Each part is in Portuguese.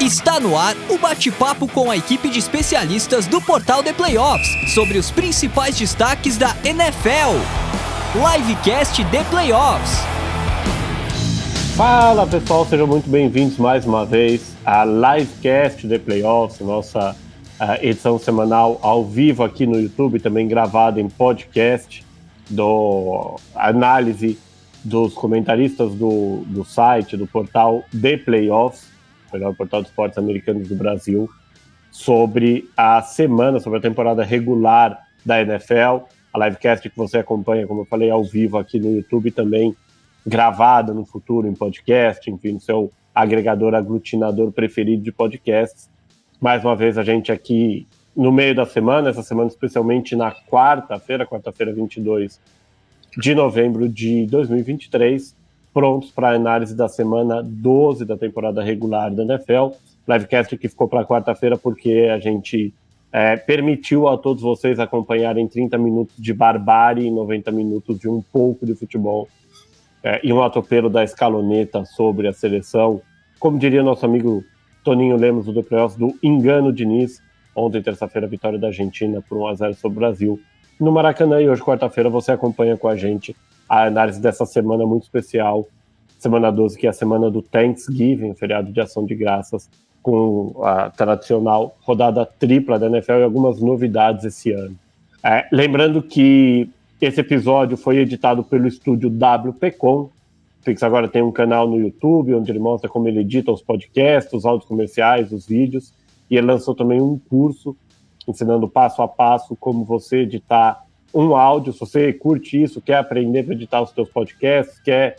Está no ar o bate-papo com a equipe de especialistas do portal The Playoffs sobre os principais destaques da NFL. Livecast The Playoffs. Fala pessoal, sejam muito bem-vindos mais uma vez à Livecast The Playoffs, nossa uh, edição semanal ao vivo aqui no YouTube, também gravada em podcast, do análise dos comentaristas do, do site, do portal The Playoffs, melhor portal de esportes americanos do Brasil, sobre a semana, sobre a temporada regular da NFL. A livecast que você acompanha, como eu falei, ao vivo aqui no YouTube também gravada no futuro em podcast, enfim, no seu agregador aglutinador preferido de podcasts. Mais uma vez a gente aqui no meio da semana, essa semana especialmente na quarta-feira, quarta-feira 22 de novembro de 2023, prontos para a análise da semana 12 da temporada regular da NFL. Livecast que ficou para quarta-feira porque a gente é, permitiu a todos vocês acompanharem 30 minutos de barbárie e 90 minutos de um pouco de futebol é, e um atropelo da escaloneta sobre a seleção. Como diria nosso amigo Toninho Lemos do The do engano Diniz. Ontem, terça-feira, vitória da Argentina por 1 a 0 sobre o Brasil no Maracanã. E hoje, quarta-feira, você acompanha com a gente a análise dessa semana muito especial, semana 12, que é a semana do Thanksgiving, feriado de ação de graças, com a tradicional rodada tripla da NFL e algumas novidades esse ano. É, lembrando que esse episódio foi editado pelo estúdio WPcom. O Pix agora tem um canal no YouTube onde ele mostra como ele edita os podcasts, os áudios comerciais, os vídeos. E ele lançou também um curso ensinando passo a passo como você editar um áudio. Se você curte isso, quer aprender para editar os seus podcasts, quer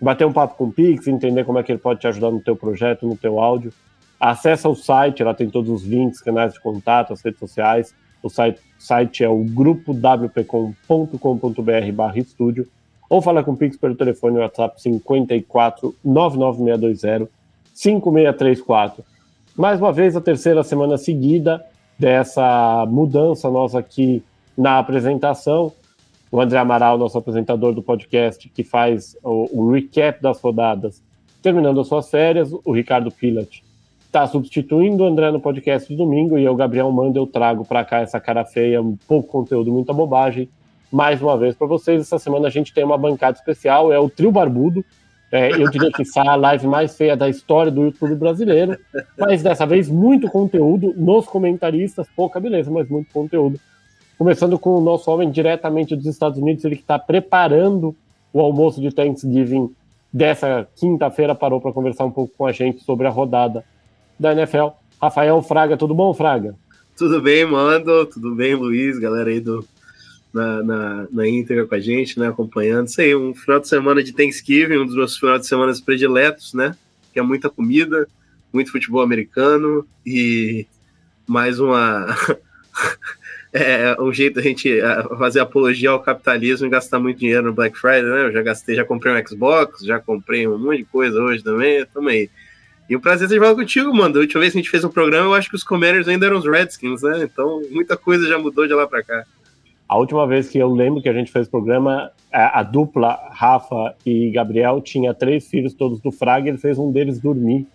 bater um papo com o Pix, entender como é que ele pode te ajudar no teu projeto, no teu áudio, acessa o site, lá tem todos os links, canais de contato, as redes sociais. O site, site é o grupo wpcom.com.br barra estúdio ou fala com o Pix pelo telefone WhatsApp 54 99620 5634. Mais uma vez, a terceira semana seguida, dessa mudança nossa aqui na apresentação. O André Amaral, nosso apresentador do podcast, que faz o, o recap das rodadas, terminando as suas férias. O Ricardo Pilat está substituindo o André no podcast de domingo e eu, Gabriel Manda, eu trago para cá essa cara feia, um pouco conteúdo, muita bobagem. Mais uma vez para vocês, essa semana a gente tem uma bancada especial, é o Trio Barbudo, é, eu diria que sai a live mais feia da história do YouTube brasileiro, mas dessa vez muito conteúdo nos comentaristas, pouca beleza, mas muito conteúdo. Começando com o nosso homem diretamente dos Estados Unidos, ele que está preparando o almoço de Thanksgiving dessa quinta-feira, parou para conversar um pouco com a gente sobre a rodada da NFL. Rafael Fraga, tudo bom, Fraga? Tudo bem, Mando, tudo bem, Luiz, galera aí do na, na, na íntegra com a gente, né? Acompanhando. Isso aí, um final de semana de Thanksgiving, um dos meus finais de semana prediletos, né? Que é muita comida, muito futebol americano e mais uma. é um jeito a gente fazer apologia ao capitalismo e gastar muito dinheiro no Black Friday, né? Eu já gastei, já comprei um Xbox, já comprei um monte de coisa hoje também, tamo aí. E o prazer de falar contigo, mano. A última vez que a gente fez um programa, eu acho que os Commanders ainda eram os Redskins, né? Então, muita coisa já mudou de lá para cá. A última vez que eu lembro que a gente fez programa, a, a dupla Rafa e Gabriel tinha três filhos, todos do Fraga, e ele fez um deles dormir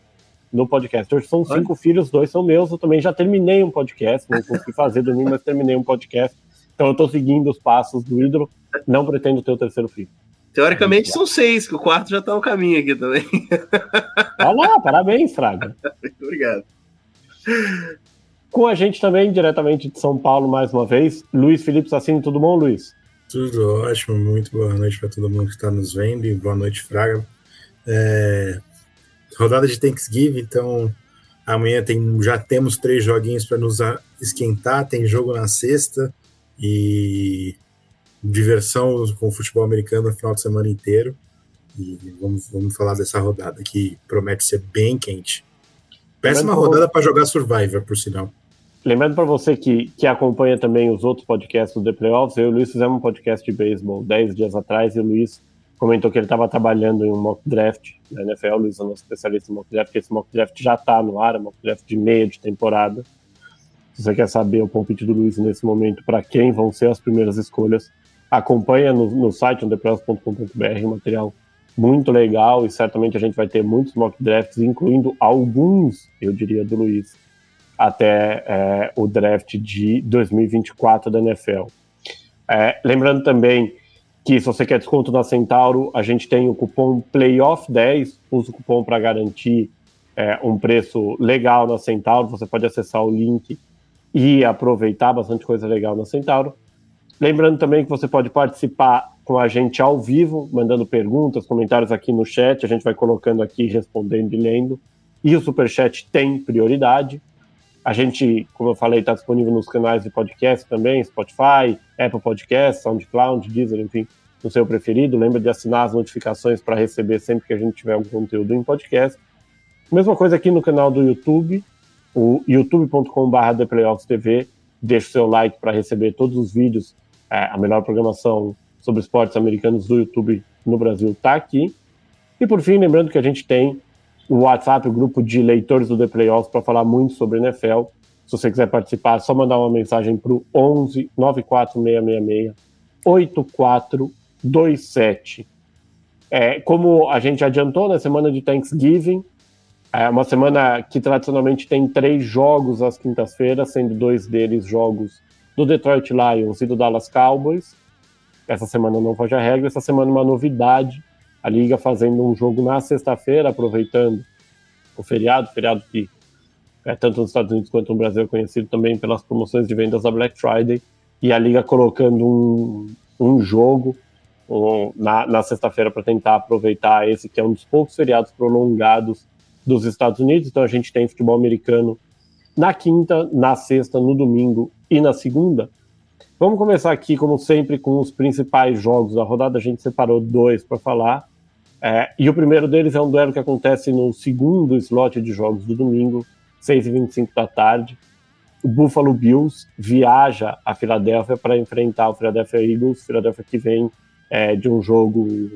no podcast. Hoje são cinco Olha. filhos, dois são meus. Eu também já terminei um podcast, não consegui fazer dormir, mas terminei um podcast. Então eu estou seguindo os passos do ídolo. Não pretendo ter o terceiro filho. Teoricamente são seis, que o quarto já está no caminho aqui também. Olha lá, parabéns, Fraga. Muito obrigado. Com a gente também, diretamente de São Paulo, mais uma vez, Luiz Felipe Sassini. Tudo bom, Luiz? Tudo ótimo, muito boa noite para todo mundo que está nos vendo e boa noite, Fraga. É... Rodada de Thanksgiving, então amanhã tem, já temos três joguinhos para nos esquentar, tem jogo na sexta e diversão com o futebol americano no final de semana inteiro. E vamos, vamos falar dessa rodada que promete ser bem quente. Péssima rodada para jogar Survivor, por sinal. Lembrando para você que, que acompanha também os outros podcasts do The Playoffs, eu e o Luiz fizemos um podcast de beisebol 10 dias atrás e o Luiz comentou que ele estava trabalhando em um mock draft da NFL. Luiz é nosso especialista em mock draft, esse mock draft já está no ar, é um mock draft de meia de temporada. Se você quer saber o palpite do Luiz nesse momento, para quem vão ser as primeiras escolhas, acompanha no, no site, no theplayoffs.com.br, o material muito legal e certamente a gente vai ter muitos mock drafts, incluindo alguns, eu diria, do Luiz, até é, o draft de 2024 da NFL. É, lembrando também que se você quer desconto na Centauro, a gente tem o cupom PLAYOFF10, usa o cupom para garantir é, um preço legal na Centauro, você pode acessar o link e aproveitar bastante coisa legal na Centauro. Lembrando também que você pode participar com a gente ao vivo, mandando perguntas, comentários aqui no chat, a gente vai colocando aqui, respondendo e lendo. E o Superchat tem prioridade. A gente, como eu falei, está disponível nos canais de podcast também, Spotify, Apple Podcast, SoundCloud, Deezer, enfim, no seu preferido. Lembra de assinar as notificações para receber sempre que a gente tiver algum conteúdo em podcast. Mesma coisa aqui no canal do YouTube, o youtube.com.br ThePlayoffsTV. Deixe o seu like para receber todos os vídeos é, a melhor programação sobre esportes americanos do YouTube no Brasil está aqui. E por fim, lembrando que a gente tem o WhatsApp, o grupo de leitores do The Playoffs, para falar muito sobre NFL. Se você quiser participar, é só mandar uma mensagem para o 11 94666 8427. É, como a gente adiantou na semana de Thanksgiving, é uma semana que tradicionalmente tem três jogos às quintas-feiras, sendo dois deles jogos do Detroit Lions e do Dallas Cowboys. Essa semana não foge a regra, essa semana uma novidade, a Liga fazendo um jogo na sexta-feira, aproveitando o feriado, feriado que é, tanto nos Estados Unidos quanto no Brasil é conhecido também pelas promoções de vendas da Black Friday, e a Liga colocando um, um jogo na, na sexta-feira para tentar aproveitar esse que é um dos poucos feriados prolongados dos Estados Unidos. Então a gente tem futebol americano na quinta, na sexta, no domingo e na segunda. Vamos começar aqui, como sempre, com os principais jogos da rodada. A gente separou dois para falar. É, e o primeiro deles é um duelo que acontece no segundo slot de jogos do domingo, 6h25 da tarde. O Buffalo Bills viaja a Filadélfia para enfrentar o Philadelphia Eagles. Filadélfia que vem é, de um jogo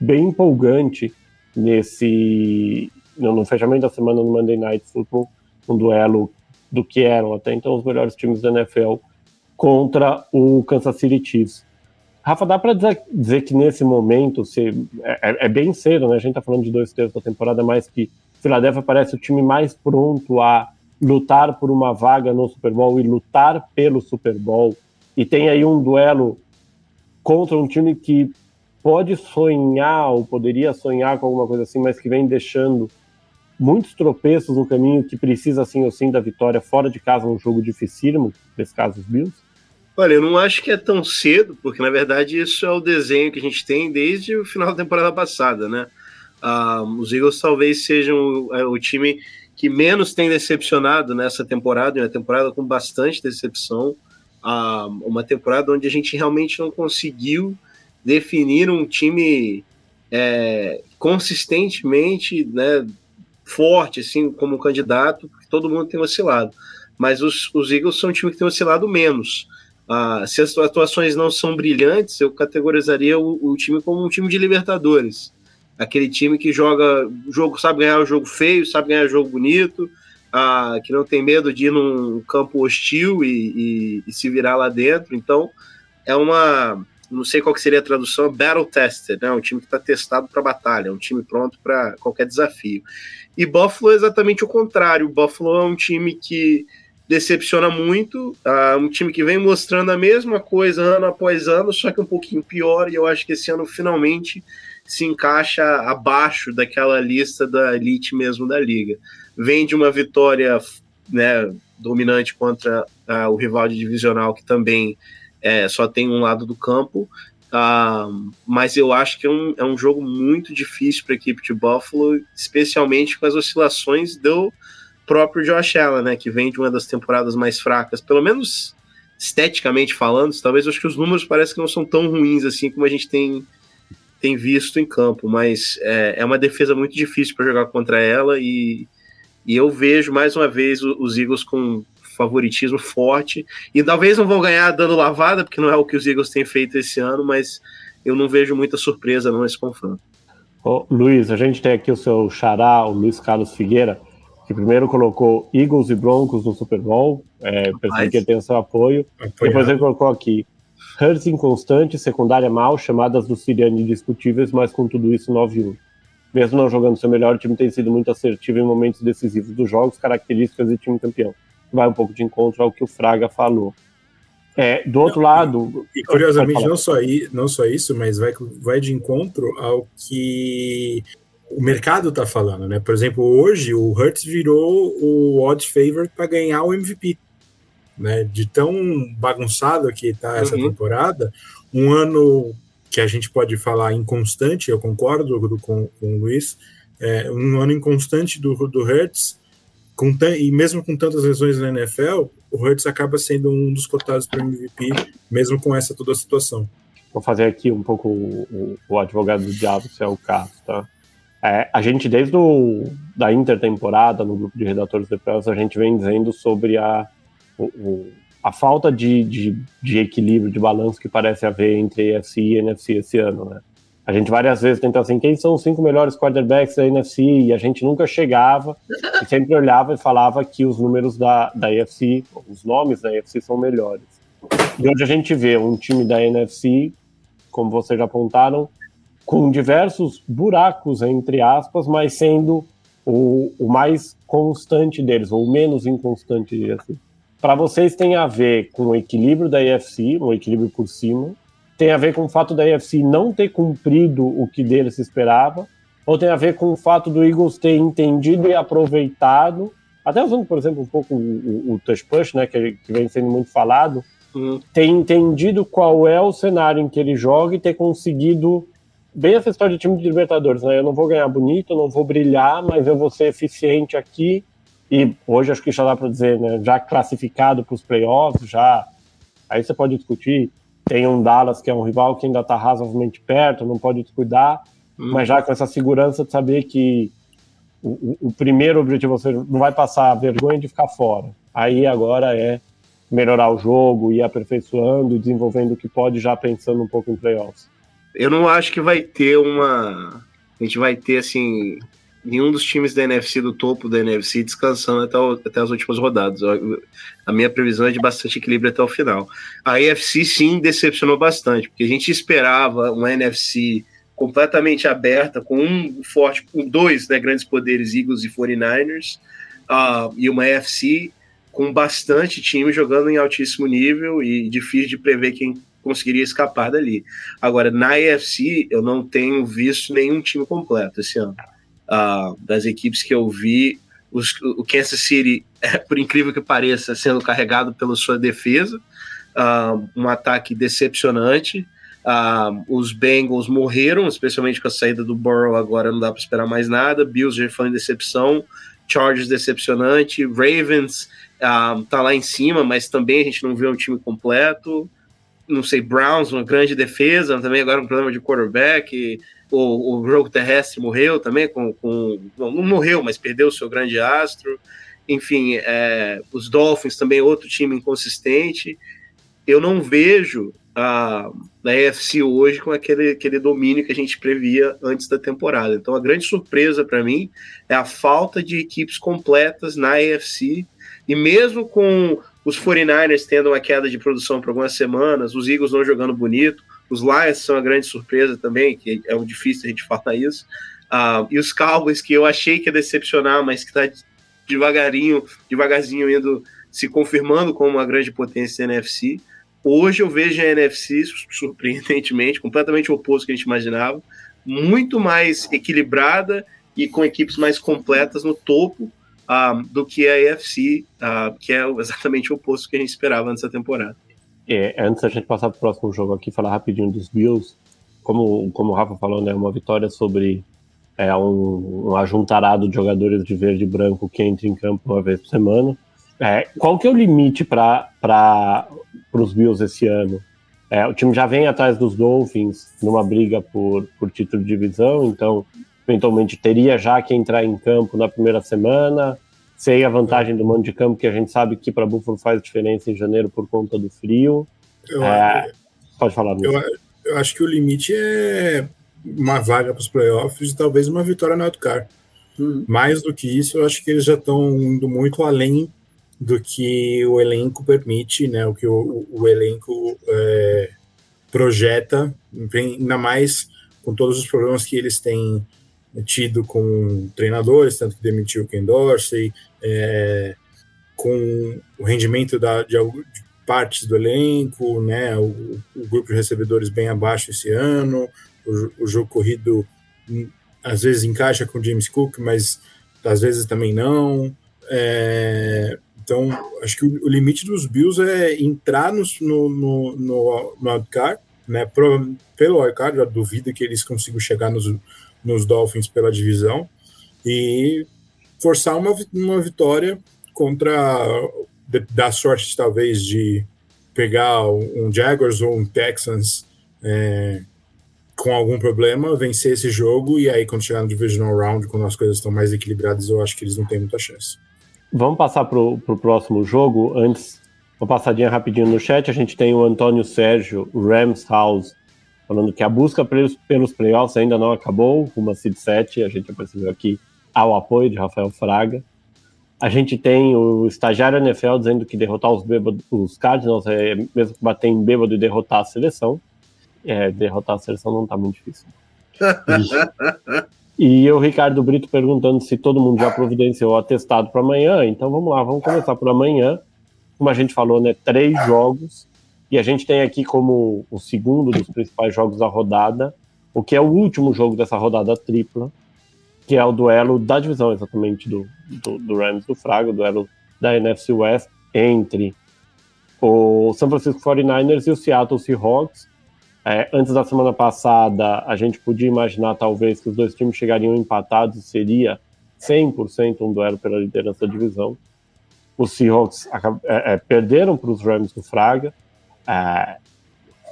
bem empolgante nesse no, no fechamento da semana no Monday Night Football, um duelo do que eram até então os melhores times da NFL contra o Kansas City Chiefs. Rafa, dá para dizer, dizer, que nesse momento se, é, é, bem cedo, né? A gente está falando de dois terços da temporada, mas que Philadelphia parece o time mais pronto a lutar por uma vaga no Super Bowl e lutar pelo Super Bowl. E tem aí um duelo contra um time que pode sonhar ou poderia sonhar com alguma coisa assim, mas que vem deixando muitos tropeços no caminho que precisa, assim ou sim, da vitória fora de casa, um jogo dificílimo, nesse caso, os Bills? Olha, eu não acho que é tão cedo, porque na verdade isso é o desenho que a gente tem desde o final da temporada passada, né? Uh, os Eagles talvez sejam o, é, o, time que menos tem decepcionado nessa temporada, uma temporada com bastante decepção, uh, uma temporada onde a gente realmente não conseguiu definir um time é, consistentemente, né, forte, assim, como candidato, porque todo mundo tem oscilado. Mas os, os Eagles são um time que tem oscilado menos. Ah, se as atuações não são brilhantes, eu categorizaria o, o, time como um time de Libertadores. Aquele time que joga jogo, sabe ganhar o jogo feio, sabe ganhar o jogo bonito, ah, que não tem medo de ir num campo hostil e, e, e se virar lá dentro. Então, é uma não sei qual que seria a tradução, battle tested, né? Um time que está testado para batalha, um time pronto para qualquer desafio. E Buffalo é exatamente o contrário. Buffalo é um time que decepciona muito, uh, um time que vem mostrando a mesma coisa ano após ano, só que um pouquinho pior, e eu acho que esse ano finalmente se encaixa abaixo daquela lista da elite mesmo da liga. Vem de uma vitória né, dominante contra uh, o rival de divisional, que também é, só tem um lado do campo, Uh, mas eu acho que é um, é um jogo muito difícil para a equipe de Buffalo, especialmente com as oscilações do próprio Josh Allen, né, que vem de uma das temporadas mais fracas, pelo menos esteticamente falando, talvez acho que os números parecem que não são tão ruins assim como a gente tem, tem visto em campo, mas é, é uma defesa muito difícil para jogar contra ela e, e eu vejo mais uma vez os Eagles com favoritismo forte. E talvez não vão ganhar dando lavada, porque não é o que os Eagles têm feito esse ano, mas eu não vejo muita surpresa não nesse confronto. Ô, Luiz, a gente tem aqui o seu xará, o Luiz Carlos Figueira, que primeiro colocou Eagles e Broncos no Super Bowl, é, percebi que ele tem o seu apoio, depois ele colocou aqui Hurts inconstante, secundária mal, chamadas do Siriani discutíveis, mas com tudo isso 9-1. Mesmo não jogando seu melhor, o time tem sido muito assertivo em momentos decisivos dos jogos, características de time campeão. Vai um pouco de encontro ao que o Fraga falou. É, do outro lado. E curiosamente, não só, não só isso, mas vai, vai de encontro ao que o mercado está falando, né? Por exemplo, hoje o Hurts virou o odd favorite para ganhar o MVP. Né? De tão bagunçado que está essa uhum. temporada, um ano que a gente pode falar inconstante, eu concordo com, com o Luiz, é, um ano inconstante do, do Hurts, com e mesmo com tantas lesões na NFL, o Hurts acaba sendo um dos cotados para MVP, mesmo com essa toda a situação. Vou fazer aqui um pouco o, o advogado do diabo, se é o caso, tá? É, a gente, desde o, da intertemporada, no grupo de redatores de press, a gente vem dizendo sobre a, o, o, a falta de, de, de, equilíbrio, de balanço que parece haver entre EFC e NFC esse ano, né? A gente várias vezes tenta assim, quem são os cinco melhores quarterbacks da NFC? E a gente nunca chegava e sempre olhava e falava que os números da, da EFC, os nomes da EFC são melhores. E hoje a gente vê um time da NFC, como vocês já apontaram, com diversos buracos, entre aspas, mas sendo o, o mais constante deles, ou o menos inconstante, assim. Para vocês tem a ver com o equilíbrio da EFC, um equilíbrio por cima, tem a ver com o fato da EFC não ter cumprido o que dele se esperava, ou tem a ver com o fato do Eagles ter entendido e aproveitado, até usando, por exemplo, um pouco o, o, o touch push, né, que, que vem sendo muito falado, uhum. ter entendido qual é o cenário em que ele joga e ter conseguido bem essa história de time de Libertadores, né? Eu não vou ganhar bonito, não vou brilhar, mas eu vou ser eficiente aqui. E hoje acho que já dá para dizer, né? Já classificado para os playoffs, já. Aí você pode discutir. Tem um Dallas que é um rival que ainda está razoavelmente perto, não pode descuidar, hum. mas já com essa segurança de saber que o, o, primeiro objetivo você não vai passar a vergonha de ficar fora. Aí agora é melhorar o jogo, ir aperfeiçoando, desenvolvendo o que pode, já pensando um pouco em playoffs. Eu não acho que vai ter uma. A gente vai ter, assim, nenhum dos times da NFC, do topo da NFC, descansando até, o, até as últimas rodadas. A minha previsão é de bastante equilíbrio até o final. A NFC, sim, decepcionou bastante, porque a gente esperava uma NFC completamente aberta, com um forte, com dois né, grandes poderes, Eagles e 49ers, uh, e uma NFC com bastante time jogando em altíssimo nível e difícil de prever quem conseguiria escapar dali. Agora, na AFC, eu não tenho visto nenhum time completo esse ano. Uh, das equipes que eu vi, os, o Kansas City, é, por incrível que pareça, sendo carregado pela sua defesa, uh, um ataque decepcionante. Uh, os Bengals morreram, especialmente com a saída do Burrow, agora não dá para esperar mais nada. Bills já foi em decepção. Chargers decepcionante. Ravens uh, tá lá em cima, mas também a gente não vê um time completo não sei, Browns, uma grande defesa, também agora um problema de quarterback, o, o jogo terrestre morreu também, com, com não, não, morreu, mas perdeu o seu grande astro, enfim, é, os Dolphins também outro time inconsistente, eu não vejo a, a hoje com aquele, aquele domínio que a gente previa antes da temporada, então a grande surpresa para mim é a falta de equipes completas na AFC, e mesmo com os 49ers tendo uma queda de produção por algumas semanas, os Eagles não jogando bonito, os Lions são uma grande surpresa também, que é um difícil a gente falar isso, uh, e os Cowboys, que eu achei que ia decepcionar, mas que está devagarinho, devagarzinho indo se confirmando como uma grande potência da NFC. Hoje eu vejo a NFC, surpreendentemente, completamente oposto que a gente imaginava, muito mais equilibrada e com equipes mais completas no topo, uh, do que a AFC, uh, que é exatamente o oposto que a gente esperava antes da temporada. É, antes da gente passar para o próximo jogo aqui, falar rapidinho dos Bills, como, como o Rafa falou, né, uma vitória sobre é, um, um ajuntarado de jogadores de verde e branco que entra em campo uma vez por semana. É, qual que é o limite para os Bills esse ano? É, o time já vem atrás dos Dolphins numa briga por, por título de divisão, então eventualmente teria já que entrar em campo na primeira semana, sem a vantagem do mando de campo, que a gente sabe que para Buffalo faz diferença em janeiro por conta do frio. Eu, é, pode falar, eu, eu, acho que o limite é uma vaga para os playoffs e talvez uma vitória na Wildcard. Hum. Mais do que isso, eu acho que eles já estão indo muito além do que o elenco permite, né? O que o, o elenco é, projeta, ainda mais com todos os problemas que eles têm tido com treinadores, tanto que demitiu o Ken Dorsey, é, com o rendimento da, de, de, partes do elenco, né? O, o, grupo de recebedores bem abaixo esse ano, o, o jogo corrido hum, às vezes encaixa com o James Cook, mas às vezes também não. É, então, acho que o, o, limite dos Bills é entrar no, no, no, no, wildcard, né? Pro, pelo wildcard, eu duvido que eles consigam chegar nos, nos Dolphins pela divisão e forçar uma, uma vitória contra da sorte talvez de pegar um Jaguars ou um Texans é, com algum problema, vencer esse jogo e aí quando chegar no divisional round, quando as coisas estão mais equilibradas, eu acho que eles não têm muita chance. Vamos passar para o próximo jogo. Antes, uma passadinha rapidinho no chat. A gente tem o Antônio Sérgio Rams House falando que a busca pelos, pelos playoffs ainda não acabou. Uma seed 7, a gente já percebeu aqui ao apoio de Rafael Fraga. A gente tem o estagiário NFL dizendo que derrotar os, bêbados, os Cardinals é mesmo que bater em bêbado e derrotar a seleção. É, derrotar a seleção não está muito difícil. E o Ricardo Brito perguntando se todo mundo já providenciou o atestado para amanhã. Então vamos lá, vamos começar por amanhã. Como a gente falou, né, três jogos. E a gente tem aqui como o segundo dos principais jogos da rodada, o que é o último jogo dessa rodada tripla, que é o duelo da divisão exatamente do, do, do Rams do Fraga, o duelo da NFC West entre o San Francisco 49ers e o Seattle Seahawks. É, antes da semana passada, a gente podia imaginar talvez que os dois times chegariam empatados e seria 100% um duelo pela liderança da divisão. Os Seahawks é, é, perderam para os Rams do Fraga. É,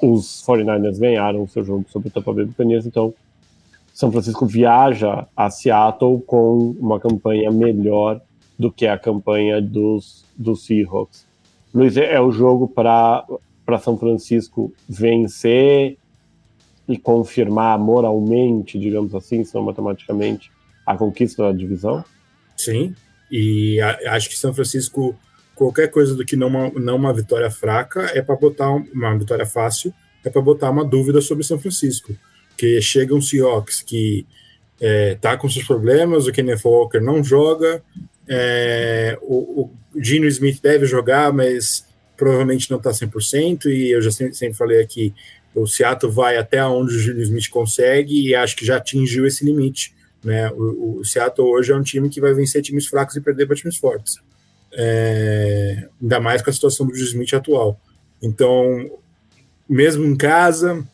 os 49ers ganharam o seu jogo sobre o Tampa Bay Buccaneers, então São Francisco viaja a Seattle com uma campanha melhor do que a campanha dos, dos Seahawks. Luiz, é o jogo para São Francisco vencer e confirmar moralmente, digamos assim, se não matematicamente, a conquista da divisão? Sim, e a, acho que São Francisco, qualquer coisa do que não uma, não uma vitória fraca, é para botar uma vitória fácil, é para botar uma dúvida sobre São Francisco. Que chega um Seahawks que é, tá com seus problemas, o Kenneth Walker não joga, é, o, o Gino Smith deve jogar, mas provavelmente não está 100%, e eu já sempre, sempre, falei aqui, o Seattle vai até onde o Júlio Smith consegue, e acho que já atingiu esse limite. Né? O, o, Seattle hoje é um time que vai vencer times fracos e perder para times fortes. É, ainda mais com a situação do Júlio Smith atual. Então, mesmo em casa,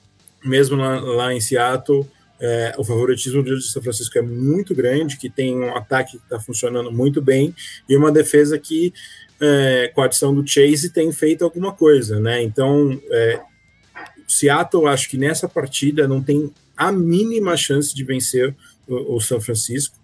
mesmo lá, lá em Seattle, é, o favoritismo do São Francisco é muito grande, que tem um ataque que está funcionando muito bem e uma defesa que é, com a adição do Chase, tem feito alguma coisa, né? Então, é, Seattle, acho que nessa partida não tem a mínima chance de vencer o, o São Francisco.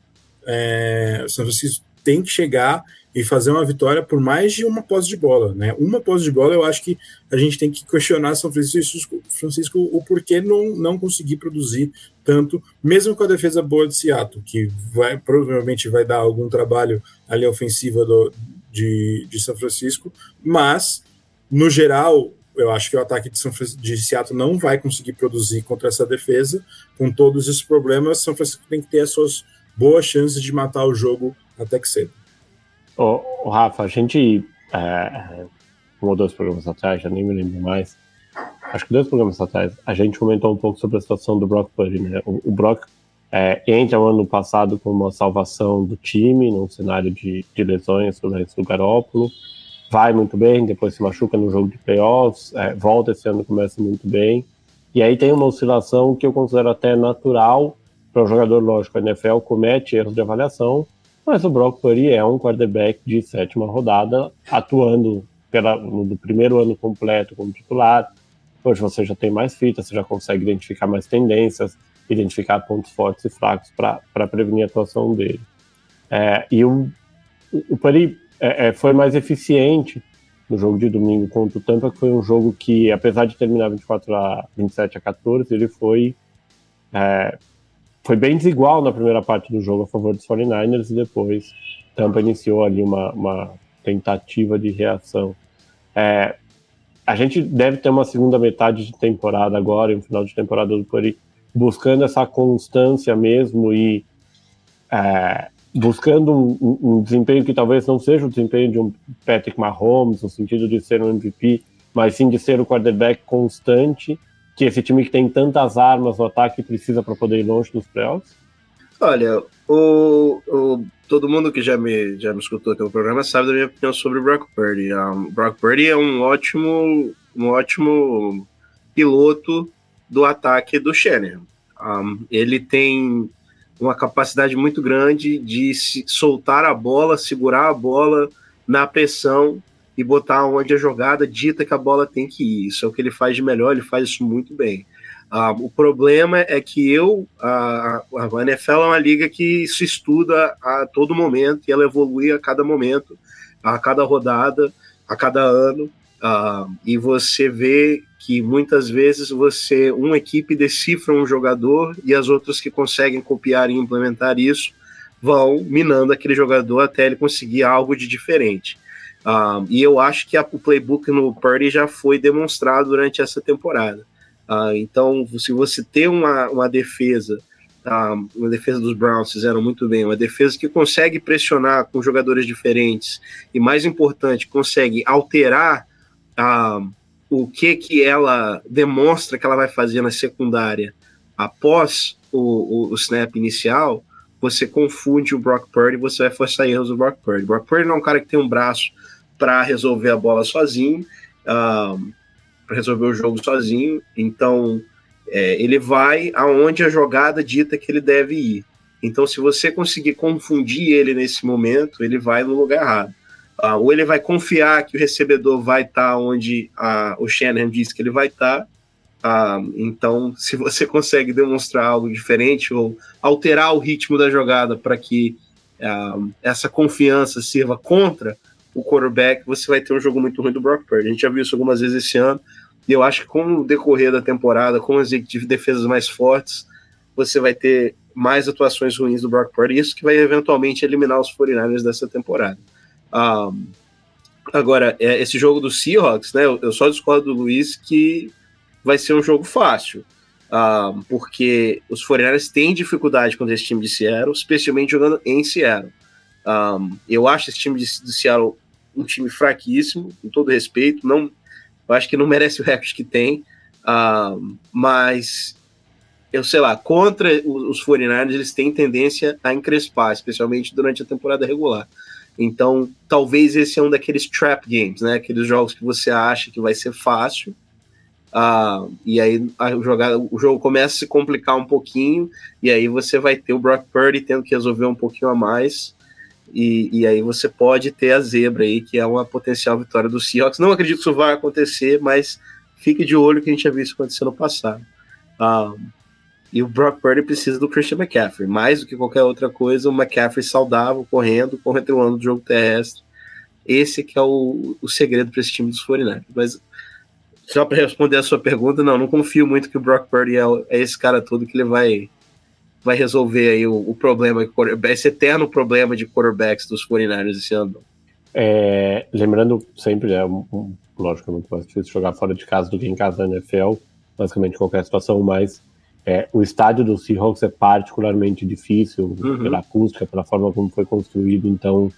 É, o São Francisco tem que chegar e fazer uma vitória por mais de uma posse de bola, né? Uma posse de bola, eu acho que a gente tem que questionar São Francisco, Francisco o porquê não, não conseguir produzir tanto, mesmo com a defesa boa de Seattle, que vai, provavelmente vai dar algum trabalho ali ofensiva do, de, de São Francisco, mas, no geral, eu acho que o ataque de, São de Seattle não vai conseguir produzir contra essa defesa. Com todos esses problemas, São Francisco tem que ter as suas boas chances de matar o jogo até que cedo. Ô Rafa, a gente, é, um ou dois programas atrás, já nem me lembro mais, acho que dois programas atrás, a gente comentou um pouco sobre a situação do Brock Purdy, né? O, o Brock é, entra o ano passado com uma salvação do time, num cenário de, de lesões do do Garópolo, vai muito bem, depois se machuca no jogo de playoffs, é, volta esse ano começa muito bem, e aí tem uma oscilação que eu considero até natural para o jogador, lógico, a NFL comete erros de avaliação, mas o Brock Purdy é um quarterback de sétima rodada, atuando pela, no primeiro ano completo como titular, hoje você já tem mais fita, você já consegue identificar mais tendências, identificar pontos fortes e fracos para prevenir a atuação dele. É, e o, o Pari é, é, foi mais eficiente no jogo de domingo contra o Tampa, que foi um jogo que, apesar de terminar 24 a 27 a 14, ele foi é, foi bem desigual na primeira parte do jogo a favor dos 49ers e depois Tampa iniciou ali uma, uma tentativa de reação. É, a gente deve ter uma segunda metade de temporada agora, um final de temporada do Curry, buscando essa constância mesmo e é, buscando um, um, desempenho que talvez não seja o desempenho de um Patrick Mahomes, no sentido de ser um MVP, mas sim de ser o quarterback constante, que esse time que tem tantas armas no ataque precisa para poder ir longe dos playoffs? Olha, o, o, todo mundo que já me, já me escutou aqui no programa sabe da minha opinião sobre o Brock Purdy. Um, Brock Purdy é um ótimo, um ótimo piloto do ataque do Shanahan. Um, ele tem uma capacidade muito grande de soltar a bola, segurar a bola na pressão e botar onde a jogada dita que a bola tem que ir. Isso é o que ele faz de melhor, ele faz isso muito bem. Uh, o problema é que eu, a, a NFL é uma liga que se estuda a todo momento e ela evolui a cada momento, a cada rodada, a cada ano. Uh, e você vê que muitas vezes você, uma equipe decifra um jogador e as outras que conseguem copiar e implementar isso vão minando aquele jogador até ele conseguir algo de diferente. Uh, e eu acho que a, o playbook no Purdy já foi demonstrado durante essa temporada. Uh, então, se você ter uma, uma defesa, uh, uma defesa dos Browns fizeram muito bem, uma defesa que consegue pressionar com jogadores diferentes e, mais importante, consegue alterar uh, o que que ela demonstra que ela vai fazer na secundária após o, o, o snap inicial, você confunde o Brock Purdy, você vai forçar erros do Brock Purdy. Brock Purdy não é um cara que tem um braço para resolver a bola sozinho. Uh, para resolver o jogo sozinho. Então, é, ele vai aonde a jogada dita que ele deve ir. Então, se você conseguir confundir ele nesse momento, ele vai no lugar errado. Ah, ou ele vai confiar que o recebedor vai estar tá onde ah, o Shannon disse que ele vai estar. Tá. Ah, então, se você consegue demonstrar algo diferente ou alterar o ritmo da jogada para que ah, essa confiança sirva contra o quarterback, você vai ter um jogo muito ruim do Brock Purdy. A gente já viu isso algumas vezes esse ano. E eu acho que com o decorrer da temporada, com as defesas mais fortes, você vai ter mais atuações ruins do Brock Purdy, isso que vai eventualmente eliminar os 49ers dessa temporada. Um, agora, é, esse jogo do Seahawks, né, eu, só discordo do Luiz que vai ser um jogo fácil, um, porque os 49ers têm dificuldade contra esse time de Seattle, especialmente jogando em Seattle. Um, eu acho esse time de, de Seattle um time fraquíssimo, com todo respeito, não acho que não merece o recorde que tem, uh, mas eu sei lá, contra os 49ers eles têm tendência a encrespar, especialmente durante a temporada regular. Então, talvez esse é um daqueles trap games, né? Aqueles jogos que você acha que vai ser fácil, uh, e aí a jogada, o jogo começa a se complicar um pouquinho, e aí você vai ter o Brock Purdy tendo que resolver um pouquinho a mais, e, e, aí você pode ter a zebra aí, que é uma potencial vitória do Seahawks. Não acredito que isso vai acontecer, mas fique de olho que a gente já viu isso acontecer no passado. Um, e o Brock Purdy precisa do Christian McCaffrey. Mais do que qualquer outra coisa, o McCaffrey saudável, correndo, controlando o jogo terrestre. Esse que é o, o segredo para esse time dos 49 Mas só para responder a sua pergunta, não, não confio muito que o Brock Purdy é, é esse cara todo que ele vai vai resolver aí o, o problema, esse eterno problema de quarterbacks dos 49ers esse ano? É, lembrando sempre, é um, um, lógico, é muito mais difícil jogar fora de casa do que em casa na NFL, basicamente qualquer situação, mas é, o estádio do Seahawks é particularmente difícil uhum. pela acústica, pela forma como foi construído, então,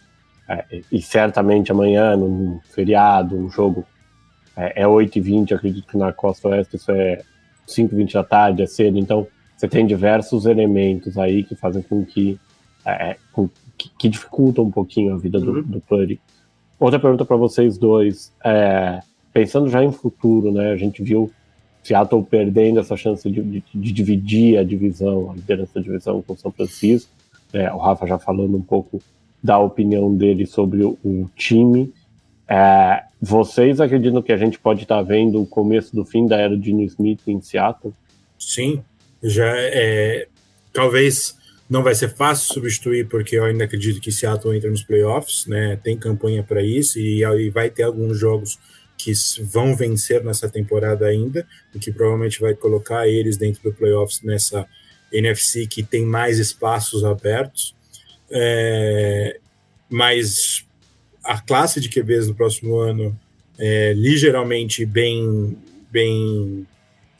é, e certamente amanhã, num feriado, um jogo, é, é 8h20, acredito que na costa oeste isso é 5h20 da tarde, é cedo, então você tem diversos elementos aí que fazem com que, é, com, que, que, dificultam um pouquinho a vida do, uhum. do. Outra pergunta para vocês dois, é, pensando já em futuro, né? A gente viu Seattle perdendo essa chance de, de, de dividir a divisão, a liderança da divisão com São Francisco. É, o Rafa já falando um pouco da opinião dele sobre o, o time. É, vocês acreditam que a gente pode estar tá vendo o começo do fim da era de New Smith em Seattle? Sim, já é, talvez não vai ser fácil substituir, porque eu ainda acredito que Seattle entra nos playoffs, né? Tem campanha para isso e, e vai ter alguns jogos que vão vencer nessa temporada ainda, o que provavelmente vai colocar eles dentro do playoffs nessa NFC que tem mais espaços abertos. É, mas a classe de QBs no próximo ano é ligeiramente bem, bem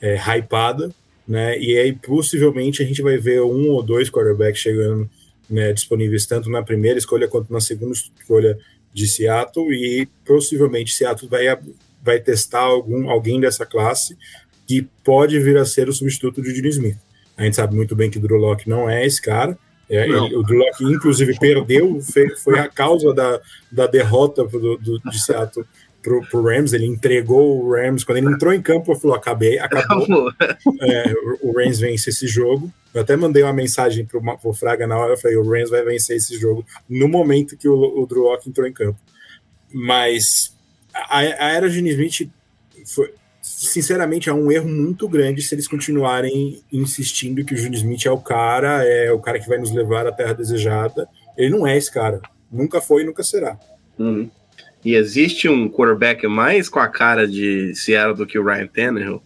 é, hypada, né? E aí possivelmente a gente vai ver um ou dois quarterbacks chegando né, disponíveis tanto na primeira escolha quanto na segunda escolha de Seattle e possivelmente Seattle vai, vai testar algum, alguém dessa classe que pode vir a ser o substituto de Dino Smith. A gente sabe muito bem que Drew Locke não é esse cara. É, ele, o Drew Locke, inclusive, perdeu, foi, foi, a causa da, da derrota do, do, de Seattle pro, pro Rams, ele entregou o Rams, quando ele entrou em campo, falou, acabei, acabou. É, o, Rams vence esse jogo. Eu até mandei uma mensagem pro, pro Fraga na hora, eu falei, o Rams vai vencer esse jogo no momento que o, o Drew Locke entrou em campo. Mas a, a era Gene Smith foi, sinceramente, é um erro muito grande se eles continuarem insistindo que o Júnior Smith é o cara, é o cara que vai nos levar à terra desejada. Ele não é esse cara. Nunca foi e nunca será. Uhum. E existe um quarterback mais com a cara de Seattle do que o Ryan Tannehill?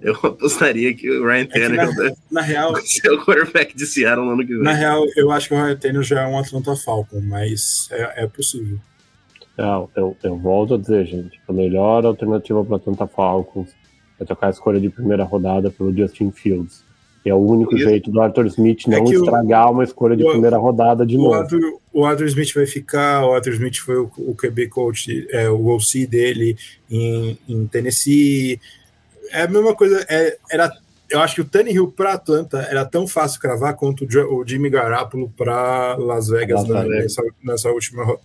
Eu apostaria que o Ryan Tannehill é na, na real, ser o quarterback de Seattle no ano que vem. Na real, eu acho que o Ryan Tannehill já é um Atlanta Falcon, mas é, é possível. Não, eu, eu volto a dizer, gente, a melhor alternativa para Atlanta Falcons é trocar a escolha de primeira rodada pelo Justin Fields. E é o único Isso. jeito do Arthur Smith é não é estragar o, uma escolha de o, primeira rodada de o novo. Arthur, o Arthur Smith vai ficar, o Arthur Smith foi o, o QB coach, é, o OC dele em, em Tennessee. É a mesma coisa, é, era eu acho que o Tannehill para Atlanta era tão fácil cravar quanto o Jimmy Garoppolo para Las Vegas, Las Vegas. Nessa, nessa, última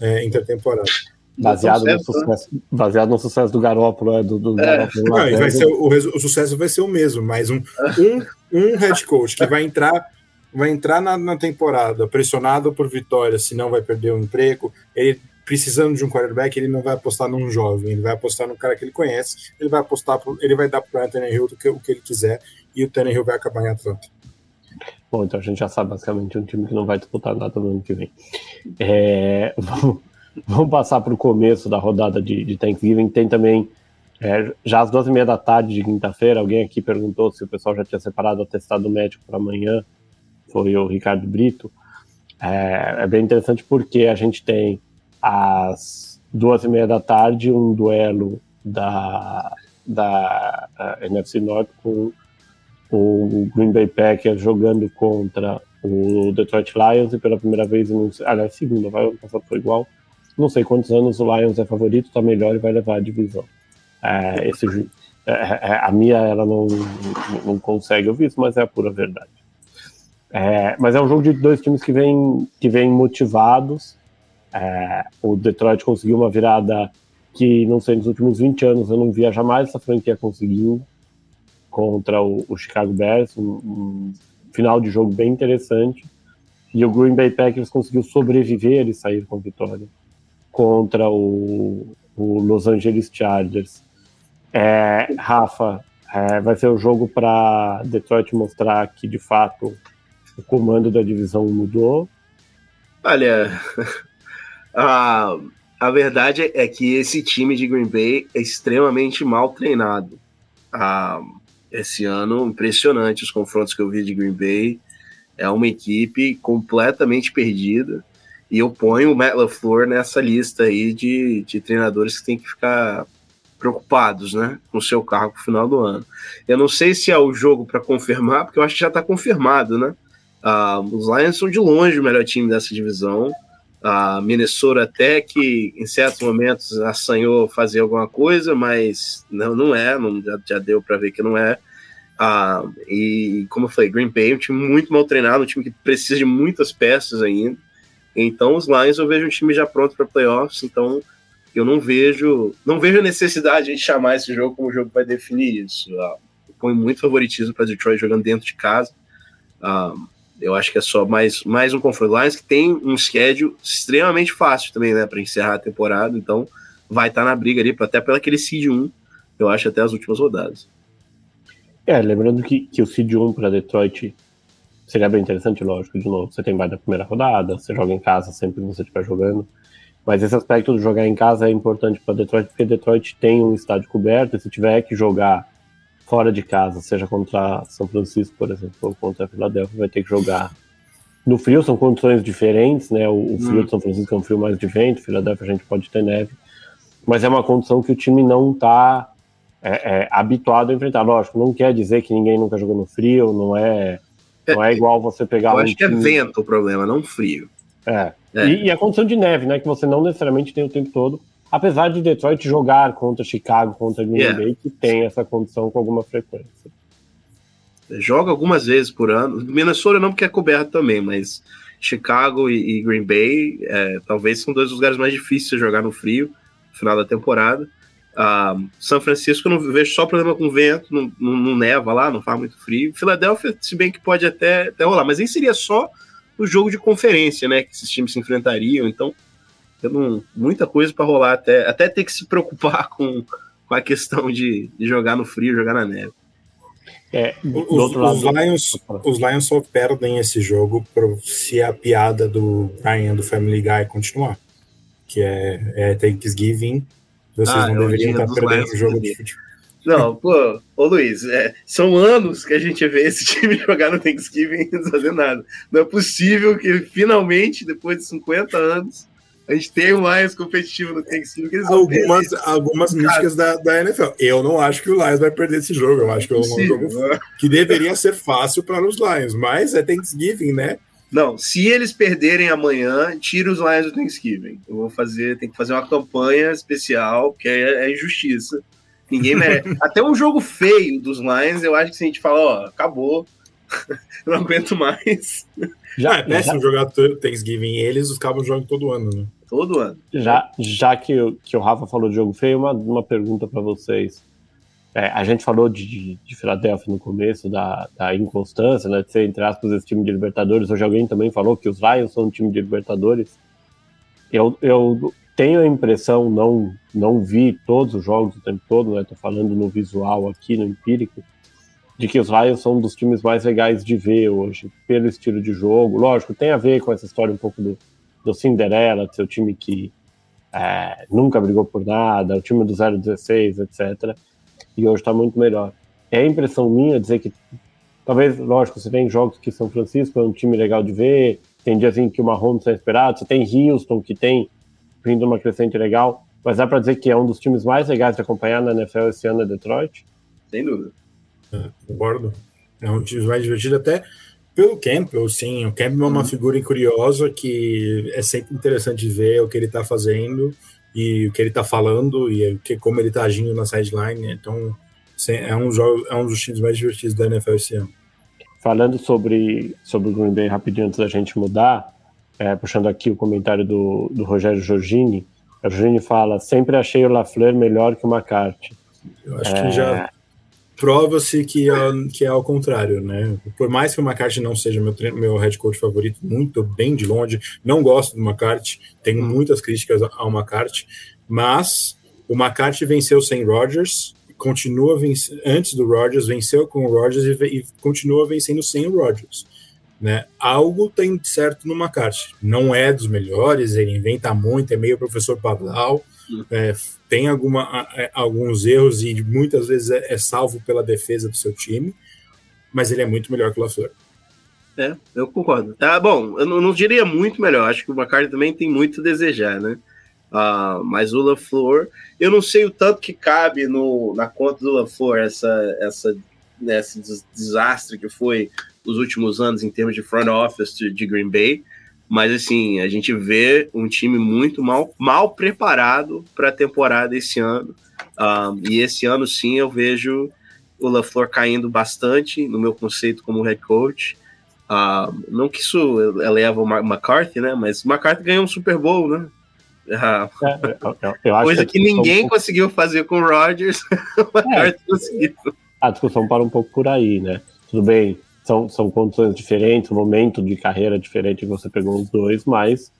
é, intertemporada. Baseado no, sucesso, baseado no sucesso do Garópolo, é, do, do é. Garópolo Não, vai ser, o, o, sucesso vai ser o mesmo, mas um, um, um head coach que vai entrar vai entrar na, na temporada pressionado por vitória, se não vai perder o emprego, ele precisando de um quarterback, ele não vai apostar num jovem, ele vai apostar no cara que ele conhece, ele vai apostar, pro, ele vai dar para o Anthony Hill o que, o que ele quiser, e o Tannehill vai acabar em Atlanta. Bom, então a gente já sabe basicamente um time que não vai disputar nada no ano que vem. É, vamos, vamos, passar para o começo da rodada de, de Thanksgiving. Tem também, é, já às duas e meia da tarde de quinta-feira, alguém aqui perguntou se o pessoal já tinha separado o atestado médico para amanhã. Foi o Ricardo Brito. É, é, bem interessante porque a gente tem às duas e meia da tarde um duelo da, da NFC Norte com o Green Bay Packers jogando contra o Detroit Lions e pela primeira vez, aliás, segunda, vai, ano passado foi igual. Não sei quantos anos o Lions é favorito, tá melhor e vai levar a divisão. É, esse, é, é, a minha ela não, não consegue ouvir isso, mas é a pura verdade. É, mas é um jogo de dois times que vêm que vem motivados. É, o Detroit conseguiu uma virada que, não sei, nos últimos 20 anos eu não via jamais essa franquia conseguindo contra o, o Chicago Bears, um, um, final de jogo bem interessante. E o Green Bay Packers conseguiu sobreviver e sair com vitória contra o, o Los Angeles Chargers. É, Rafa, é, vai ser o jogo para Detroit mostrar que de fato o comando da divisão mudou. Olha, a, a verdade é que esse time de Green Bay é extremamente mal treinado. A, esse ano, impressionante os confrontos que eu vi de Green Bay. É uma equipe completamente perdida. E eu ponho o Matt LaFleur nessa lista aí de, de treinadores que tem que ficar preocupados, né, com o seu carro no final do ano. Eu não sei se é o jogo para confirmar, porque eu acho que já está confirmado, né? Uh, os Lions são de longe o melhor time dessa divisão. A uh, Minnesota até que em certos momentos assanhou fazer alguma coisa, mas não, não é, não, já, já deu para ver que não é. Uh, e como eu falei, Green Bay é um time muito mal treinado, um time que precisa de muitas peças ainda. Então os Lions eu vejo um time já pronto para playoffs, então eu não vejo não vejo a necessidade de chamar esse jogo como o jogo vai definir isso. Uh, põe muito favoritismo para Detroit jogando dentro de casa. Uh, eu acho que é só mais, mais um confronto. Lions que tem um schedule extremamente fácil também, né, para encerrar a temporada, então vai estar tá na briga ali, até pelo aquele seed 1, eu acho, até as últimas rodadas. É, lembrando que, que o seed 1 para Detroit seria bem interessante, lógico, de novo, você tem mais da primeira rodada, você joga em casa sempre que você estiver jogando, mas esse aspecto de jogar em casa é importante para Detroit, porque Detroit tem um estádio coberto, e se tiver que jogar fora de casa, seja contra São Francisco, por exemplo, ou contra a Filadélfia, vai ter que jogar no frio são condições diferentes, né? O, o frio hum. de São Francisco é um frio mais de vento, Filadélfia a gente pode ter neve, mas é uma condição que o time não está é, é, habituado a enfrentar. Lógico, não quer dizer que ninguém nunca jogou no frio, não é, não é igual você pegar. Eu um acho que é vento o problema, não frio. É. é. E, e, a condição de neve, né? Que você não necessariamente tem o tempo todo. Apesar de Detroit jogar contra Chicago, contra Green yeah. Bay, que tem essa condição com alguma frequência. Joga algumas vezes por ano. Minnesota não, porque é coberto também, mas Chicago e, e Green Bay é, talvez são dois lugares mais difíceis de jogar no frio, no final da temporada. Uh, São Francisco eu não vejo só problema com vento, não, não, não, neva lá, não faz muito frio. Filadélfia, se bem que pode até, até rolar, mas aí seria só o jogo de conferência, né? Que esses times se enfrentariam, então não, muita coisa para rolar até, até ter que se preocupar com, com a questão de, de jogar no frio, jogar na neve. É, os, lado, os, Lions, os Lions só perdem esse jogo se a piada do Brian do Family Guy continuar, que é, é Thanksgiving vocês ah, não é deveriam estar perdendo o jogo de futebol. Não, pô, ô Luiz, é, são anos que a gente vê esse time jogar no Thanksgiving e não fazer nada. Não é possível que finalmente, depois de 50 anos, a gente tenha um Lions competitivo no Thanksgiving. Eles algumas algumas místicas da, da NFL. Eu não acho que o Lions vai perder esse jogo. Eu acho que é um jogo que deveria ser fácil para os Lions, mas é Thanksgiving, né? Não, se eles perderem amanhã, tira os Lions do Thanksgiving. Eu vou fazer, tem que fazer uma campanha especial, que é, é injustiça. Ninguém merece. Até um jogo feio dos Lions, eu acho que se a gente fala, ó, acabou, não aguento mais. Já é péssimo já... jogar Thanksgiving eles acabam jogando todo ano, né? Todo ano. Já, já que, que o Rafa falou de jogo feio, uma, uma pergunta para vocês. É, a gente falou de, de Filadélfia no começo, da, da, inconstância, né, de ser, entre aspas, esse time de Libertadores. Hoje alguém também falou que os Lions são um time de Libertadores. Eu, eu tenho a impressão, não, não vi todos os jogos o tempo todo, né, tô falando no visual aqui, no empírico, de que os Lions são um dos times mais legais de ver hoje, pelo estilo de jogo. Lógico, tem a ver com essa história um pouco do, do Cinderela, de ser o time que é, nunca brigou por nada, o time do 016, etc e hoje está muito melhor. É a impressão minha dizer que, talvez, lógico, você tem jogos que São Francisco é um time legal de ver, tem dias em que o Mahomes é esperado, você tem Houston que tem vindo uma crescente legal, mas dá para dizer que é um dos times mais legais de acompanhar na NFL esse ano é Detroit? Sem dúvida. É, concordo. É um time mais divertido até pelo Campbell, sim. O Campbell é uma uhum. figura curiosa que é sempre interessante ver o que ele está fazendo e o que ele está falando e que, como ele está agindo na sideline. Então, é um, jogo, é um dos times mais divertidos da NFL esse ano. Falando sobre, sobre o Green Bay rapidinho antes da gente mudar, é, puxando aqui o comentário do, do Rogério Giorgini, o Giorgini fala: sempre achei o Lafleur melhor que o McCarthy. Eu acho é... que já prova-se que, é, que é ao contrário, né? Por mais que o McCarthy não seja meu, meu head coach favorito, muito bem de longe, não gosto do McCarthy, tenho muitas críticas ao McCarthy, mas o McCarthy venceu sem Rodgers, continua antes do Rodgers, venceu com o Rodgers e, e continua vencendo sem o Rodgers. Né? Algo tem certo no McCarthy. Não é dos melhores, ele inventa muito, é meio professor Pablau, é, tem alguma, é, alguns erros e muitas vezes é, é, salvo pela defesa do seu time, mas ele é muito melhor que o LaFleur. É, eu concordo. Tá bom, eu não, não diria muito melhor, acho que o McCarthy também tem muito a desejar, né? Uh, mas o LaFleur, eu não sei o tanto que cabe no, na conta do LaFleur essa, essa, né, esse desastre que foi os últimos anos em termos de front office de Green Bay. Mas assim, a gente vê um time muito mal, mal preparado para a temporada esse ano. Um, e esse ano sim eu vejo o LaFleur caindo bastante no meu conceito como head coach. Uh, não que isso eleva o McCarthy, né? Mas o McCarthy ganhou um Super Bowl, né? Uh, eu, eu coisa que, que ninguém conseguiu fazer com o Rodgers, o McCarthy é, conseguiu. A discussão para um pouco por aí, né? Tudo bem, são, são condições diferentes, um momento de carreira diferente que você pegou os dois, mas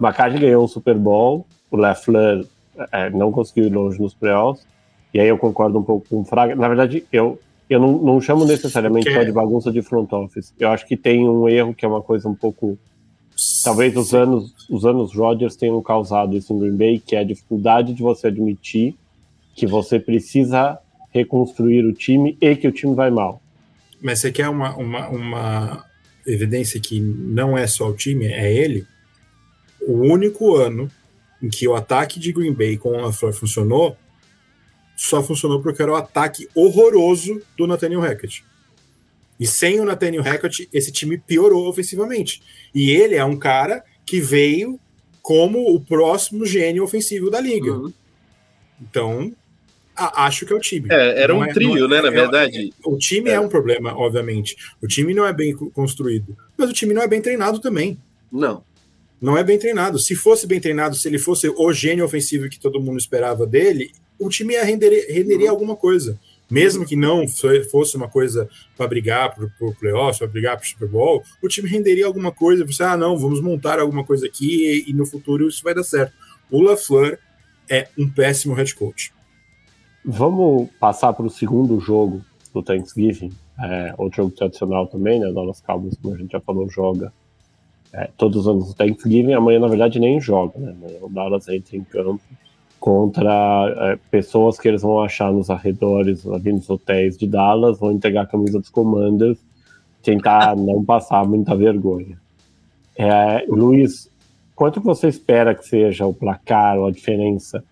McCarthy ganhou o Super Bowl, o Leffler é, não conseguiu ir longe nos playoffs, e aí eu concordo um pouco com o Fraga. Na verdade, eu, eu não, não chamo necessariamente só de bagunça de front office. Eu acho que tem um erro que é uma coisa um pouco. Talvez os anos, os anos Rodgers tenham causado isso em Green Bay, que é a dificuldade de você admitir que você precisa reconstruir o time e que o time vai mal. Mas você quer uma, uma, uma evidência que não é só o time, é ele. O único ano em que o ataque de Green Bay com o LaFleur funcionou, só funcionou porque era o ataque horroroso do Nathaniel Hackett. E sem o Nathaniel Hackett, esse time piorou ofensivamente. E ele é um cara que veio como o próximo gênio ofensivo da liga. Uhum. Então, acho que é o time. É, era não um é, trio, é, né, na é, verdade. o time é. é. um problema, obviamente. O time não é bem construído. Mas o time não é bem treinado também. Não. Não é bem treinado. Se fosse bem treinado, se ele fosse o gênio ofensivo que todo mundo esperava dele, o time ia render, renderia uhum. alguma coisa. Mesmo que não fosse uma coisa para brigar para o playoff, para brigar para o Super Bowl, o time renderia alguma coisa. Você, ah, não, vamos montar alguma coisa aqui e, e no futuro isso vai dar certo. O LaFleur é um péssimo head coach. Vamos passar para o segundo jogo do Thanksgiving, é, outro jogo tradicional também, né? Dallas Cowboys, como a gente já falou, joga é, todos os anos do Thanksgiving. Amanhã, na verdade, nem joga, né? Amanhã o Dallas entra em campo contra é, pessoas que eles vão achar nos arredores, ali nos hotéis de Dallas, vão entregar a camisa dos Commanders, tentar não passar muita vergonha. É, Luiz, quanto você espera que seja o placar ou a diferença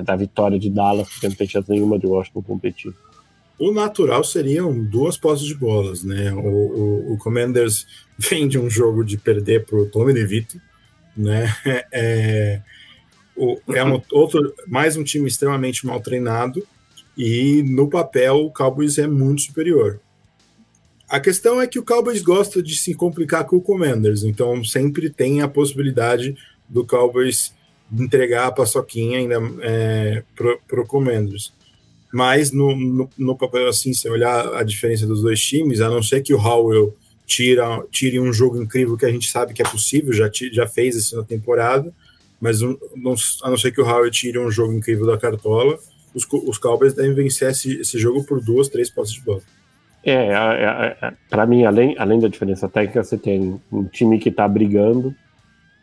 da vitória de Dallas, porque não tem chance nenhuma de Washington competir? O natural seriam duas posses de bolas, né? O, o, o Commanders vem de um jogo de perder para o Tommy DeVito, né? É, o, é um, outro, mais um time extremamente mal treinado e no papel o Cowboys é muito superior. A questão é que o Cowboys gosta de se complicar com o Commanders, então sempre tem a possibilidade do Cowboys entregar a paçoquinha ainda é, para o Commanders. Mas no, no, papel assim, se olhar a diferença dos dois times, a não ser que o Howell tira, tire um jogo incrível que a gente sabe que é possível, já, já fez isso na temporada, mas um, não, a não ser que o Howard tire um jogo incrível da cartola, os, os Cowboys devem vencer esse, esse jogo por duas, três posses de bola. É, é, é, é para mim, além, além da diferença técnica, você tem um time que está brigando.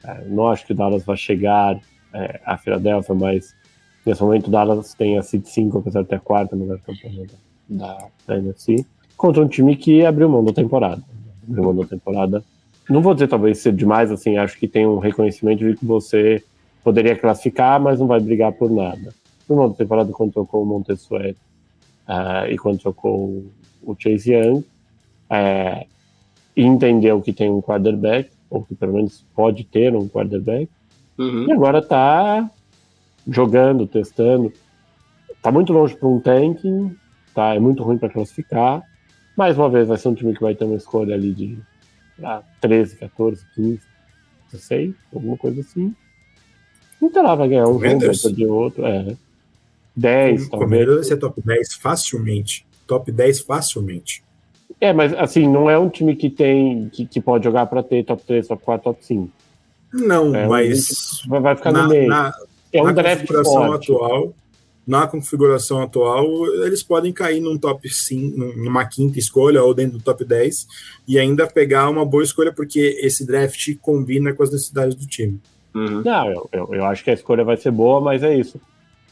É, não acho que o Dallas vai chegar é, a Filadélfia, mas nesse momento o Dallas tem a Seed 5, apesar de ter a quarta melhor campanha da, da NFC, contra um time que abriu mão da temporada. Abriu mão da temporada. Não vou dizer talvez ser demais, assim, acho que tem um reconhecimento de que você poderia classificar, mas não vai brigar por nada. No modo temporada, quando trocou o Montesuet uh, e quando trocou o Chase Young, uh, entendeu que tem um quarterback, ou que pelo menos pode ter um quarterback, uhum. e agora está jogando, testando. Está muito longe para um tanking, tá? é muito ruim para classificar. Mais uma vez, vai ser um time que vai ter uma escolha ali de ah, 13, 14, 15, 16, alguma coisa assim. Então lá vai ganhar um jogo, vai perder outro. É. 10, o talvez. vai ser top 10 facilmente. Top 10 facilmente. É, mas assim, não é um time que tem. que, que pode jogar para ter top 3, top 4, top 5. Não, é mas. Vai ficar na, no meio. Na, é um na draft configuração forte. atual. Na configuração atual, eles podem cair num top 5, numa quinta escolha ou dentro do top 10 e ainda pegar uma boa escolha, porque esse draft combina com as necessidades do time. Uhum. Não, eu, eu, eu, acho que a escolha vai ser boa, mas é isso.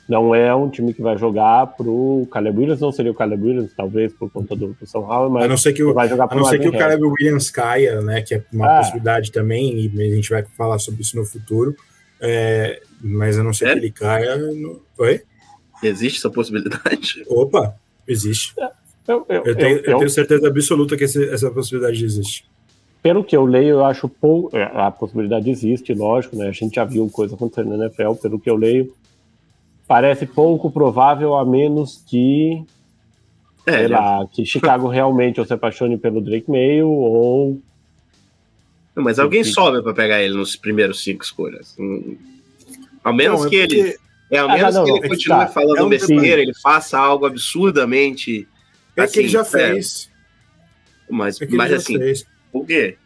Não é um time que vai jogar pro Caleb Williams, não seria o Caleb Williams, talvez, por conta do, do São Paulo, mas a não ser que o, vai jogar a não ser que o Caleb Williams caia, né, que é uma ah. possibilidade também, e a gente vai falar sobre isso no futuro, é, mas a não ser é? que ele caia... No... Oi? Existe essa possibilidade? Opa, existe. É, eu, eu, eu, tenho, eu, tenho, certeza absoluta que esse, essa possibilidade existe pelo que eu leio, eu acho pouco. É, a possibilidade existe, lógico, né? A gente já viu coisa acontecendo na NFL, pelo que eu leio. Parece pouco provável, a menos que. É, sei lá, que Chicago realmente ou se apaixone pelo Drake Mail ou. mas alguém que... sobe para pegar ele nos primeiros cinco escolhas. Hum. Ao menos não, que é porque... ele. É, ao ah, menos não, que ele continue tá. falando é um besteira, ele faça algo absurdamente. É assim, que ele já fez. Mas, é mas assim. Fez por quê?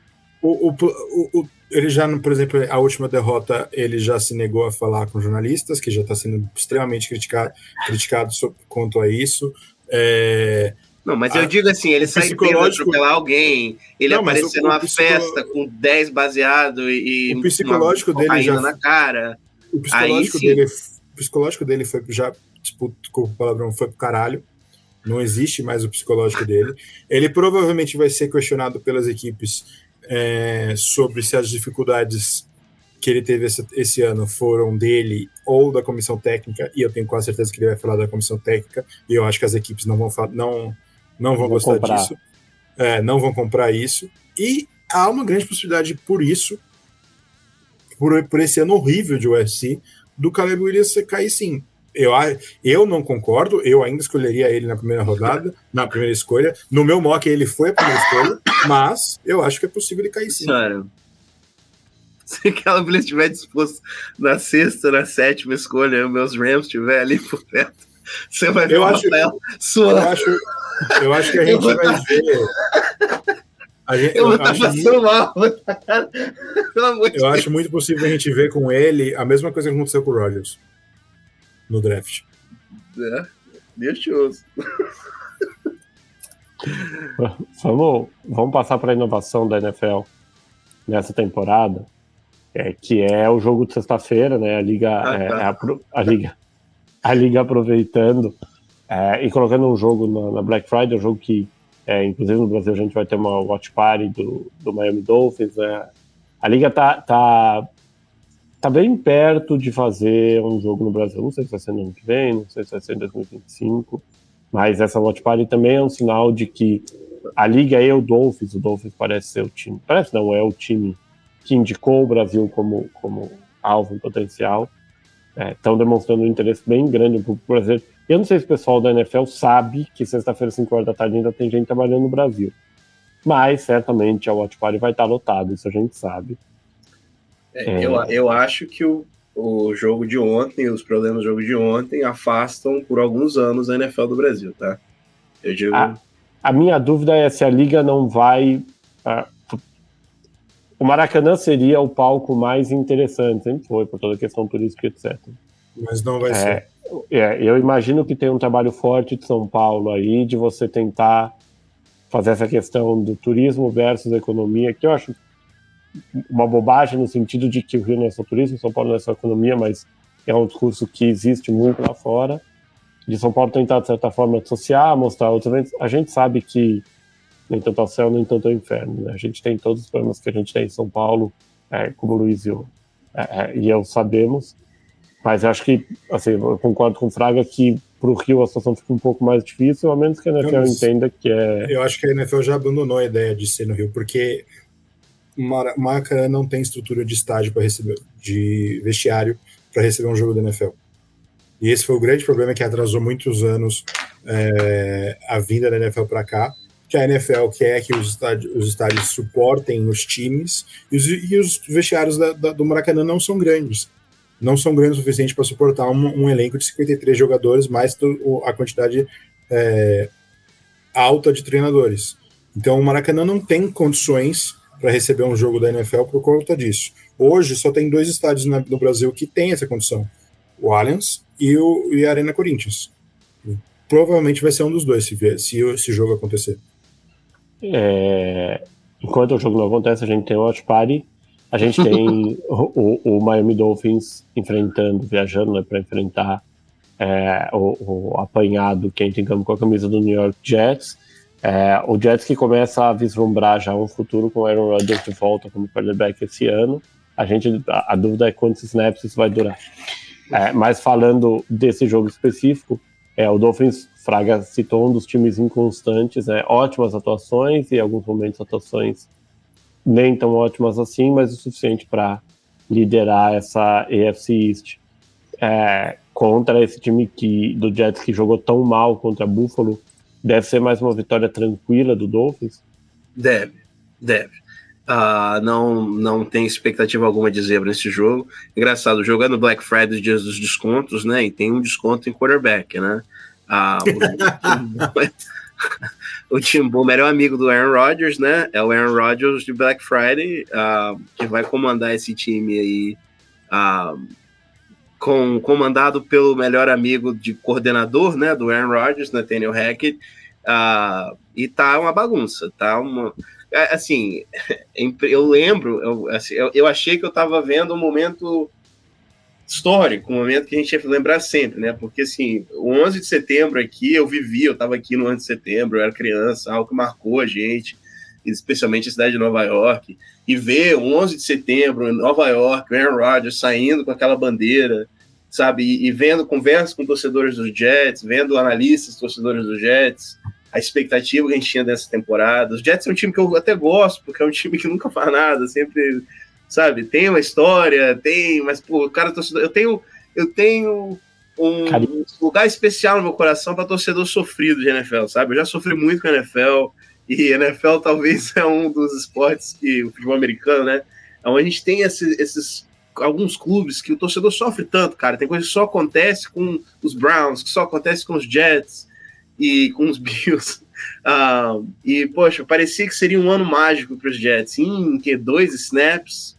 O, o, o, ele já, por exemplo, a última derrota, ele já se negou a falar com jornalistas, que já está sendo extremamente criticado, criticado quanto a isso. É, não, mas eu digo assim, ele sai tentando atropelar alguém, ele não, aparecer numa festa com 10 baseado e o psicológico dele já na cara. O psicológico, Aí, dele, o psicológico dele foi já, tipo, com o palavrão, foi pro caralho. Não existe mais o psicológico dele. Ele provavelmente vai ser questionado pelas equipes é, sobre se as dificuldades que ele teve esse, esse, ano foram dele ou da comissão técnica, e eu tenho quase certeza que ele vai falar da comissão técnica, e eu acho que as equipes não vão, não, não vão, gostar comprar. disso, é, não vão comprar isso, e há uma grande possibilidade por isso, por, por esse ano horrível de UFC, do Caleb Williams cair sim. Eu, eu não concordo, eu ainda escolheria ele na primeira rodada, na primeira escolha. No meu mock ele foi a primeira escolha, mas eu acho que é possível ele cair sim. Cara, se aquela Williams estiver disposto na sexta, na sétima escolha, meus Rams estiver ali por perto, você vai ver eu acho, sua. Eu acho, eu acho que a gente vai ver. A gente, eu, eu acho muito, mal, Eu acho muito possível a gente ver com ele a mesma coisa que aconteceu com o Rogers no draft. É, deixoso. Vamos, vamos passar para a inovação da NFL nessa temporada é, que é o jogo de sexta-feira, né? A liga, ah, é, tá. a, a, liga, a liga aproveitando é, e colocando um jogo na, na, Black Friday, um jogo que, é, inclusive no Brasil a gente vai ter uma watch party do, do Miami Dolphins. Né? A liga tá, tá, tá bem perto de fazer um jogo no Brasil. Não sei se vai ser no ano que vem, não sei se vai ser em 2025, mas essa watch party também é um sinal de que a liga é o Dolphins. O Dolphins parece ser o time, parece não é o time que indicou o Brasil como, como alvo potencial, estão é, demonstrando um interesse bem grande no público brasileiro. Eu não sei se o pessoal da NFL sabe que sexta-feira, 5 horas da tarde, ainda tem gente trabalhando no Brasil. Mas certamente a Watch Party vai estar lotado, isso a gente sabe. É, é... Eu, eu acho que o, o jogo de ontem, os problemas do jogo de ontem, afastam por alguns anos a NFL do Brasil, tá? Eu digo. A, a minha dúvida é se a liga não vai. Uh, o Maracanã seria o palco mais interessante, sempre foi, por toda a questão turística, etc. Mas não vai é, ser. É, eu imagino que tem um trabalho forte de São Paulo aí, de você tentar fazer essa questão do turismo versus economia, que eu acho uma bobagem no sentido de que o Rio não é só turismo, São Paulo não é só economia, mas é um discurso que existe muito lá fora. De São Paulo tentar, de certa forma, associar, mostrar outros eventos. A gente sabe que nem tanto ao céu, nem tanto ao inferno. Né? A gente tem todos os problemas que a gente tem em São Paulo, é, como o Luiz e eu, é, é e eu sabemos, mas acho que, assim, eu concordo com o Fraga que para o Rio a situação fica um pouco mais difícil, a menos que a NFL não, entenda que é. Eu acho que a NFL já abandonou a ideia de ser no Rio, porque Maracanã não tem estrutura de estádio para receber, de vestiário para receber um jogo da NFL. E esse foi o grande problema que atrasou muitos anos é, a vinda da NFL para cá que a NFL quer que os estádios, os estádios suportem os times e os, e os vestiários da, da, do Maracanã não são grandes. Não são grandes o suficiente para suportar um, um, elenco de 53 jogadores, mais a quantidade é, alta de treinadores. Então o Maracanã não tem condições para receber um jogo da NFL por conta disso. Hoje só tem dois estádios no Brasil que têm essa condição: o Allianz e, o, e a Arena Corinthians. Provavelmente vai ser um dos dois se, se esse jogo acontecer. É, enquanto o jogo não acontece, a gente tem o Watch Party, a gente tem o, o, Miami Dolphins enfrentando, viajando né, para enfrentar é, o, o, apanhado que entra em campo com a camisa do New York Jets. É, o Jets que começa a vislumbrar já um futuro com o Aaron Rodgers de volta como quarterback esse ano. A gente a, a dúvida é quantos snaps isso vai durar. É, mas falando desse jogo específico, é, o Dolphins Fraga citou um dos times inconstantes, né? ótimas atuações e em alguns momentos atuações nem tão ótimas assim, mas o suficiente para liderar essa AFC East. É, contra esse time que, do Jets que jogou tão mal contra Buffalo, deve ser mais uma vitória tranquila do Dolphins? Deve, deve. Uh, não, não tem expectativa alguma de zebra nesse jogo. Engraçado, jogando Black Friday, dias dos descontos, né? E tem um desconto em quarterback, né? Ah, o, o Tim Boomer é um amigo do Aaron Rodgers, né? É o Aaron Rodgers de Black Friday, uh, que vai comandar esse time aí, uh, com, comandado pelo melhor amigo de coordenador, né? Do Aaron Rodgers, Nathaniel Hackett. Uh, e tá uma bagunça, tá uma. É, assim, eu lembro, eu, assim, eu, eu achei que eu tava vendo um momento histórico, um momento que a gente ia lembrar sempre, né? Porque, assim, o 11 de setembro aqui, eu vivi, eu estava aqui no 11 de setembro, eu era criança, algo que marcou a gente, especialmente a cidade de Nova York, e ver o 11 de setembro em Nova York, o Aaron Rodgers saindo com aquela bandeira, sabe? E, e vendo conversas com torcedores dos Jets, vendo analistas torcedores dos Jets, a expectativa que a gente tinha dessa temporada. Os Jets é um time que eu até gosto, porque é um time que nunca faz nada, sempre sabe? Tem uma história, tem, mas pô, o cara torcedor, eu tenho, eu tenho um lugar especial no meu coração para torcedor sofrido de NFL, sabe? Eu já sofri muito com a NFL e NFL talvez é um dos esportes que o futebol americano, né? Onde a gente tem esses, esses alguns clubes que o torcedor sofre tanto, cara. Tem coisa que só acontece com os Browns, que só acontece com os Jets e com os Bills. Uh, e, poxa, parecia que seria um ano mágico para os Jets. Em que dois snaps,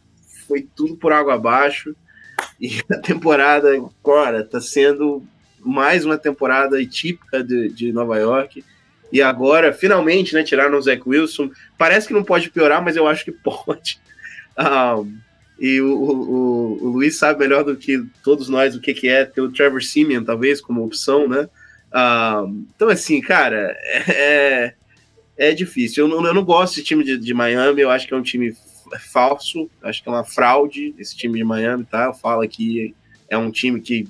foi tudo por água abaixo. E a temporada agora está sendo mais uma temporada típica de, de Nova York. E agora, finalmente, né, tiraram o Zach Wilson. Parece que não pode piorar, mas eu acho que pode. Um, e o, o, o, Luiz sabe melhor do que todos nós o que, que é ter o Trevor Simeon, talvez, como opção, né? Um, então, assim, cara, é, é difícil. Eu não, eu não gosto desse time de, de Miami, eu acho que é um time é falso, acho que é uma fraude esse time de Miami, tá? Eu falo que é um time que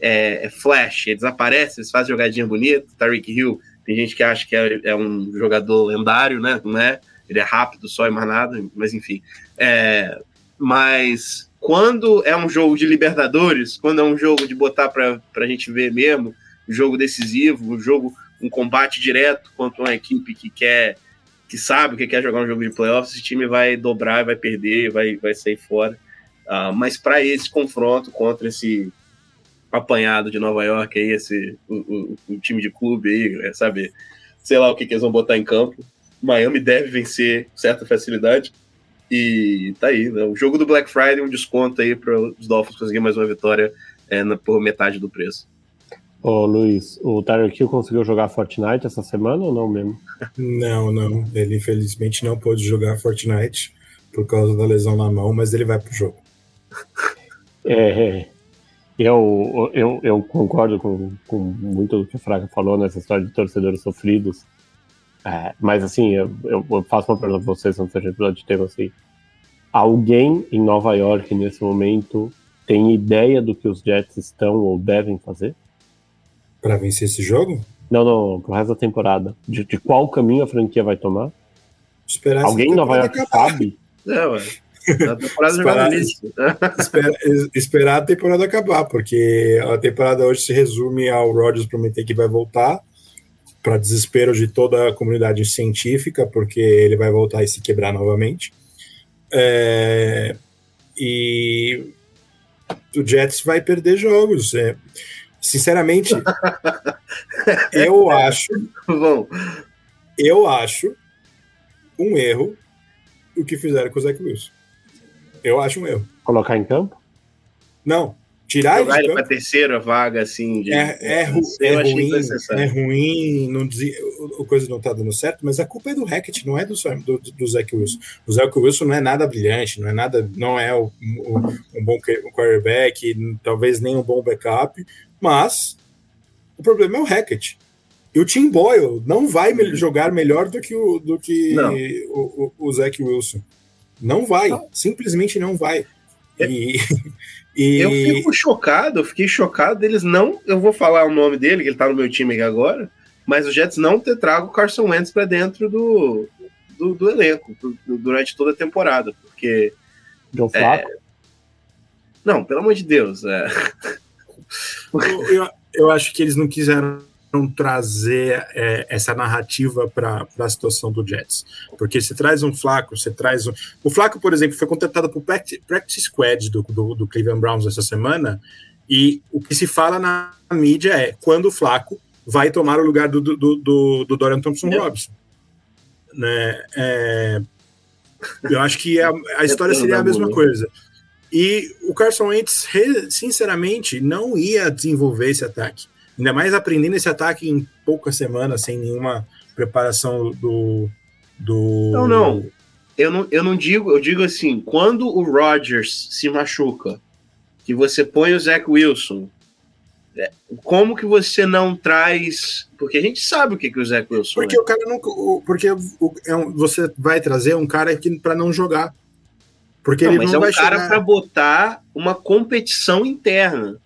é, é flash, eles aparecem, eles fazem jogadinha bonita. Tariq Hill, tem gente que acha que é, é, um jogador lendário, né? Não é? Ele é rápido só e mais nada, mas enfim. É, mas quando é um jogo de Libertadores, quando é um jogo de botar para a gente ver mesmo, um jogo decisivo, um jogo, um combate direto contra uma equipe que quer que sabe que quer jogar um jogo de playoffs, esse time vai dobrar, vai perder, vai, vai sair fora. Uh, mas para esse confronto contra esse apanhado de Nova York aí, esse o, o, o time de clube aí, é, sabe, sei lá o que, que, eles vão botar em campo. Miami deve vencer com certa facilidade. E tá aí, né? O jogo do Black Friday, um desconto aí para os Dolphins conseguir mais uma vitória é, na, por metade do preço. Ô Luiz, o Tyler Kill conseguiu jogar Fortnite essa semana ou não mesmo? Não, não. Ele infelizmente não pôde jogar Fortnite por causa da lesão na mão, mas ele vai pro jogo. É, é. Eu, eu, eu concordo com, com muito do que o Fraga falou nessa história de torcedores sofridos. É, mas assim, eu, eu, faço uma pergunta pra vocês antes da gente de tema assim. Alguém em Nova York nesse momento tem ideia do que os Jets estão ou devem fazer? para vencer esse jogo? Não, não, pro resto da temporada. De, de qual caminho a franquia vai tomar? Esperar Alguém em Nova York acabar. sabe? É, ué. A temporada esperar, espera, esperar a temporada acabar, porque a temporada hoje se resume ao Rodgers prometer que vai voltar, para desespero de toda a comunidade científica, porque ele vai voltar e se quebrar novamente. É, e o Jets vai perder jogos. É, Sinceramente, eu acho. Bom. Eu acho um erro o que fizeram com o Zach Wilson. Eu acho um erro. Colocar em campo? Não. Tirar Jogar ele para terceira vaga, assim. De... É, é, ru é ruim, é ruim, não diz, o, coisa não tá dando certo, mas a culpa é do Hackett, não é do, do, do Zach Wilson. O Zach Wilson não é nada brilhante, não é nada, não é o, o, um bom quarterback, talvez nem um bom backup, mas o problema é o Hackett. E o Tim Boyle não vai me jogar melhor do que o, do que o, o, o Zach Wilson. Não vai, não. simplesmente não vai. É. E, e... Eu fico chocado, eu fiquei chocado deles não. Eu vou falar o nome dele, que ele tá no meu time aqui agora, mas os Jets não ter trago o Carson Wentz para dentro do, do, do, elenco durante toda a temporada, porque. Deu fraco? É... Não, pelo amor de Deus. É... Eu, eu, eu, acho que eles não quiseram trazer é, essa narrativa para a situação do Jets. Porque você traz um Flaco, você traz um... O Flaco, por exemplo, foi contratado para o Practice Squad do, do, do, Cleveland Browns essa semana, e o que se fala na mídia é quando o Flaco vai tomar o lugar do, do, do, do Dorian Thompson Robinson. Né? É, eu acho que a, a história seria a mesma coisa. E o Carson Wentz, sinceramente, não ia desenvolver esse ataque. Ainda mais aprendendo esse ataque em poucas semanas, sem nenhuma preparação do. do... Não, não. Eu não, eu não digo, eu digo assim, quando o Rodgers se machuca que você põe o Zach Wilson, é, como que você não traz. Porque a gente sabe o que, que o Zach Wilson Porque é. o cara não. Porque é você vai trazer um cara para não jogar. Porque não, ele mas não é um vai cara chegar... para botar uma competição interna.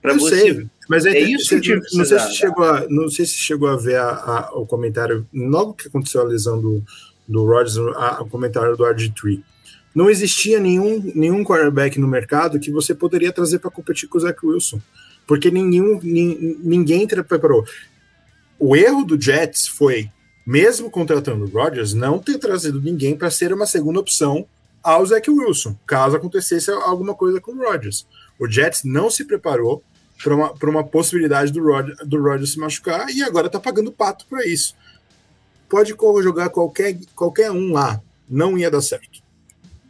Para você. Sei, mas é, é isso você, que não sei se chegou a, não sei se chegou a ver a, a, o comentário logo que aconteceu a lesão do, do Rodgers, o comentário do RG3. Não existia nenhum, nenhum quarterback no mercado que você poderia trazer para competir com o Zach Wilson, porque nenhum, ninguém preparou. O erro do Jets foi, mesmo contratando o Rodgers, não ter trazido ninguém para ser uma segunda opção ao Zach Wilson, caso acontecesse alguma coisa com o Rodgers. O Jets não se preparou para uma, uma possibilidade do Rodgers, do Rodgers se machucar e agora está pagando pato para isso. Pode jogar qualquer, qualquer um lá, não ia dar certo.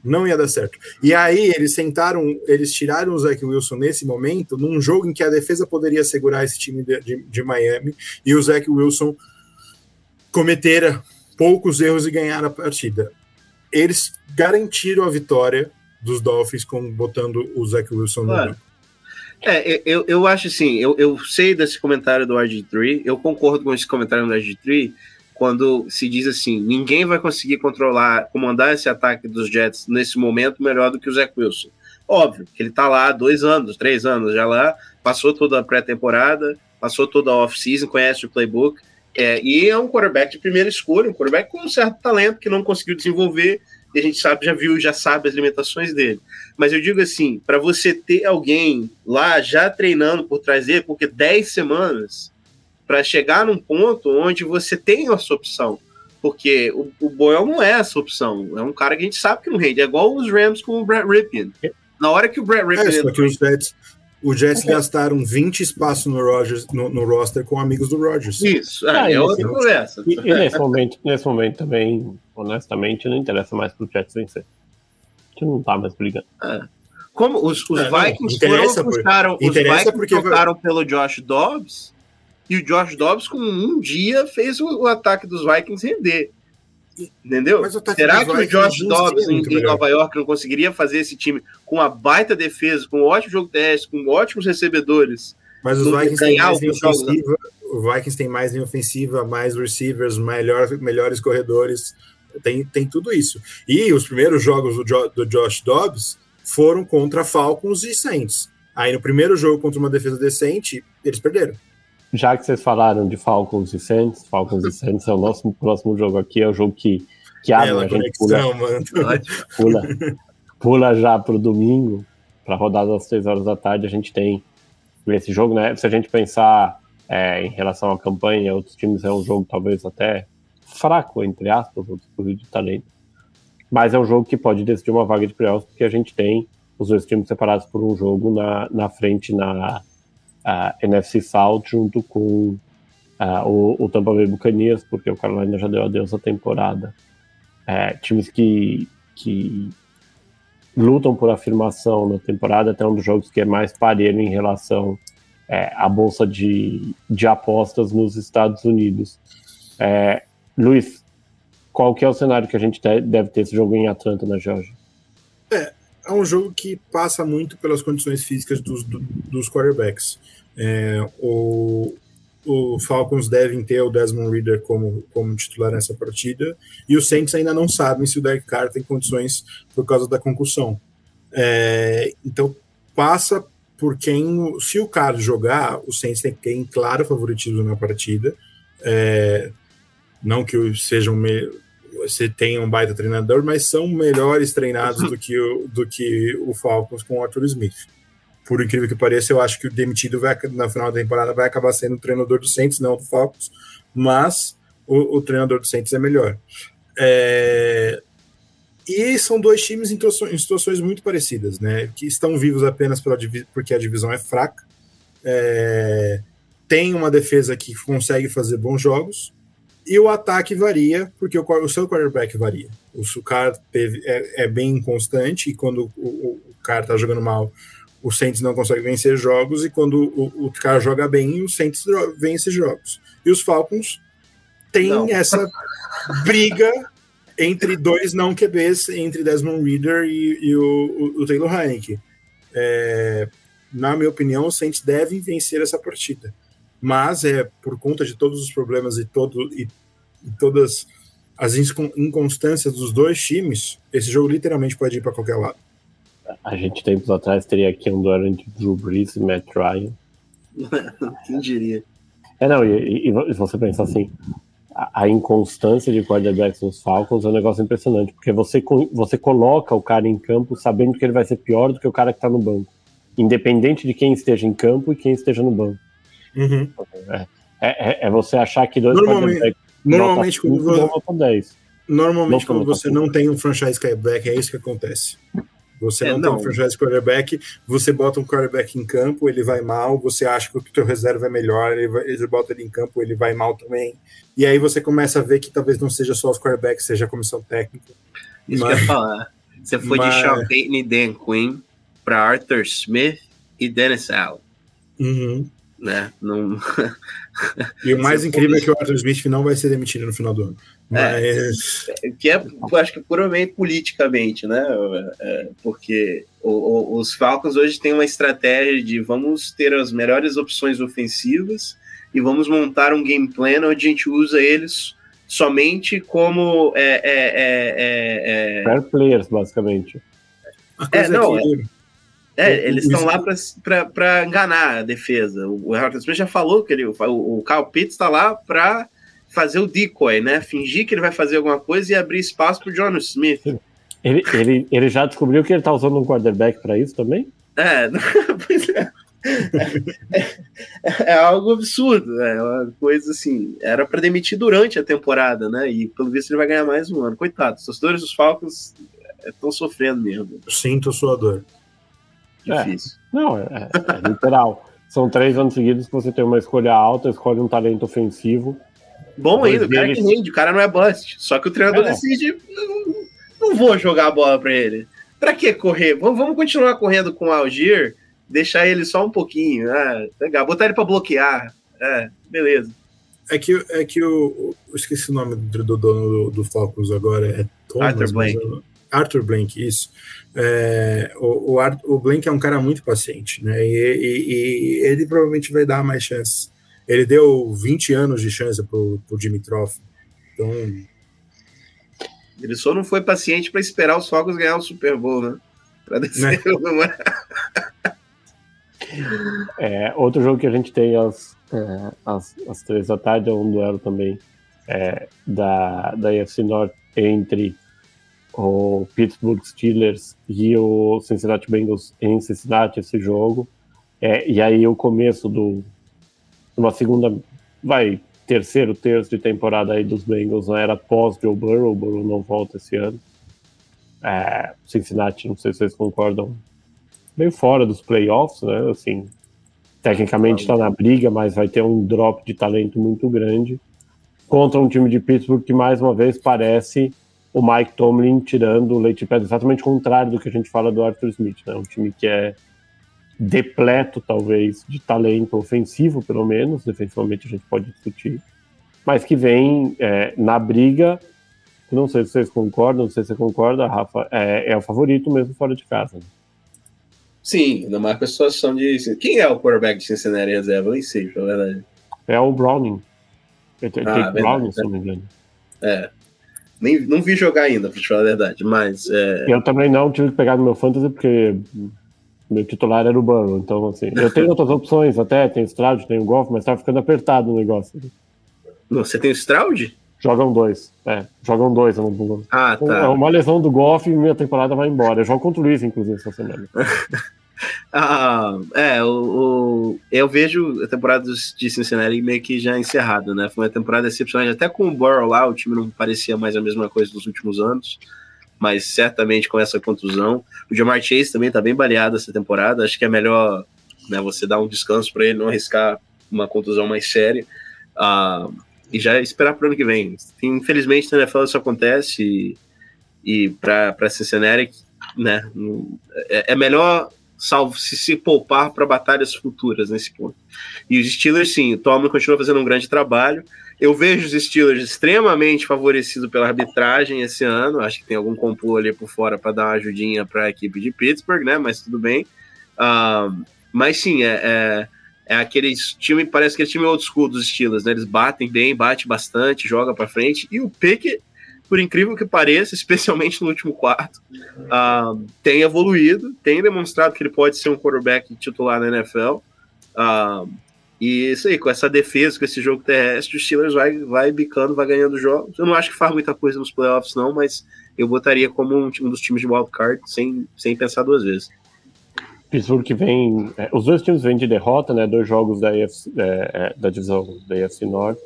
Não ia dar certo. E aí eles sentaram, eles tiraram o Zach Wilson nesse momento, num jogo em que a defesa poderia segurar esse time de, de, de Miami, e o Zach Wilson cometera poucos erros e ganhar a partida. Eles garantiram a vitória dos Dolphins com botando o Zach Wilson claro. no. É, eu, eu acho assim, eu, eu sei desse comentário do RG3, eu concordo com esse comentário do RG3, quando se diz assim, ninguém vai conseguir controlar, comandar esse ataque dos Jets nesse momento melhor do que o Zach Wilson. Óbvio que ele tá lá há dois anos, três anos já lá, passou toda a pré-temporada, passou toda a off-season, conhece o playbook, é, e é um quarterback de primeira escolha, um quarterback com um certo talento que não conseguiu desenvolver, e a gente sabe, já viu, já sabe as limitações dele. Mas eu digo assim, para você ter alguém lá já treinando por trás dele, porque 10 semanas para chegar num ponto onde você tem a sua opção. Porque o, o Boyle não é essa opção. É um cara que a gente sabe que não rende. É igual os Rams com o Brett Ripien. Na hora que o Brett Ripien. É, que os Jets, Jets gastaram 20 espaços no, Rogers, no, no, roster com amigos do Rogers. Isso, é, ah, é outra conversa. E, e, nesse, momento, nesse momento também, honestamente, não interessa mais pro Jets vencer. A gente não tá mais brigando. É. Como os, os é, Vikings foram, buscaram, os Vikings porque trocaram pelo Josh Dobbs e o Josh Dobbs, com um dia, fez o, o ataque dos Vikings render. Entendeu? Será que o Josh Dobbs em, em Nova York não conseguiria fazer esse time com uma baita defesa, com um ótimo jogo teste, com ótimos recebedores? Mas os Vikings têm mais linha ofensiva, o Vikings tem mais linha ofensiva, mais receivers, melhor, melhores corredores, tem, tem tudo isso. E os primeiros jogos do, jo, do Josh Dobbs foram contra Falcons e Saints. Aí no primeiro jogo contra uma defesa decente, eles perderam já que vocês falaram de Falcons e Saints, Falcons e Saints é o nosso próximo jogo aqui, é o jogo que, que abre, a gente pula, pula, pula já para o domingo, para a rodada às três horas da tarde, a gente tem esse jogo, né? Se a gente pensar é, em relação à campanha, outros times é um jogo talvez até fraco, entre aspas, outros de talento. Mas é um jogo que pode decidir uma vaga de playoffs, porque a gente tem os dois times separados por um jogo na, na frente na, a NFC South junto com o, o, Tampa Bay Buccaneers, porque o Carolina já deu adeus à temporada. É, times que, que lutam por afirmação na temporada, até um dos jogos que é mais parelho em relação é, à bolsa de, de apostas nos Estados Unidos. É, Luiz, qual que é o cenário que a gente deve ter esse jogo em Atlanta, na Georgia? É, é um jogo que passa muito pelas condições físicas dos, dos quarterbacks. É, o, o Falcons devem ter o Desmond Reader como, como titular nessa partida, e os Saints ainda não sabem se o Derek Carr tem condições por causa da concussão. É, então, passa por quem. Se o Carr jogar, o Saints tem, tem claro favoritismo na partida. É, não que sejam você tenha um baita treinador, mas são melhores treinados do que o, do que o Falcons com o Arthur Smith. Por incrível que pareça, eu acho que o demitido vai, na final da temporada vai acabar sendo o treinador do Saints, não do Falcons, mas o, o treinador do Saints é melhor. É, e são dois times em, em, situações muito parecidas, né? Que estão vivos apenas pela, porque a divisão é fraca. É, tem uma defesa que consegue fazer bons jogos, e o ataque varia, porque o, o seu quarterback varia. O, cara teve, é, é, bem inconstante, e quando o, o, o cara tá jogando mal, o Saints não consegue vencer jogos, e quando o, o cara joga bem, o Saints vence jogos. E os Falcons têm não. essa briga entre dois não QBs, entre Desmond Reader e, e o, o, Taylor Heineke. é, na minha opinião, o Saints deve vencer essa partida. Mas é por conta de todos os problemas e, todo, e, e todas as inconstâncias dos dois times, esse jogo literalmente pode ir para qualquer lado. A gente tempos atrás teria aqui um duelo entre Drew Brees e Matt Ryan. Quem diria? É, não, e, e você pensa assim, a, a, inconstância de quarterbacks nos Falcons é um negócio impressionante, porque você, você coloca o cara em campo sabendo que ele vai ser pior do que o cara que está no banco, independente de quem esteja em campo e quem esteja no banco. Uhum. É, é, é, você achar que dois Normalmente, normalmente quando você, 10. Normalmente, quando você não tem um franchise quarterback, é isso que acontece. Você é, não, não, tem um franchise quarterback, você bota um quarterback em campo, ele vai mal, você acha que o teu reserva é melhor, ele, vai, ele bota ele em campo, ele vai mal também. E aí você começa a ver que talvez não seja só os quarterbacks, seja a comissão técnica. Isso mas, que eu ia falar. Você foi mas... de Sean Payton e Dan Quinn para Arthur Smith e Dennis Allen. Uhum. Né? Não... e o mais incrível é que o Arthur Smith não vai ser demitido no final do ano. É, Mas... É, que é, eu acho que puramente politicamente, né? É, porque o, o, os Falcons hoje têm uma estratégia de vamos ter as melhores opções ofensivas e vamos montar um game plan onde a gente usa eles somente como é, é, é, Fair players, basicamente. É, não, é, eles estão lá para enganar a defesa. O Harold Smith já falou que ele, o, o Kyle Pitts está lá para fazer o decoy, né? Fingir que ele vai fazer alguma coisa e abrir espaço para o John Smith. Ele, ele, ele já descobriu que ele está usando um quarterback para isso também? É, pois é. É, é, algo absurdo, é uma coisa assim. Era para demitir durante a temporada, né? E pelo visto ele vai ganhar mais um ano. Coitado, os torcedores dos Falcons estão é, sofrendo mesmo. Sinto sua dor. Difícil. É, não, é, é literal. São três anos seguidos que você tem uma escolha alta, escolhe um talento ofensivo Bom ainda, o cara que rende, o cara não é bust. Só que o treinador é. decide, não, vou jogar a bola para ele. Para que correr? Vamos, vamos continuar correndo com o Algier, deixar ele só um pouquinho. Ah, legal, botar ele para bloquear. É, beleza. É que, é que o, eu esqueci o nome do dono do, do, Falcons agora, é Thomas, Arthur Blank. Arthur Blank, isso. É, o, o, o Blank é um cara muito paciente, né? E, e, e ele provavelmente vai dar mais chances ele deu 20 anos de chance pro, pro Dimitrov. Então. Ele só não foi paciente para esperar os Falcons ganhar o Super Bowl, né? Para descer né? é, outro jogo que a gente tem às, é, às, às três da tarde é um duelo também é, da, da North entre o Pittsburgh Steelers e o Cincinnati Bengals em Cincinnati esse jogo. É, e aí o começo do, uma segunda, vai, terceiro terço de temporada aí dos Bengals, não era pós Joe Burrow, o Burrow não volta esse ano. É, Cincinnati, não sei se vocês concordam, meio fora dos playoffs, né? Assim, tecnicamente está na briga, mas vai ter um drop de talento muito grande contra um time de Pittsburgh que mais uma vez parece o Mike Tomlin tirando o leite de pedra, exatamente o contrário do que a gente fala do Arthur Smith, né? Um time que é depleto, talvez, de talento ofensivo, pelo menos, defensivamente a gente pode discutir, mas que vem é, na briga. Não sei se vocês concordam, não sei se você concorda, Rafa, é, é o favorito mesmo fora de casa. Né? Sim, ainda mais com a situação de. Quem é o quarterback de Cincinnati reserva? Eu nem sei, na verdade. É o Browning. É, ah, Browning, se não me engano. É. Nem, não vi jogar ainda, pra te falar a verdade, mas. É... Eu também não tive que pegar no meu fantasy, porque meu titular era o Burrow, então assim, eu tenho outras opções até, tem Stroud, tem o Golf, mas tá ficando apertado o negócio. Não, você tem o Stroud? Jogam dois, é, jogam dois. Eu não, ah, tá. É uma lesão do Golf e minha temporada vai embora. Eu jogo contra o Luiz, inclusive, essa semana. ah, é, o, o, eu vejo a temporada de Cincinnati meio que já encerrada, né? Foi uma temporada decepcionante, até com o Burrow lá, o time não parecia mais a mesma coisa dos últimos anos mas certamente com essa contusão. O Jamar Chase também está bem baleado essa temporada. Acho que é melhor né, você dar um descanso para ele não arriscar uma contusão mais séria. Uh, e já esperar para ano que vem. Infelizmente, na NFL isso acontece. E, e para Cincinnati, né, é, é melhor salvo se se poupar para batalhas futuras nesse ponto. E os Steelers, sim, o Tomlin continua fazendo um grande trabalho. Eu vejo os Steelers extremamente favorecidos pela arbitragem esse ano. Acho que tem algum complô ali por fora para dar uma ajudinha para a equipe de Pittsburgh, né? Mas tudo bem. Uh, mas sim, é, é, é aqueles time, parece que é time old school dos estilos, né? Eles batem bem, bate bastante, joga para frente. E o Pique, por incrível que pareça, especialmente no último quarto, uh, tem evoluído, tem demonstrado que ele pode ser um quarterback titular na NFL. Uh, e isso aí, com essa defesa, com esse jogo terrestre, o Steelers vai, vai bicando, vai ganhando jogos. Eu não acho que faz muita coisa nos playoffs, não, mas eu botaria como um, um dos times de wildcard sem, sem pensar duas vezes. Pittsburgh que vem. É, os dois times vêm de derrota, né? Dois jogos da, AFC, é, é, da divisão da AFC Norte.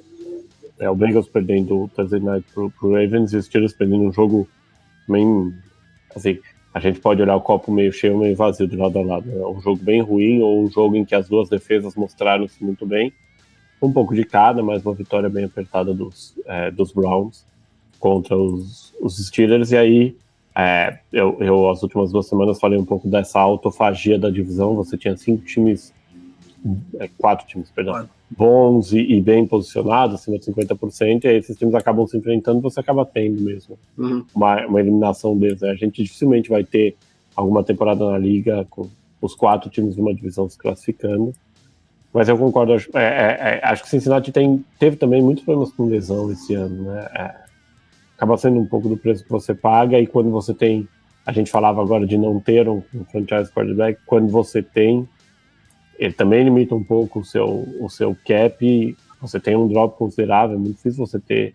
É, o Bengals perdendo o Thursday Night pro, pro Ravens e os Steelers perdendo um jogo bem. Assim, a gente pode olhar o copo meio cheio meio vazio de lado a lado. É um jogo bem ruim ou um jogo em que as duas defesas mostraram-se muito bem. Um pouco de cada, mas uma vitória bem apertada dos, é, dos Browns contra os, os Steelers. E aí, é, eu, eu, as últimas duas semanas, falei um pouco dessa autofagia da divisão. Você tinha cinco times, quatro times, perdão, bons e, e, bem posicionados, acima de 50%, e aí esses times acabam se enfrentando, você acaba tendo mesmo uhum. uma, uma, eliminação deles. Né? A gente dificilmente vai ter alguma temporada na liga com os quatro times de uma divisão se classificando. Mas eu concordo, acho, é, é, é acho que Cincinnati tem, teve também muitos problemas com lesão esse ano, né? É, acaba sendo um pouco do preço que você paga, e quando você tem, a gente falava agora de não ter um, um franchise quarterback, quando você tem ele também limita um pouco o seu, o seu cap. Você tem um drop considerável, é muito difícil você ter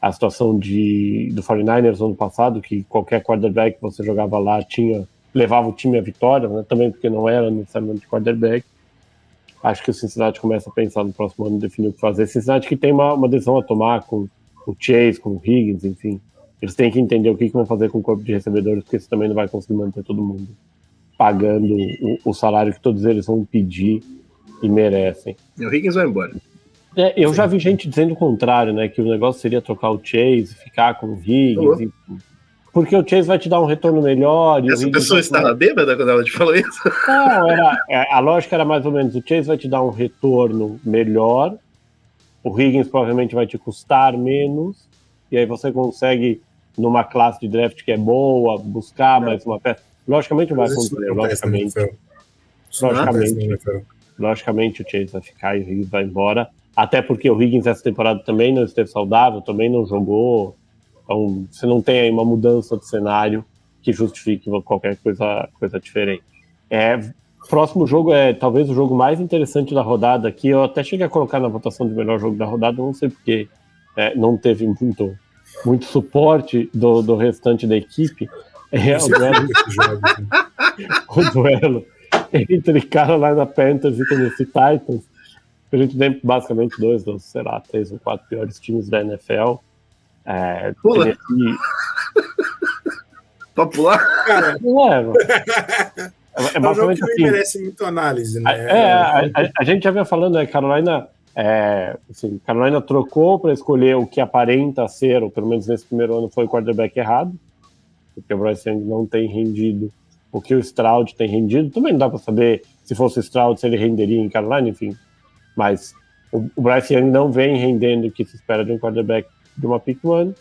a situação de, do 49ers ano passado, que qualquer quarterback que você jogava lá tinha levava o time à vitória, né? também porque não era necessariamente quarterback. Acho que o Cincinnati começa a pensar no próximo ano definir o que fazer. Cincinnati que tem uma, uma decisão a tomar com o Chase, com o Higgins, enfim. Eles têm que entender o que, que vão fazer com o corpo de recebedores, porque você também não vai conseguir manter todo mundo pagando o, o, salário que todos eles vão pedir e merecem. E o Higgins vai embora. É, eu Sim. já vi gente dizendo o contrário, né? Que o negócio seria trocar o Chase, ficar com o Higgins. porque o Chase vai te dar um retorno melhor. Essa pessoa estava bêbada quando ela te falou isso? Não, era, é, a lógica era mais ou menos: o Chase vai te dar um retorno melhor, o Higgins provavelmente vai te custar menos, e aí você consegue, numa classe de draft que é boa, buscar mais uma peça. Logicamente vai acontecer, logicamente. Logicamente, logicamente o Chase vai ficar e o Higgins vai embora. Até porque o Higgins essa temporada também não esteve saudável, também não jogou. Então você não tem aí uma mudança de cenário que justifique qualquer coisa, coisa diferente. É, próximo jogo é talvez o jogo mais interessante da rodada aqui. Eu até cheguei a colocar na votação de melhor jogo da rodada, não sei porque é, não teve muito, muito suporte do, do restante da equipe. É, o duelo, o duelo entre Carolina Panthers e Tennessee Titans. A gente tem basicamente dois dos, sei lá, três ou quatro piores times da NFL. É, Pula. Tennessee... Pode pular? Cara. Não é, é, é basicamente assim. merece muito análise, né? É, a, a, a gente já vinha falando, né? Carolina, é, assim, Carolina trocou para escolher o que aparenta ser, ou pelo menos nesse primeiro ano, foi o quarterback errado porque o Bryce Young não tem rendido o que o Stroud tem rendido. Também não dá para saber se fosse o Stroud se ele renderia em Carolina, enfim. Mas o, o Bryce Young não vem rendendo o que se espera de um quarterback de uma pick one.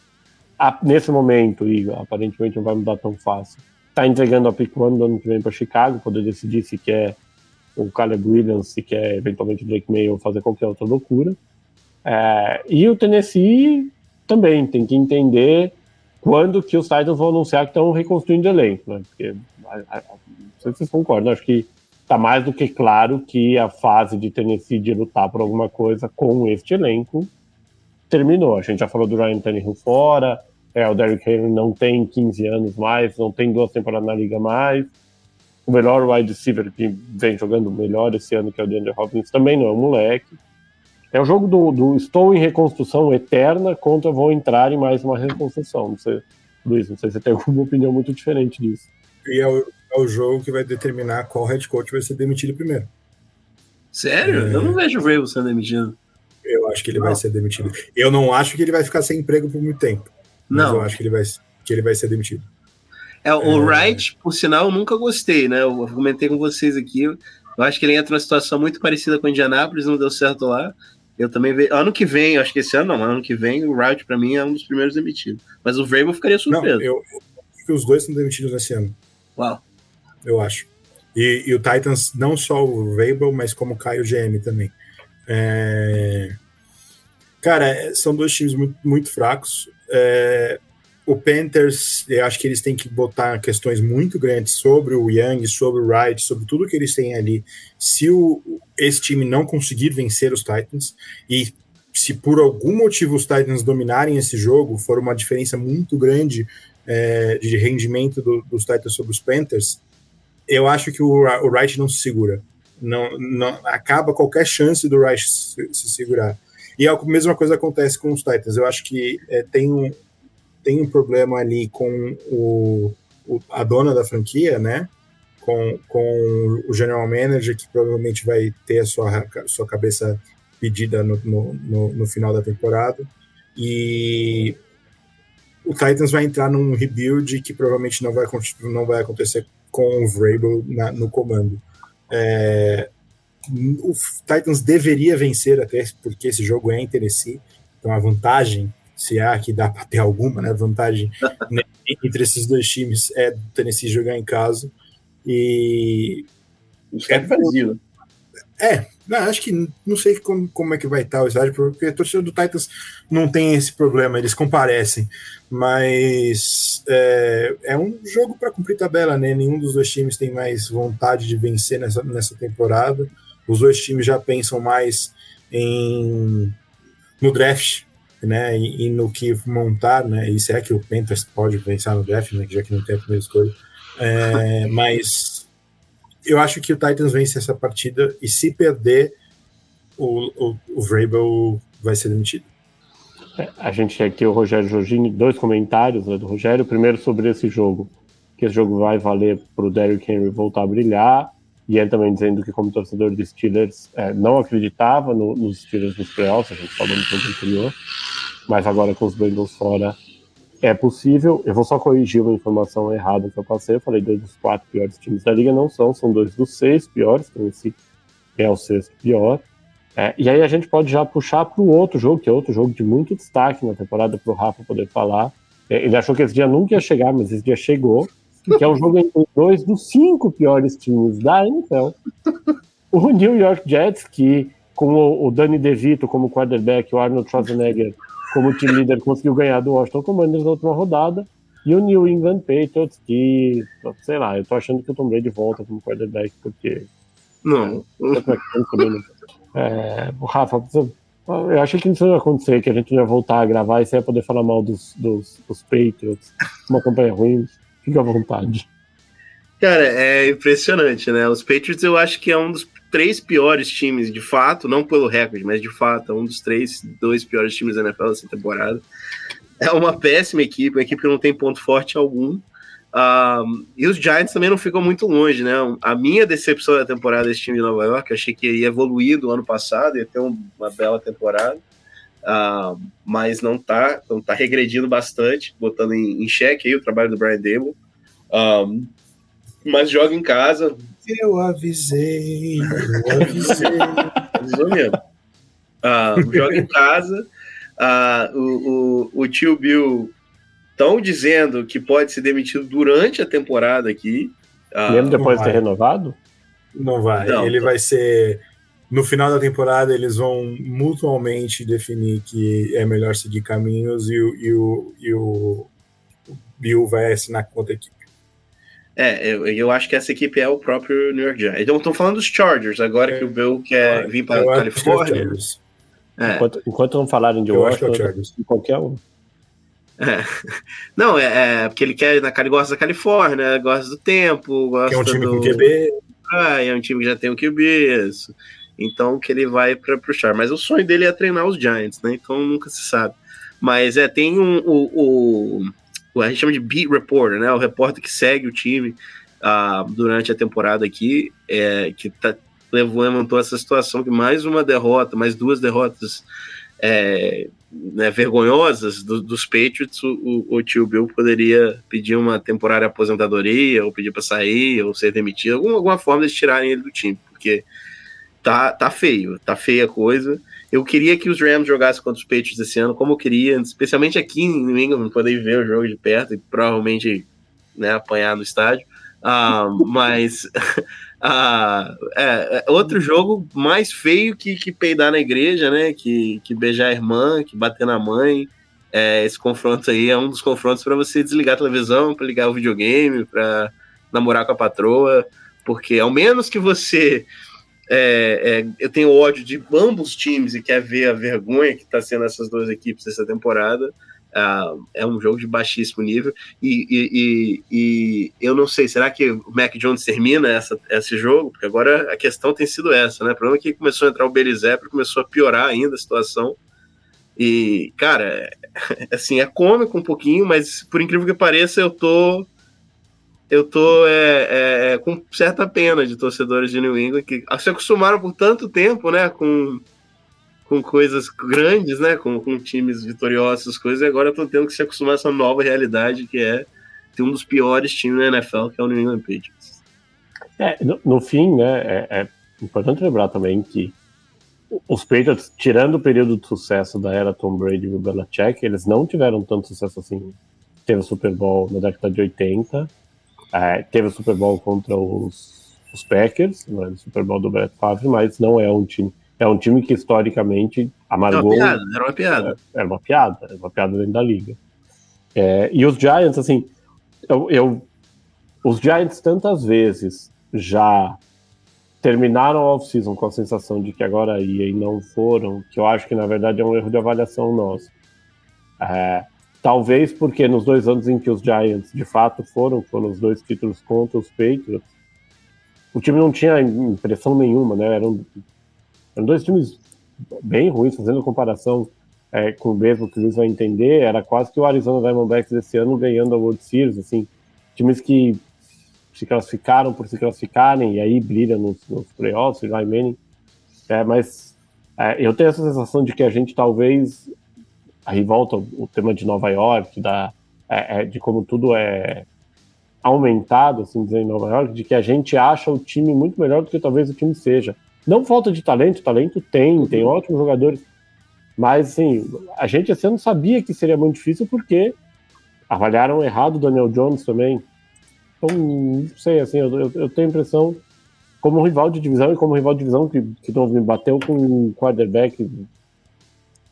A, nesse momento, e aparentemente não vai mudar tão fácil, está entregando a pick one do ano que vem para Chicago, poder decidir se quer o Caleb Williams, se quer eventualmente o Drake May ou fazer qualquer outra loucura. É, e o Tennessee também tem que entender quando que os Titans vão anunciar que estão reconstruindo o elenco, né? Porque, não sei se vocês concordam, acho que está mais do que claro que a fase de Tennessee de lutar por alguma coisa com este elenco terminou. A gente já falou do Ryan Tannehill fora, é, o Derrick Henry não tem 15 anos mais, não tem duas temporadas na liga mais. O melhor wide receiver que vem jogando melhor esse ano, que é o DeAndre Hopkins, também não é um moleque. É o jogo do, do, estou em reconstrução eterna contra vou entrar em mais uma reconstrução. Não sei, Luiz, não sei se você tem alguma opinião muito diferente disso. E é o, é o jogo que vai determinar qual head coach vai ser demitido primeiro. Sério? É... Eu não vejo o Ravens sendo demitido. Eu acho que ele não. vai ser demitido. Eu não acho que ele vai ficar sem emprego por muito tempo. Não. eu acho que ele vai, que ele vai ser demitido. É, o é... Wright, por sinal, eu nunca gostei, né? Eu comentei com vocês aqui. Eu acho que ele entra numa situação muito parecida com o Indianapolis, não deu certo lá. Eu também vejo. Ano que vem, acho que esse ano não, ano que vem o Wright para mim é um dos primeiros demitidos. Mas o Vrabel ficaria surpreso. Não, eu, acho que os dois são demitidos esse ano. Uau. Eu acho. E, e o Titans, não só o Rabel, mas como cai o GM também. É... Cara, são dois times muito, muito fracos. É... O Panthers, eu acho que eles têm que botar questões muito grandes sobre o Young, sobre o Wright, sobre tudo que eles têm ali. Se o, esse time não conseguir vencer os Titans, e se por algum motivo os Titans dominarem esse jogo, for uma diferença muito grande é, de rendimento do, dos Titans sobre os Panthers, eu acho que o, o Wright não se segura. Não, não acaba qualquer chance do Wright se, se, segurar. E a mesma coisa acontece com os Titans. Eu acho que é, tem, um, tem um problema ali com o, o, a dona da franquia, né? Com, com o general manager, que provavelmente vai ter a sua, sua cabeça pedida no, no, no, no final da temporada. E o Titans vai entrar num rebuild que provavelmente não vai, não vai acontecer com o Vrabel na, no comando. É, o Titans deveria vencer até porque esse jogo é em Tennessee, então a vantagem, se há que dá para ter alguma, né, vantagem né, entre esses dois times é do Tennessee jogar em casa e é vazio. É, não, acho que não sei como, como é que vai estar o estádio, porque a torcida do Titans não tem esse problema, eles comparecem. Mas é, é um jogo para cumprir tabela, né? Nenhum dos dois times tem mais vontade de vencer nessa, nessa temporada. Os dois times já pensam mais em no draft, né? E, e no que montar, né? Isso é que o Panthers pode pensar no draft, né? Já que não tem a primeira escolha. É, mas eu acho que o Titans vence essa partida e se perder, o, o, o Vrabel vai ser demitido. É, a gente tem aqui o Rogério Jorginho, dois comentários né, do Rogério. Primeiro sobre esse jogo, que esse jogo vai valer para o Derrick Henry voltar a brilhar. E ele também dizendo que, como torcedor dos Steelers, é, não acreditava no, nos Steelers nos playoffs, a gente falou no tempo anterior, mas agora com os Bengals fora, é possível, eu vou só corrigir uma informação errada que eu passei. Eu falei dois dos quatro piores times da liga, não são, são dois dos seis piores, então esse é o sexto pior. É, e aí a gente pode já puxar para o outro jogo, que é outro jogo de muito destaque na temporada, para o Rafa poder falar. É, ele achou que esse dia nunca ia chegar, mas esse dia chegou, que é um jogo entre dois dos cinco piores times da NFL. O New York Jets, que com o, o Danny DeVito como quarterback, o Arnold Schwarzenegger como time líder conseguiu ganhar do Washington Commanders na última rodada. E o New England Patriots, que, sei lá, eu tô achando que o Tom Brady volta como quarterback, porque. Não. É, Rafa, eu achei que isso ia acontecer, que a gente ia voltar a gravar e você ia poder falar mal dos, dos, dos Patriots, uma campanha ruim. Fica à vontade. Cara, é impressionante, né? Os Patriots eu acho que é um dos três piores times, de fato, não pelo recorde, mas de fato, é um dos três, dois piores times da NFL essa temporada. É uma péssima equipe, uma equipe que não tem ponto forte algum. Um, e os Giants também não ficam muito longe, né? A minha decepção da temporada desse time de Nova York, eu achei que ia evoluir do ano passado, ia ter uma bela temporada, uh, mas não tá, não tá regredindo bastante, botando em, em xeque aí o trabalho do Brian Dable. Um, mas joga em casa, eu avisei, eu avisei. Avisou mesmo. Ah, joga em casa. Ah, o, o, o tio Bill estão dizendo que pode ser demitido durante a temporada aqui. Ah, Mesmo depois de ter renovado? Não vai. Não, ele vai ser. No final da temporada, eles vão mutuamente definir que é melhor seguir caminhos e, e, o, e o Bill vai assinar contra a equipe. É, eu, eu acho que essa equipe é o próprio New York Giants. Então, estão falando dos Chargers, agora é, que o Bill quer é, vir para a Califórnia. É. Enquanto, enquanto, não falarem de eu Washington, é qualquer um. É. Não, é, é, porque ele quer, na ele gosta da Califórnia, gosta do tempo, gosta que é um time do... com QB. Ah, é um time que já tem o QB, isso. Então que ele vai para o Char. Mas o sonho dele é treinar os Giants, né? Então nunca se sabe. Mas é, tem um, o, o a gente chama de beat reporter, né? O repórter que segue o time uh, durante a temporada aqui, é, que tá, levantou essa situação que mais uma derrota, mais duas derrotas é, né, vergonhosas do, dos Patriots, o, o, tio Bill poderia pedir uma temporária aposentadoria, ou pedir para sair, ou ser demitido, alguma, alguma forma de tirarem ele do time, porque tá, tá feio, tá feia a coisa. Eu queria que os Rams jogassem contra os Patriots esse ano, como eu queria, especialmente aqui em New England, poder ver o jogo de perto e provavelmente né, apanhar no estádio. Uh, mas é, é, outro jogo mais feio que, que peidar na igreja, né? Que, que beijar a irmã, que bater na mãe. É, esse confronto aí é um dos confrontos para você desligar a televisão, para ligar o videogame, para namorar com a patroa, porque ao menos que você é, é, eu tenho ódio de ambos times e quer ver a vergonha que está sendo essas duas equipes essa temporada. Uh, é um jogo de baixíssimo nível e, e, e, e, eu não sei, será que o Mac Jones termina essa, esse jogo? Porque agora a questão tem sido essa, né? O problema é que começou a entrar o Berizepro, começou a piorar ainda a situação. E, cara, assim, é cômico um pouquinho, mas por incrível que pareça, eu tô eu tô é, é, é, com certa pena de torcedores de New England que se acostumaram por tanto tempo, né, com, com coisas grandes, né, com, com times vitoriosos, coisas, e agora estão tendo que se acostumar a essa nova realidade que é ter um dos piores times da NFL, que é o New England Patriots. É, no, no fim, né, é, é, importante lembrar também que os Patriots, tirando o período de sucesso da era Tom Brady e Belichick, eles não tiveram tanto sucesso assim. Teve o Super Bowl na década de 80, é, teve o Super Bowl contra os, os Packers, é o Super Bowl do Brett Favre, mas não é um time. É um time que historicamente amargou. Era uma piada, era uma piada. É, era uma piada, era uma piada dentro da liga. É, e os Giants, assim, eu, eu, os Giants tantas vezes já terminaram a off-season com a sensação de que agora ia e não foram, que eu acho que na verdade é um erro de avaliação nosso. É, Talvez porque nos dois anos em que os Giants de fato foram, foram os dois títulos contra os Patriots, o time não tinha impressão nenhuma, né? Eram, eram dois times bem ruins, fazendo comparação é, com o mesmo que o Luiz vai entender, era quase que o Arizona Diamondbacks esse ano ganhando a World Series, assim, times que se classificaram por se classificarem e aí brilham nos, nos playoffs, Eli Manning, é, mas é, eu tenho essa sensação de que a gente talvez aí volta o tema de Nova York, da, é, é, de como tudo é aumentado, assim dizer, em Nova York, de que a gente acha o time muito melhor do que talvez o time seja. Não falta de talento, talento tem, tem uhum. ótimos jogadores, mas assim, a gente esse ano sabia que seria muito difícil porque avaliaram errado o Daniel Jones também. Então, não sei, assim, eu, eu, eu tenho a impressão, como rival de divisão e como rival de divisão que, que não me bateu com um quarterback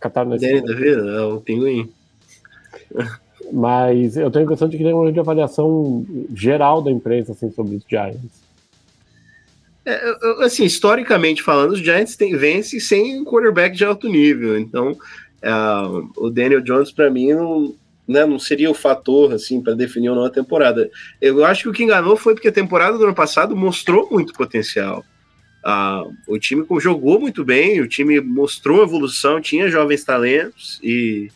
Catar nesse Danny DeVito, é o pinguim. Mas eu tenho a impressão de que tem uma avaliação geral da imprensa assim, sobre os Giants. É, assim, historicamente falando, os Giants tem, vencem sem um quarterback de alto nível. Então, uh, o Daniel Jones, para mim, não, né, não seria o fator assim para definir uma nova temporada. Eu acho que o que enganou foi porque a temporada do ano passado mostrou muito potencial. Uh, o time jogou muito bem, o time mostrou evolução, tinha jovens talentos e,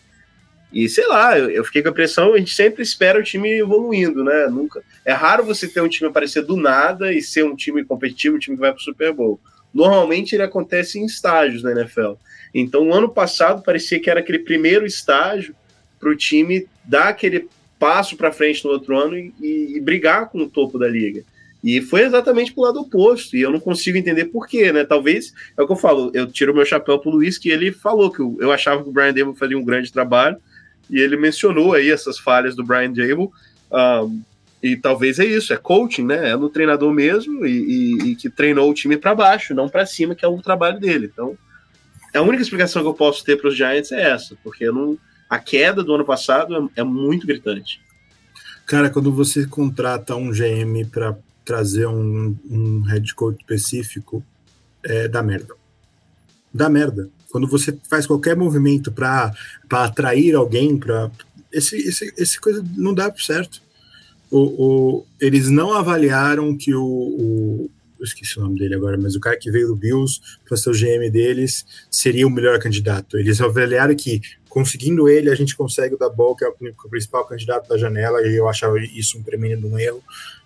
e sei lá, eu, eu, fiquei com a impressão, a gente sempre espera o time evoluindo, né? Nunca. É raro você ter um time aparecer do nada e ser um time competitivo, um time que vai para o Super Bowl. Normalmente ele acontece em estágios na NFL. Então, o ano passado parecia que era aquele primeiro estágio para o time dar aquele passo para frente no outro ano e, e, e brigar com o topo da liga. E foi exatamente pro lado oposto, e eu não consigo entender por quê, né? Talvez, é o que eu falo, eu tiro meu chapéu pro Luiz, que ele falou que eu, eu achava que o Brian Dable fazia um grande trabalho, e ele mencionou aí essas falhas do Brian Dable, um, e talvez é isso, é coaching, né? É no treinador mesmo, e, e, e que treinou o time para baixo, não para cima, que é o trabalho dele. Então, a única explicação que eu posso ter para os Giants é essa, porque não, a queda do ano passado é, é muito gritante. Cara, quando você contrata um GM para trazer um, um head coach específico é, dá merda. Dá merda. Quando você faz qualquer movimento para atrair alguém, para esse, esse, esse coisa não dá certo. O, o, eles não avaliaram que o, o eu esqueci o nome dele agora, mas o cara que veio do Bills para ser o GM deles seria o melhor candidato. Eles avaliaram que conseguindo ele a gente consegue o da Ball, que é o principal candidato da janela, e eu achava isso um tremendo erro.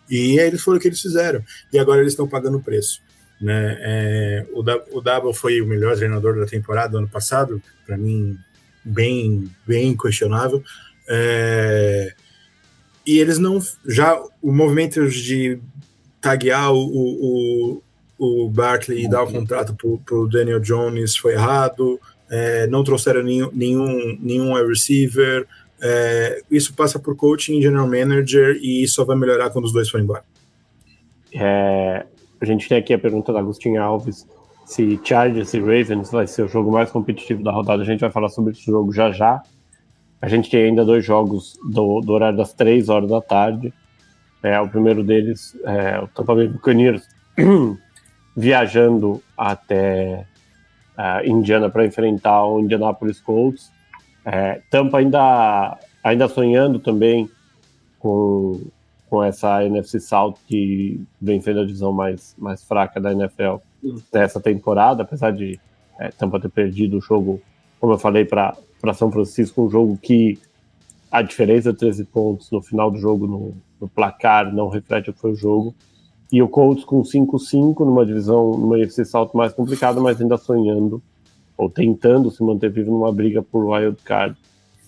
E eles foram o que eles fizeram. E agora eles estão pagando o preço. Né? É, o, o Double foi o melhor treinador da temporada do ano passado, para mim, bem, bem questionável. É, e eles não. Já o movimento de taguear o, o, o Barkley e dar o contrato para o Daniel Jones foi errado. É, não trouxeram nenhum, nenhum, nenhum receiver. É, isso passa por coaching, general manager e só vai melhorar quando os dois forem embora. É, a gente tem aqui a pergunta da Agostinho Alves se Chargers e Ravens vai ser o jogo mais competitivo da rodada. A gente vai falar sobre esse jogo já já. A gente tem ainda dois jogos do, do horário das três horas da tarde. É, o primeiro deles é o Tampa Bay Buccaneers viajando até uh, Indiana para enfrentar o Indianapolis Colts. É, Tampa ainda, ainda sonhando também com, com essa NFC South que vem sendo a divisão mais, mais fraca da NFL nessa temporada, apesar de é, Tampa ter perdido o jogo, como eu falei, para São Francisco, um jogo que a diferença de 13 pontos no final do jogo no, no placar não reflete o que foi o jogo. E o Colts com 5-5 numa divisão, numa UFC salto mais complicada, mas ainda sonhando ou tentando se manter vivo numa briga por wild card.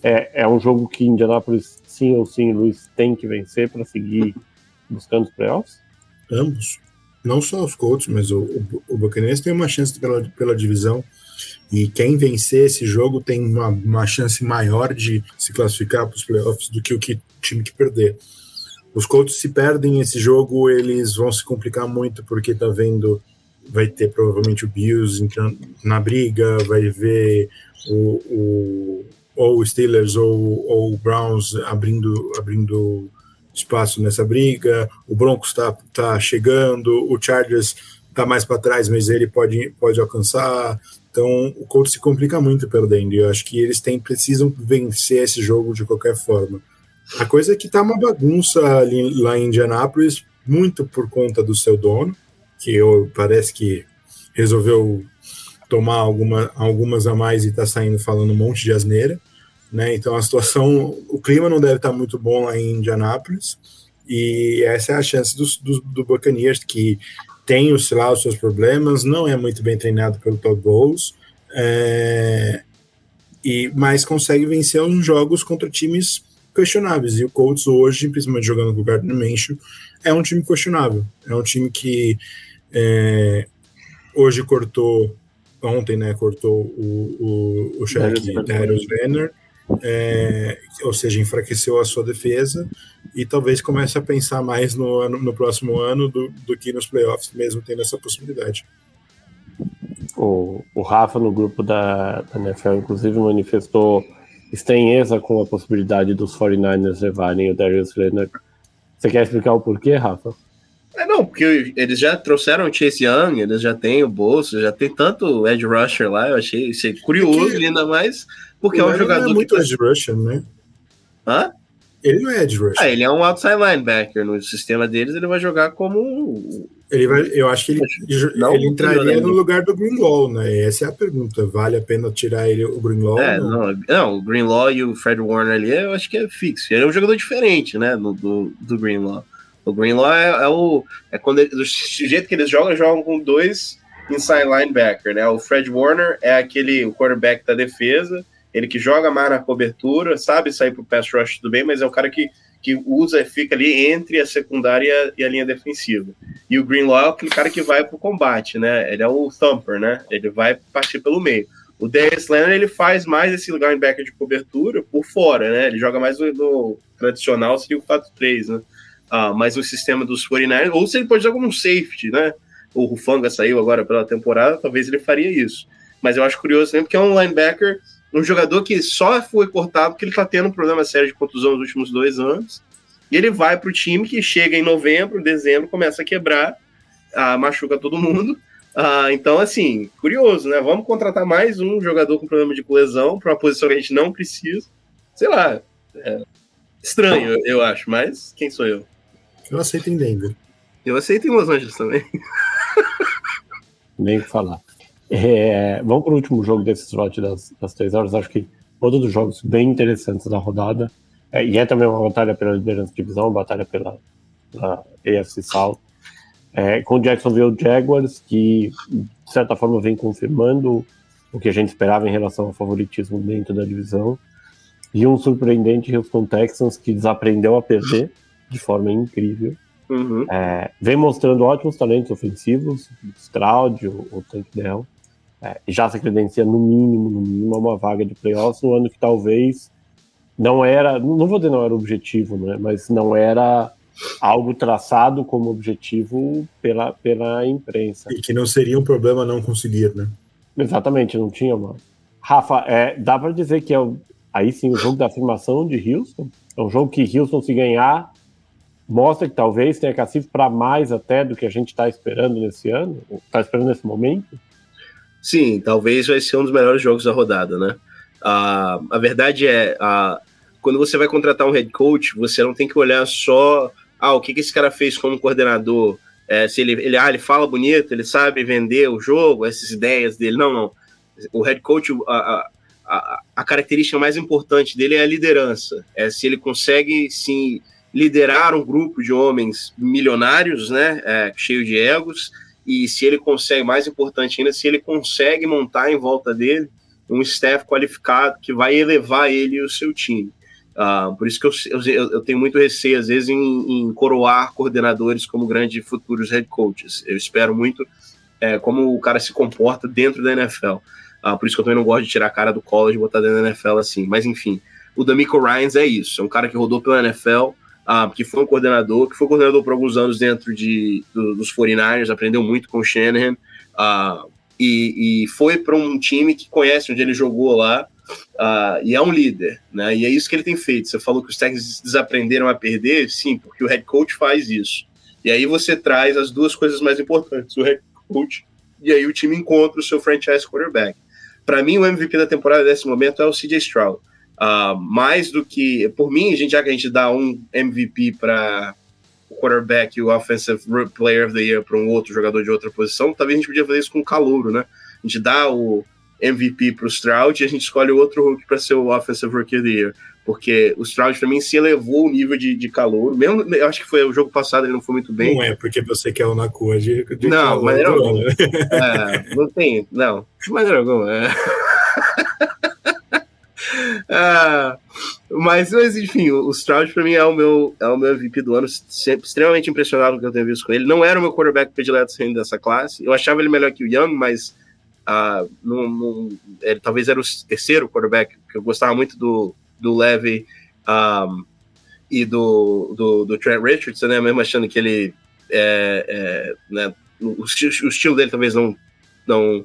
É, é um jogo que Indianapolis, sim ou sim, Luiz, tem que vencer para seguir buscando os playoffs? Ambos. Não só os Colts, mas o, o, o Buccaneers tem uma chance pela, pela divisão. E quem vencer esse jogo tem uma, uma chance maior de se classificar para os playoffs do que o que, time que perder. Os Colts se perdem esse jogo, eles vão se complicar muito porque tá vendo vai ter provavelmente o Bills entrando na briga, vai ver o, o ou o Steelers ou, ou o Browns abrindo abrindo espaço nessa briga. O Broncos está tá chegando, o Chargers está mais para trás, mas ele pode pode alcançar. Então o Colts se complica muito perdendo. E eu acho que eles têm precisam vencer esse jogo de qualquer forma. A coisa é que tá uma bagunça ali, lá em Indianápolis, muito por conta do seu dono, que eu, parece que resolveu tomar alguma, algumas a mais e tá saindo falando um monte de asneira. Né? Então a situação, o clima não deve estar tá muito bom lá em Indianápolis, e essa é a chance dos, do, do Buccaneers, que tem os, lá, os seus problemas, não é muito bem treinado pelo Todd Bowles, é, e, mas consegue vencer uns jogos contra times questionáveis. E o Colts hoje, principalmente jogando com o Gardner Minshew, é um time questionável. É um time que é, hoje cortou, ontem, né, cortou o, o, o chefe Darius Banner, é, ou seja, enfraqueceu a sua defesa e talvez comece a pensar mais no, ano, no próximo ano do, do que nos playoffs, mesmo tendo essa possibilidade. O, o Rafa, no grupo da, da NFL, inclusive, manifestou estranheza com a possibilidade dos 49ers levarem o Darius Leonard. Você quer explicar o porquê, Rafa? É, não, porque eles já trouxeram o Chase Young, eles já têm o bolso, já tem tanto Ed Rusher lá, eu achei isso curioso, é ainda mais porque é um jogador. Não é muito que... Ed Rusher, né? Hã? Ele não é Ed Rusher. Ah, ele é um outside linebacker. No sistema deles, ele vai jogar como ele vai, eu acho que ele, não, ele entraria no lugar do Greenlaw, né? Essa é a pergunta. Vale a pena tirar ele, o Greenlaw? É, não? Não, não, o Greenlaw e o Fred Warner ali, eu acho que é fixo. Ele é um jogador diferente, né? No, do, do Greenlaw. O Greenlaw é, é o. É quando ele, do jeito que eles jogam, jogam com dois inside linebacker, né? O Fred Warner é aquele o quarterback da defesa, ele que joga mais na cobertura, sabe sair pro pass rush tudo bem, mas é o cara que que usa, fica ali entre a secundária e a linha defensiva. E o Greenlaw é aquele cara que vai para o combate, né? Ele é o thumper, né? Ele vai partir pelo meio. O Darius Leonard, ele faz mais esse linebacker de cobertura por fora, né? Ele joga mais no, no tradicional, seria o 4-3, né? Ah, mas o sistema dos 49ers, ou se ele pode jogar como um safety, né? O Rufanga saiu agora pela temporada, talvez ele faria isso. Mas eu acho curioso também, porque é um linebacker um jogador que só foi cortado porque ele está tendo um problema sério de contusão nos últimos dois anos. E ele vai para o time que chega em novembro, dezembro, começa a quebrar, ah, machuca todo mundo. Ah, então, assim, curioso, né? Vamos contratar mais um jogador com problema de lesão para uma posição que a gente não precisa. Sei lá. É estranho, eu acho, mas quem sou eu? Eu aceito em Denver. Eu aceito em Los Angeles também. Nem falar. É, vamos para o último jogo desse slot das, das três horas. Acho que todos os jogos bem interessantes da rodada. É, e é também uma batalha pela liderança de divisão, uma batalha pela, pela AFC South. É, com o Jacksonville Jaguars, que de certa forma vem confirmando o que a gente esperava em relação ao favoritismo dentro da divisão. E um surpreendente Houston Texans que desaprendeu a perder de forma incrível. Uhum. É, vem mostrando ótimos talentos ofensivos, Stroud, o, o Tank Dell, é, já se credencia no mínimo, no mínimo, uma vaga de playoffs no ano que talvez não era, não vou dizer não era objetivo, né, mas não era algo traçado como objetivo pela, pela imprensa. E que não seria um problema não conseguir, né? Exatamente, não tinha uma. Rafa, é, dá para dizer que é o, aí sim o jogo da afirmação de Houston? É um jogo que Houston, se ganhar, mostra que talvez tenha cacife para mais até do que a gente está esperando nesse ano, está esperando nesse momento? Sim, talvez vai ser um dos melhores jogos da rodada, né? Uh, a verdade é, uh, quando você vai contratar um head coach, você não tem que olhar só ah, o que, que esse cara fez como coordenador, é, se ele, ele, ah, ele fala bonito, ele sabe vender o jogo, essas ideias dele. Não, não. O head coach, a, a, a característica mais importante dele é a liderança. É se ele consegue sim liderar um grupo de homens milionários, né, é, cheio de egos, e se ele consegue, mais importante ainda, se ele consegue montar em volta dele um staff qualificado que vai elevar ele e o seu time. Uh, por isso que eu, eu, eu, tenho muito receio, às vezes, em, em, coroar coordenadores como grandes futuros head coaches. Eu espero muito é, como o cara se comporta dentro da NFL. Uh, ah, por isso que eu também não gosto de tirar a cara do college e botar dentro da NFL assim. Mas, enfim, o D'Amico Ryans é isso. É um cara que rodou pela NFL, ah, que foi um coordenador, que foi coordenador por alguns anos dentro de, do, dos 49ers, aprendeu muito com o Shanahan, e, e foi para um time que conhece onde ele jogou lá, Uh, e é um líder, né? E é isso que ele tem feito. Você falou que os técnicos desaprenderam a perder, sim, porque o head coach faz isso. E aí você traz as duas coisas mais importantes, o head coach, e aí o time encontra o seu franchise quarterback. Para mim, o MVP da temporada nesse momento é o CJ Stroud. Uh, mais do que, por mim, a gente, já que a gente dá um MVP para o quarterback e o offensive player of the year para um outro jogador de outra posição, talvez a gente podia fazer isso com o calouro, né? A gente dá o MVP para o Stroud e a gente escolhe outro rookie para ser o Offensive Rookie of the Year. Porque o Stroud, mim, se elevou o nível de, de calor. Mesmo, eu acho que foi o jogo passado, ele não foi muito bem. Não é porque você quer o Nakua de, de Não, calor, maneira alguma. é, não tem, não. Maneira alguma. É. ah, mas, mas, enfim, o, o Stroud para mim é o, meu, é o meu MVP do ano. Sempre, extremamente impressionado com o que eu tenho visto com ele. Não era o meu quarterback predileto saindo dessa classe. Eu achava ele melhor que o Young, mas Uh, num, num, ele, talvez era o terceiro quarterback, que eu gostava muito do, do Levy um, e do, do, do, Trent Richardson, né? Mesmo achando que ele é, é, né, o, o, estilo dele talvez não, não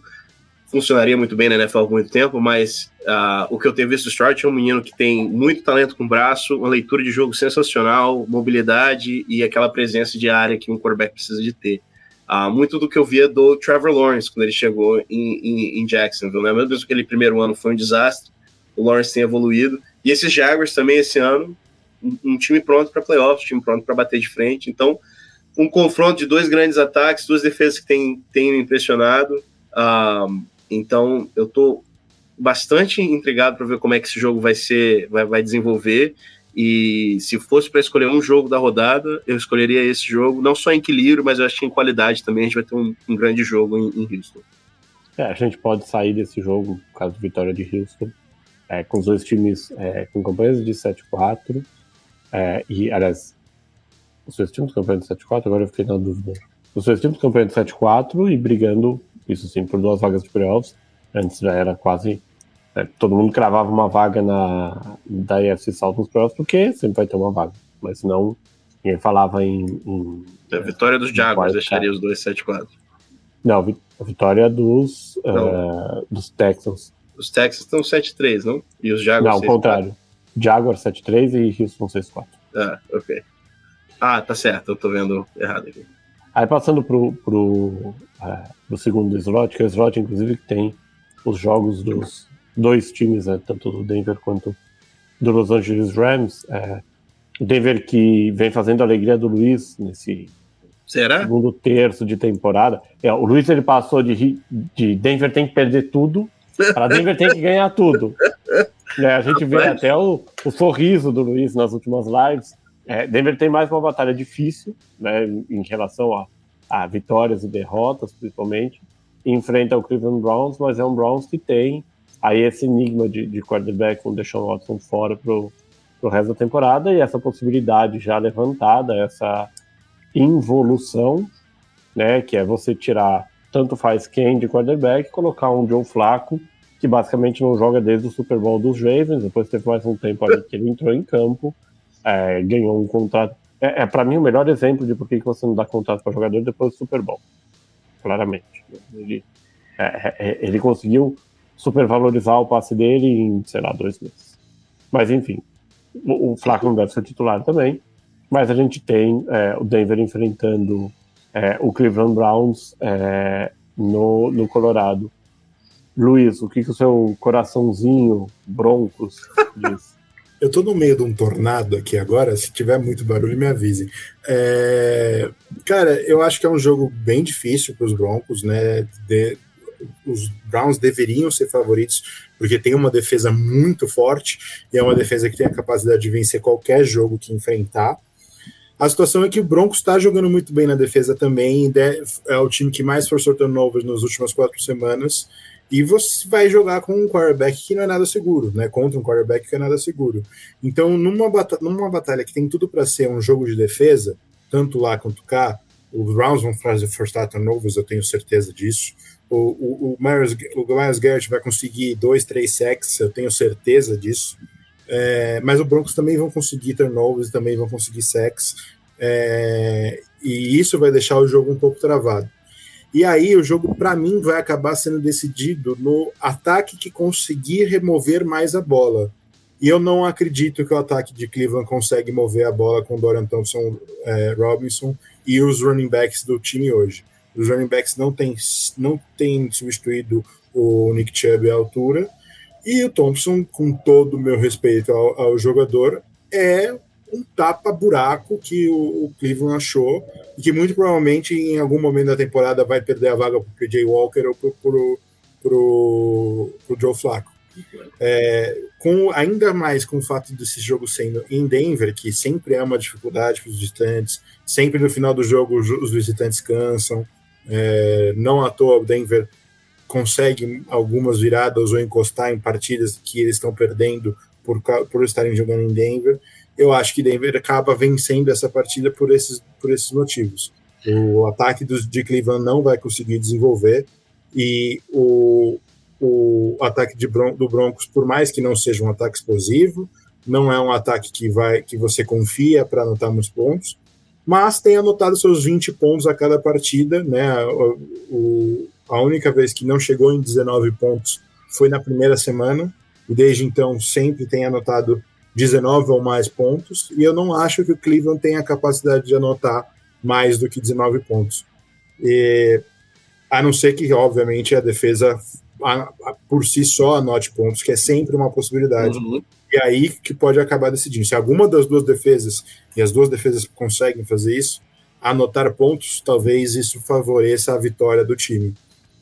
funcionaria muito bem na NFL por muito tempo, mas uh, o que eu tenho visto do Stroud é um menino que tem muito talento com o braço, uma leitura de jogo sensacional, mobilidade e aquela presença de área que um quarterback precisa de ter. Uh, muito do que eu via do Trevor Lawrence quando ele chegou em, em, em Jacksonville, né? Mesmo que aquele primeiro ano foi um desastre, o Lawrence tem evoluído. E esses Jaguars também esse ano, um, um time pronto para playoffs, um time pronto para bater de frente. Então, um confronto de dois grandes ataques, duas defesas que têm, me impressionado. Uh, então, eu estou bastante intrigado para ver como é que esse jogo vai ser, vai, vai desenvolver. E se fosse para escolher um jogo da rodada, eu escolheria esse jogo, não só em equilíbrio, mas eu acho que em qualidade também a gente vai ter um, um grande jogo em, em, Houston. É, a gente pode sair desse jogo, por causa da vitória de Houston, é, com os dois times é, com campanhas de 7-4, é, e, aliás, os dois times com campanha de 7-4, agora eu fiquei na dúvida. Os dois times com campanha de 7-4 e brigando, isso sim, por duas vagas de playoffs. Antes já era quase é, todo mundo cravava uma vaga na, da AFC South nos playoffs, porque sempre vai ter uma vaga. Mas não, ninguém falava em. em a vitória dos Jaguars deixaria os dois 7-4. Não, a vitória dos, uh, dos Texans. Os Texans estão 7-3, não? E os Jaguars. Não, ao contrário. Jaguars 7-3 e Houston 6-4. Ah, ok. Ah, tá certo, eu tô vendo errado aqui. Aí passando pro, pro, uh, pro segundo slot, que é o slot, inclusive, que tem os jogos dos, dois times, né, tanto do Denver quanto do Los Angeles Rams. É, o Denver que vem fazendo a alegria do Luiz nesse Será? segundo terço de temporada. É, o Luiz ele passou de, de Denver tem que perder tudo para Denver tem que ganhar tudo. É, a gente vê até o, o, sorriso do Luiz nas últimas lives. É, Denver tem mais uma batalha difícil né, em relação a, a vitórias e derrotas, principalmente. enfrenta o Cleveland Browns, mas é um Browns que tem aí esse enigma de, de quarterback com o Deshaun Watson fora pro, pro resto da temporada e essa possibilidade já levantada, essa involução, né, que é você tirar tanto faz quem de quarterback colocar um Joe Flaco que basicamente não joga desde o Super Bowl dos Ravens, depois teve mais um tempo ali que ele entrou em campo, é, ganhou um contrato, é, é para mim o melhor exemplo de por que você não dá contrato para jogador depois do Super Bowl. Claramente. Ele, é, é, é, ele conseguiu supervalorizar o passe dele em, sei lá, dois meses. Mas enfim, o, o Flaco não deve ser titular também. Mas a gente tem é, o Denver enfrentando o Cleveland Browns no, no Colorado. Luiz, o que, que o seu coraçãozinho Broncos diz? Eu tô no meio de um tornado aqui agora, se tiver muito barulho, me avise. É... Cara, eu acho que é um jogo bem difícil para os Broncos, né? De... Os Browns deveriam ser favoritos, porque tem uma defesa muito forte e é uma defesa que tem a capacidade de vencer qualquer jogo que enfrentar. A situação é que o Broncos está jogando muito bem na defesa também, é o time que mais forçou turnovers nas últimas quatro semanas e você vai jogar com um quarterback que não é nada seguro, né? Contra um quarterback que é nada seguro. Então, numa, batalha, numa batalha que tem tudo para ser um jogo de defesa, tanto lá quanto cá, os Browns vão fazer first turnovers, eu tenho certeza disso. O, o, o, Myers, o Myers Garrett vai conseguir dois, três sacks, eu tenho certeza disso. É, mas o Broncos também vão conseguir turnovers, também vão conseguir sacks. É, e isso vai deixar o jogo um pouco travado. E aí o jogo, para mim, vai acabar sendo decidido no ataque que conseguir remover mais a bola. E eu não acredito que o ataque de Cleveland consegue mover a bola com Dorian Thompson é, Robinson e os running backs do time hoje. Os running backs não têm não tem substituído o Nick Chubb à altura. E o Thompson, com todo o meu respeito ao, ao jogador, é um tapa-buraco que o, o, Cleveland achou e que muito provavelmente em algum momento da temporada vai perder a vaga para o PJ Walker ou para o Joe Flacco. É, com, ainda mais com o fato desse jogo sendo em Denver, que sempre é uma dificuldade para os visitantes, sempre no final do jogo os visitantes cansam, é, não à toa o Denver consegue algumas viradas ou encostar em partidas que eles estão perdendo por, por estarem jogando em Denver eu acho que Denver acaba vencendo essa partida por esses, por esses motivos. O ataque dos, de Cleveland não vai conseguir desenvolver e o, o ataque de Bron do Broncos, por mais que não seja um ataque explosivo, não é um ataque que vai que você confia para anotar muitos pontos, mas tem anotado seus 20 pontos a cada partida, né? O, o, a única vez que não chegou em 19 pontos foi na primeira semana, e desde então sempre tem anotado 19 ou mais pontos, e eu não acho que o Cleveland tenha a capacidade de anotar mais do que 19 pontos. E, a não ser que, obviamente, a defesa a, a, por si só anote pontos, que é sempre uma possibilidade. Uhum. E aí que pode acabar decidindo. Se alguma das duas defesas, e as duas defesas conseguem fazer isso, anotar pontos, talvez isso favoreça a vitória do time.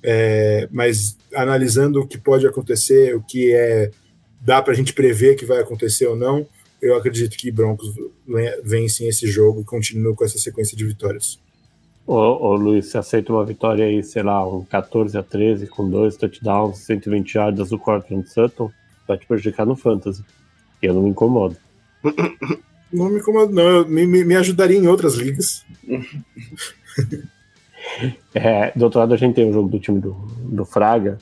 É, mas analisando o que pode acontecer, o que é dá para a gente prever que vai acontecer ou não, eu acredito que Broncos vencem esse jogo e continuam com essa sequência de vitórias. Ô, ô Luiz, você aceita uma vitória aí, sei lá, um 14 a 13 com dois touchdowns, 120 yardas do Cortland Sutton, vai te prejudicar no Fantasy. Eu não me incomodo. Não me incomodo, não. Me, me, me ajudaria em outras ligas. é, do outro lado, a gente tem o jogo do time do, do Fraga,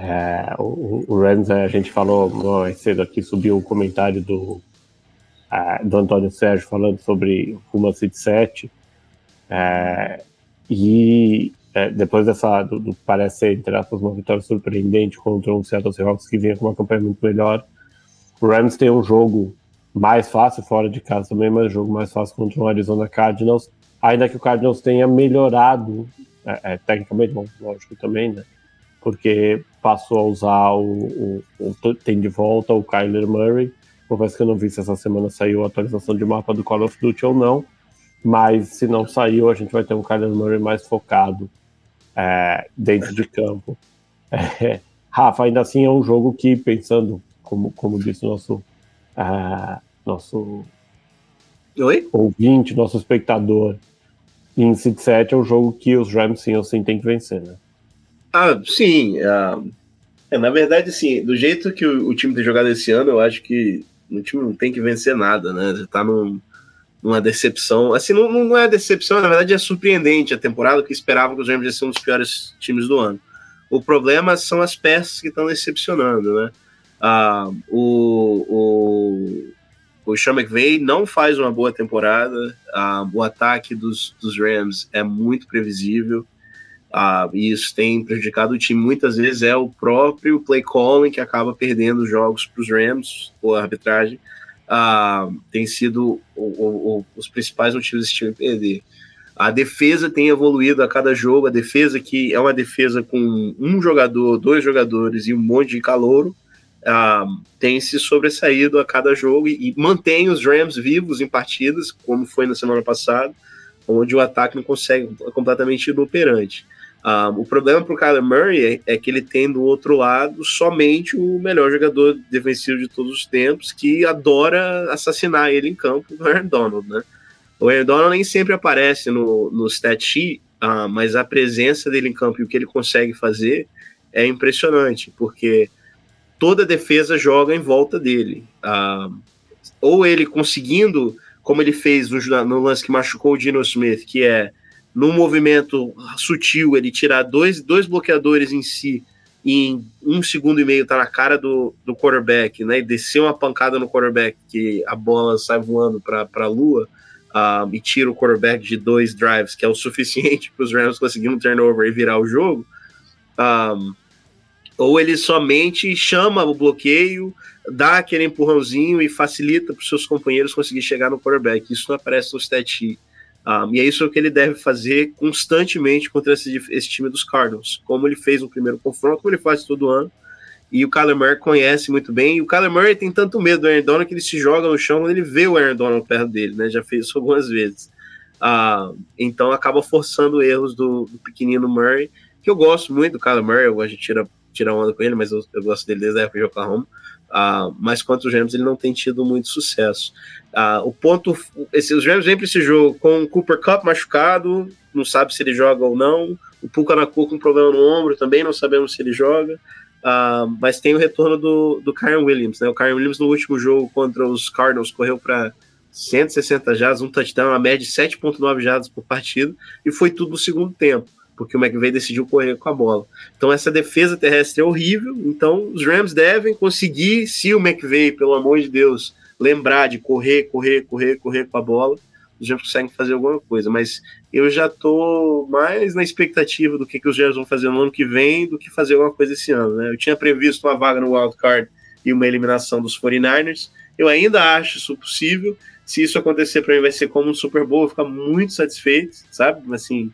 é, o, o Rams, a gente falou mais cedo aqui, subiu o comentário do, uh, do Antônio Sérgio falando sobre Ruma City 7. É, e é, depois dessa, do, do, parece ser, entre aspas, uma vitória surpreendente contra um Seattle Seahawks que vinha com uma campanha muito melhor. O Rams tem um jogo mais fácil fora de casa também, mas um jogo mais fácil contra o Arizona Cardinals. Ainda que o Cardinals tenha melhorado, é, é, tecnicamente, bom, lógico também, né? Porque passou a usar o, o, o, tem de volta o Kyler Murray. Confesso que eu não vi se essa semana saiu a atualização de mapa do Call of Duty ou não, mas se não saiu, a gente vai ter um Kyler Murray mais focado é, dentro de campo. É, Rafa, ainda assim é um jogo que, pensando, como, como disse o nosso, uh, nosso Oi? ouvinte, nosso espectador, em City 7 é um jogo que os Rams sim ou sim tem que vencer, né? Ah, sim. Ah, é, na verdade, sim, do jeito que o, o, time tem jogado esse ano, eu acho que o time não tem que vencer nada, né? Já tá num, numa decepção. Assim, não, não é decepção, na verdade é surpreendente a temporada, que esperava que os Rams iam ser um dos piores times do ano. O problema são as peças que estão decepcionando, né? Ah, o, o, o Sean McVay não faz uma boa temporada. Uh, o ataque dos, dos Rams é muito previsível. Uh, e isso tem prejudicado o time. Muitas vezes é o próprio play calling que acaba perdendo jogos para os Rams, ou a arbitragem. Uh, tem sido o, o, o, os principais motivos desse time perder. A defesa tem evoluído a cada jogo. A defesa que é uma defesa com um jogador, dois jogadores e um monte de calouro, uh, tem se sobressaído a cada jogo e, e mantém os Rams vivos em partidas, como foi na semana passada, onde o ataque não consegue é completamente inoperante. Um, o problema para o Kyler Murray é, é, que ele tem do outro lado somente o melhor jogador defensivo de todos os tempos, que adora assassinar ele em campo, o Aaron Donald, né? O Aaron Donald nem sempre aparece no, no stat sheet, uh, mas a presença dele em campo e o que ele consegue fazer é impressionante, porque toda defesa joga em volta dele. Uh, ou ele conseguindo, como ele fez no, no lance que machucou o Dino Smith, que é num movimento sutil, ele tirar dois, dois bloqueadores em si e em um segundo e meio tá na cara do, do quarterback, né? E descer uma pancada no quarterback que a bola sai voando para a lua uh, e tira o quarterback de dois drives, que é o suficiente para os Rams conseguirem um turnover e virar o jogo. Um, ou ele somente chama o bloqueio, dá aquele empurrãozinho e facilita para os seus companheiros conseguir chegar no quarterback. Isso não aparece no stat sheet. Um, e é isso que ele deve fazer constantemente contra esse, esse, time dos Cardinals, como ele fez no primeiro confronto, como ele faz todo ano. E o Kyler Murray conhece muito bem. E o Kyler Murray tem tanto medo do Aaron Donald que ele se joga no chão quando ele vê o Aaron Donald perto dele, né? Já fez isso algumas vezes. Uh, então acaba forçando erros do, do, pequenino Murray, que eu gosto muito do Kyler Murray, eu gosto de tirar, tirar onda com ele, mas eu, eu gosto dele desde a época de Oklahoma. Uh, mas quanto os Rams ele não tem tido muito sucesso. Uh, o ponto, esse, os Rams vêm para esse jogo com o Cooper Cup machucado, não sabe se ele joga ou não. O Puka Nakua com problema no ombro, também não sabemos se ele joga. Uh, mas tem o retorno do, do Kyron Williams, né? O Kyron Williams no último jogo contra os Cardinals correu para 160 jardas, um touchdown, uma média de 7.9 jardas por partida, e foi tudo no segundo tempo porque o McVay decidiu correr com a bola. Então essa defesa terrestre é horrível, então os Rams devem conseguir, se o McVay, pelo amor de Deus, lembrar de correr, correr, correr, correr com a bola, os Rams conseguem fazer alguma coisa, mas eu já tô mais na expectativa do que, que os Rams vão fazer no ano que vem do que fazer alguma coisa esse ano, né? Eu tinha previsto uma vaga no wild card e uma eliminação dos 49ers, eu ainda acho isso possível, se isso acontecer para mim vai ser como um Super Bowl, eu vou ficar muito satisfeito, sabe? Assim,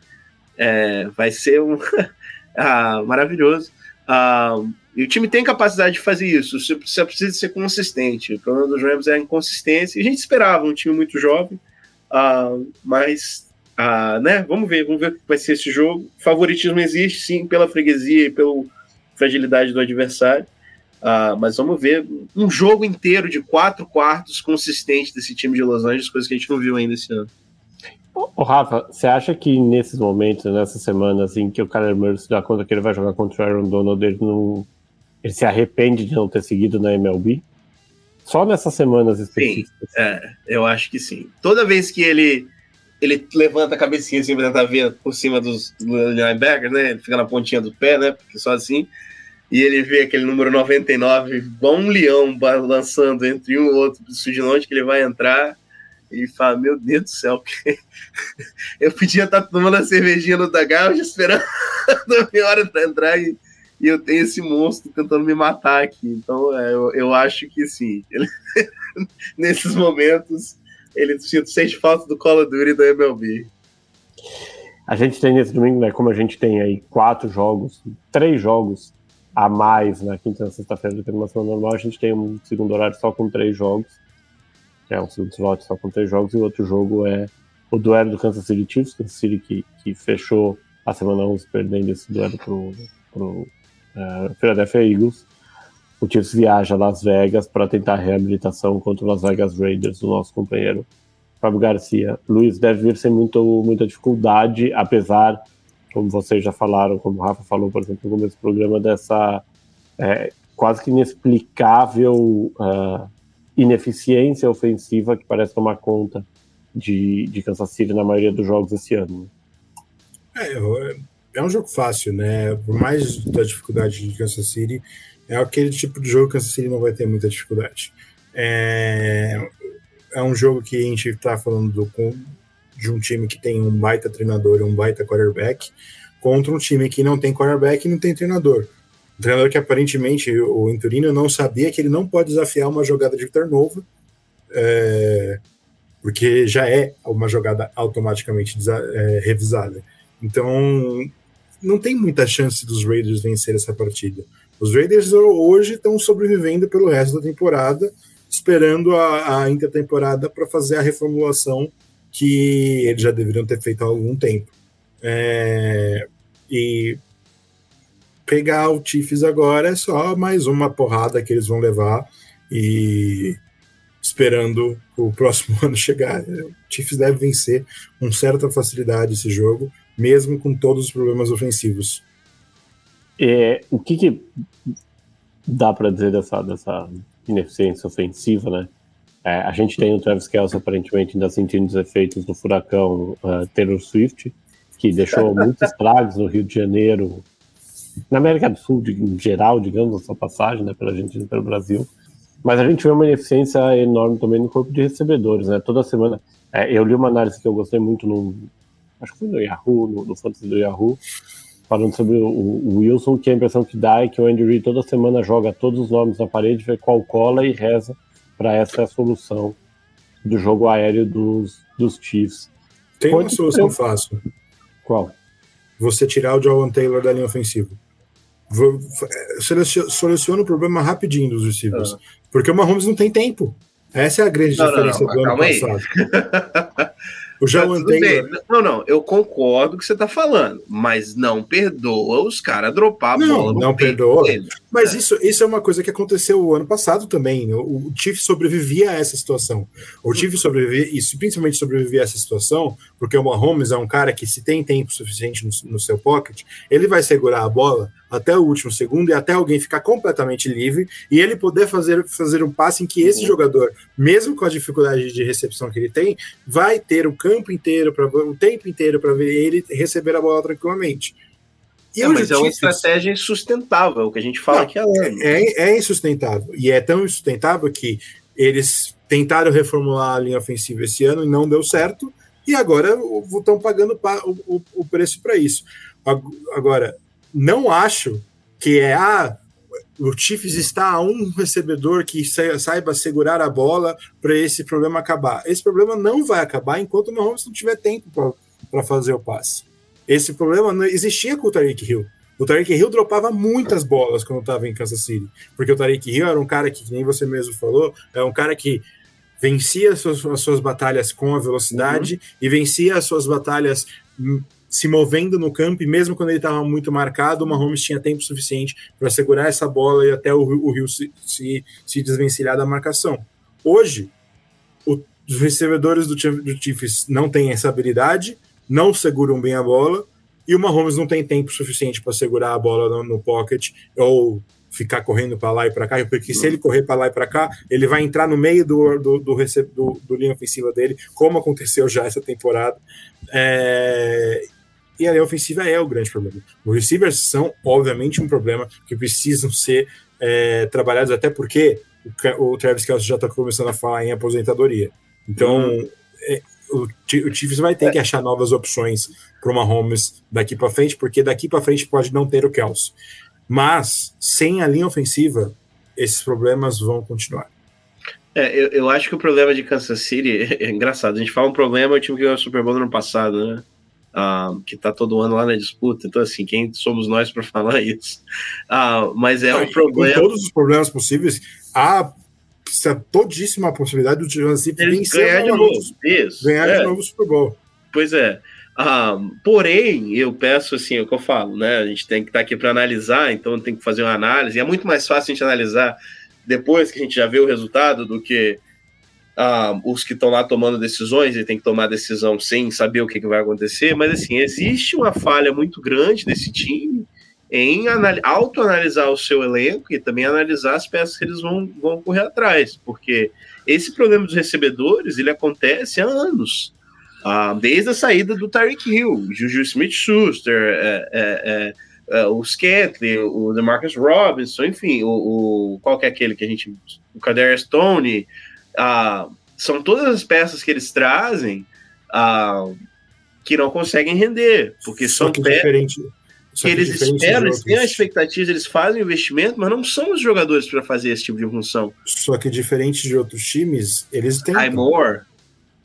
é, vai ser um ah, maravilhoso. Ah, e o time tem capacidade de fazer isso, você precisa ser consistente. O problema dos Rams é a inconsistência. E a gente esperava um time muito jovem, ah, mas ah, né, vamos ver, vamos ver o que vai ser esse jogo. Favoritismo existe, sim, pela freguesia e pela fragilidade do adversário. Uh, mas vamos ver um jogo inteiro de quatro quartos consistente desse time de Los Angeles, coisa que a gente não viu ainda esse ano. Ô, Rafa, você acha que nesses momentos, nessas semanas em que o Kyler Murray se dá conta que ele vai jogar contra o Aaron Donald, ele, não, ele se arrepende de não ter seguido na MLB? Só nessas semanas específicas? Sim, é, eu acho que sim. Toda vez que ele ele levanta a cabecinha assim pra tentar ver por cima dos, linebackers, né? Ele fica na pontinha do pé, né? Porque só assim. E ele vê aquele número 99, bom um leão balançando entre um e outro, de onde que ele vai entrar e fala: Meu Deus do céu, eu podia estar tomando a cervejinha no Dagal esperando a minha hora para entrar e, e, eu tenho esse monstro tentando me matar aqui. Então é, eu, eu acho que sim, ele, nesses momentos ele sente falta do Call of Duty da MLB. A gente tem nesse domingo, né? Como a gente tem aí quatro jogos, três jogos a mais na quinta e sexta-feira do que normal, a gente tem um segundo horário só com três jogos é um segundo slot só com três jogos, e o outro jogo é o duelo do Kansas City Chiefs, Kansas City que, que fechou a semana 11 perdendo esse duelo pro, pro uh, Philadelphia Eagles. O Chiefs viaja a Las Vegas para tentar a reabilitação contra o Las Vegas Raiders, o nosso companheiro Fábio Garcia. Luiz deve vir sem muito, muita dificuldade, apesar, como vocês já falaram, como o Rafa falou, por exemplo, no começo do programa, dessa é, quase que inexplicável uh, ineficiência ofensiva que parece tomar conta de, de Kansas City na maioria dos jogos esse ano. É, é um jogo fácil, né? Por mais da dificuldade de Kansas City, é aquele tipo de jogo que Kansas City não vai ter muita dificuldade. É, é um jogo que a gente está falando do, de um time que tem um baita treinador e um baita quarterback contra um time que não tem quarterback e não tem treinador. Um treinador que aparentemente o Inturino não sabia que ele não pode desafiar uma jogada de turnover, é, porque já é uma jogada automaticamente é, revisada. Então, não tem muita chance dos Raiders vencer essa partida. Os Raiders hoje estão sobrevivendo pelo resto da temporada, esperando a, a intertemporada para fazer a reformulação que eles já deveriam ter feito há algum tempo. É, e pegar o Chiefs agora é só mais uma porrada que eles vão levar e esperando o próximo ano chegar. O Chiefs deve vencer com certa facilidade esse jogo, mesmo com todos os problemas ofensivos. É, o que, que dá para dizer dessa, dessa ineficiência ofensiva, né? É, a gente tem o Travis Kelce aparentemente ainda sentindo os efeitos do furacão uh, Taylor Swift, que deixou muitos estragos no Rio de Janeiro, na América do Sul em geral, digamos, a sua passagem né, pela Argentina e pelo Brasil. Mas a gente vê uma ineficiência enorme também no corpo de recebedores, né? Toda semana. É, eu li uma análise que eu gostei muito no. Acho que foi no Yahoo, no, no Fantasy do Yahoo, falando sobre o, o, Wilson, que a impressão que dá é que o Andy Reid toda semana joga todos os nomes na parede, vê qual cola e reza para essa é a solução do jogo aéreo dos, dos Chiefs. Tem Pode uma solução ser... fácil. Qual? Você tirar o Jawan Taylor da linha ofensiva. Soluciona o problema rapidinho dos receivers. Ah. Porque o Mahomes não tem tempo. Essa é a grande não, diferença não, não, do ano passado. O Jawan tá Taylor. Bem. Não, não, eu concordo com o que você está falando, mas não perdoa os caras dropar a não, bola. Não, perdoa. Dele. Mas é. isso, isso é uma coisa que aconteceu o ano passado também. O, o Chief sobrevivia a essa situação. O Chief sobrevivia, e principalmente sobrevivia a essa situação, porque o Mahomes é um cara que, se tem tempo suficiente no, no seu pocket, ele vai segurar a bola até o último segundo e até alguém ficar completamente livre e ele poder fazer, fazer um passe em que esse uhum. jogador, mesmo com a dificuldade de recepção que ele tem, vai ter o campo inteiro, para o tempo inteiro para ver ele receber a bola tranquilamente. E é, mas é uma estratégia insustentável, que a gente fala Não, que é, é, é insustentável. E é tão insustentável que eles tentaram reformular a linha ofensiva esse ano e não deu certo, e agora estão pagando o, o, o preço para isso. Agora, não acho que é ah, o Chiefs está a um recebedor que saiba segurar a bola para esse problema acabar. Esse problema não vai acabar enquanto o Mahomes não tiver tempo para fazer o passe. Esse problema não existia com o Tariq Hill. O Tariq Hill dropava muitas bolas quando estava em Kansas City, porque o Tariq Hill era um cara que, que nem você mesmo falou, é um cara que vencia as suas, as suas batalhas com a velocidade uhum. e vencia as suas batalhas hum, se movendo no campo, e mesmo quando ele estava muito marcado, o Mahomes tinha tempo suficiente para segurar essa bola e até o, o Rio se, se, se, desvencilhar da marcação. Hoje, o, os recebedores do, do Chiefs não têm essa habilidade, não seguram bem a bola, e o Mahomes não tem tempo suficiente para segurar a bola no, no pocket ou ficar correndo para lá e para cá, porque se ele correr para lá e para cá, ele vai entrar no meio do, do, do, do, do linha ofensiva dele, como aconteceu já essa temporada. É, e a linha ofensiva é o grande problema. Os receivers são, obviamente, um problema que precisam ser é, trabalhados, até porque o, o Travis Kelce já está começando a falar em aposentadoria. Então, uhum. é, o, o Chiefs vai ter que achar novas opções para o Mahomes daqui para frente, porque daqui para frente pode não ter o Kelce. Mas, sem a linha ofensiva, esses problemas vão continuar. É, eu, eu acho que o problema de Kansas City é engraçado. A gente fala um problema, o time que ganhou o Super Bowl no ano passado, né? uh, que está todo ano lá na disputa. Então, assim, quem somos nós para falar isso? Uh, mas é um problema. Com todos os problemas possíveis, há todíssima possibilidade do Kansas vencer ganhar de novo. Isso. Ganhar é. de novo o Super Bowl. Pois é. Uh, porém, eu peço assim, é o que eu falo, né? A gente tem que estar tá aqui para analisar, então tem que fazer uma análise. E é muito mais fácil a gente analisar depois que a gente já vê o resultado do que ah, os que estão lá tomando decisões e tem que tomar decisão sem saber o que, que vai acontecer, mas assim, existe uma falha muito grande desse time em autoanalisar o seu elenco e também analisar as peças que eles vão, vão correr atrás, porque esse problema dos recebedores ele acontece há anos. Ah, desde a saída do Tyreek Hill, Juju Smith-Schuster, é, é, é, é o Scantley, o DeMarcus Robinson, enfim, o, o, qual que é aquele que a gente... o Kader Stone, ah, são todas as peças que eles trazem ah, que não conseguem render, porque Só são que peças que eles esperam, eles têm a expectativa, eles fazem o investimento, mas não são os jogadores para fazer esse tipo de função. Só que diferente de outros times, eles têm. Kai Moore,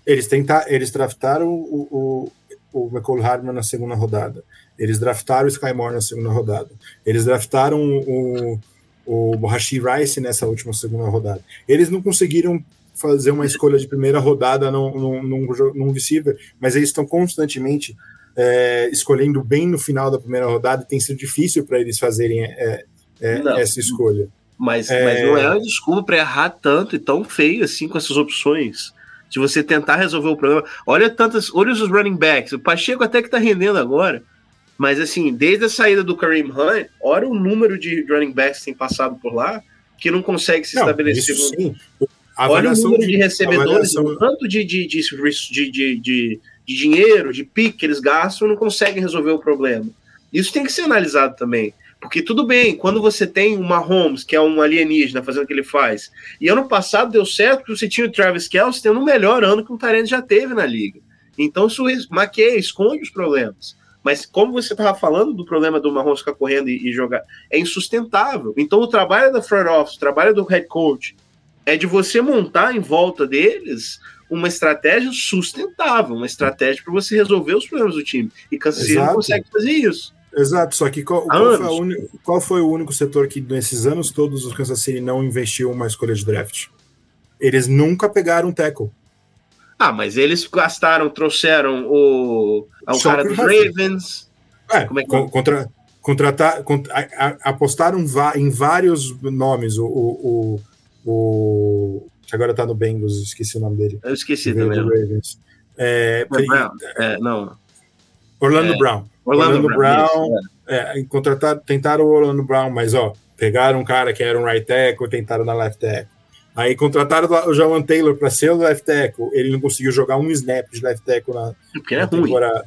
Eles tenta, eles draftaram o, o, o McCall Hardman na segunda rodada. Eles draftaram o Sky Moore na segunda rodada. Eles draftaram o, o Rashi Rice nessa última segunda rodada. Eles não conseguiram fazer uma escolha de primeira rodada num, num, num, num receiver, mas eles estão constantemente é, escolhendo bem no final da primeira rodada tem sido difícil para eles fazerem é, é, essa escolha. mas, É. mas não é uma desculpa para errar tanto e tão feio assim com essas opções. De você tentar resolver o problema. Olha tantas, olha os running backs. O Pacheco até que tá rendendo agora. Mas assim, desde a saída do Kareem Hunt, olha o número de running backs que tem passado por lá, que não consegue se Não, estabelecer. isso sim. Olha o número de, recebedores, avaliação- o tanto de, de, de, de, de, de- de dinheiro, de pique que eles gastam, não conseguem resolver o problema. Isso tem que ser analisado também. Porque tudo bem, quando você tem uma Holmes, que é um alienígena fazendo o que ele faz, e ano passado deu certo porque você tinha o Travis Kelce tendo o melhor ano que um Tarente já teve na liga. Então isso maqueia, esconde os problemas. Mas como você estava falando do problema do Mahomes ficar correndo e, e jogar, é insustentável. Então o trabalho da front office, o trabalho do head coach, é de você montar em volta deles uma estratégia sustentável, uma estratégia para você resolver os problemas do time. E Kansas City consegue fazer isso. Exato, só que qual, qual foi, qual foi o único setor que nesses anos todos o Kansas City não investiu uma escolha de draft? Eles nunca pegaram um tackle. Ah, mas eles gastaram, trouxeram o, o Só cara dos o Ravens. É, Como é que- con- contra, contratar, cont- a- a- apostaram em vários nomes. O, o, o, o- que agora tá no Bengals, esqueci o nome dele. Eu esqueci também. É. É, não. Orlando É. Brown. Orlando, Orlando Brown. Brown. isso, É, contratar, tentaram o Orlando Brown, mas ó, pegaram um cara que era um right tackle, tentaram na left tackle. Aí contrataram o Jawan Taylor para ser o left tackle, ele não conseguiu jogar um snap de left tackle na, é. Porque ele é na ruim. temporada.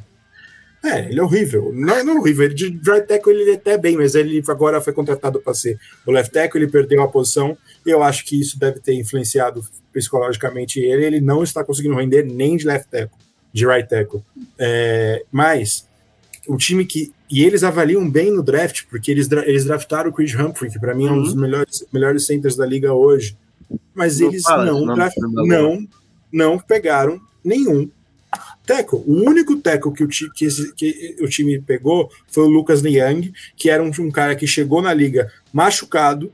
É, ele é horrível. Não, não é horrível, ele de right tackle ele é até bem, mas ele agora foi contratado para ser o left tackle, ele perdeu a posição, e eu acho que isso deve ter influenciado psicologicamente ele, ele não está conseguindo render nem de left tackle, de right tackle. É, mas o time que. E eles avaliam bem no draft, porque eles, eles draftaram o Chris Humphrey, que para mim é um dos melhores, melhores centers da liga hoje. Mas Não eles fala não, draft- não, não pegaram nenhum tackle. O único tackle que o, ti- que esse- que o time pegou foi o Lucas Niang, que era um, um cara que chegou na liga machucado,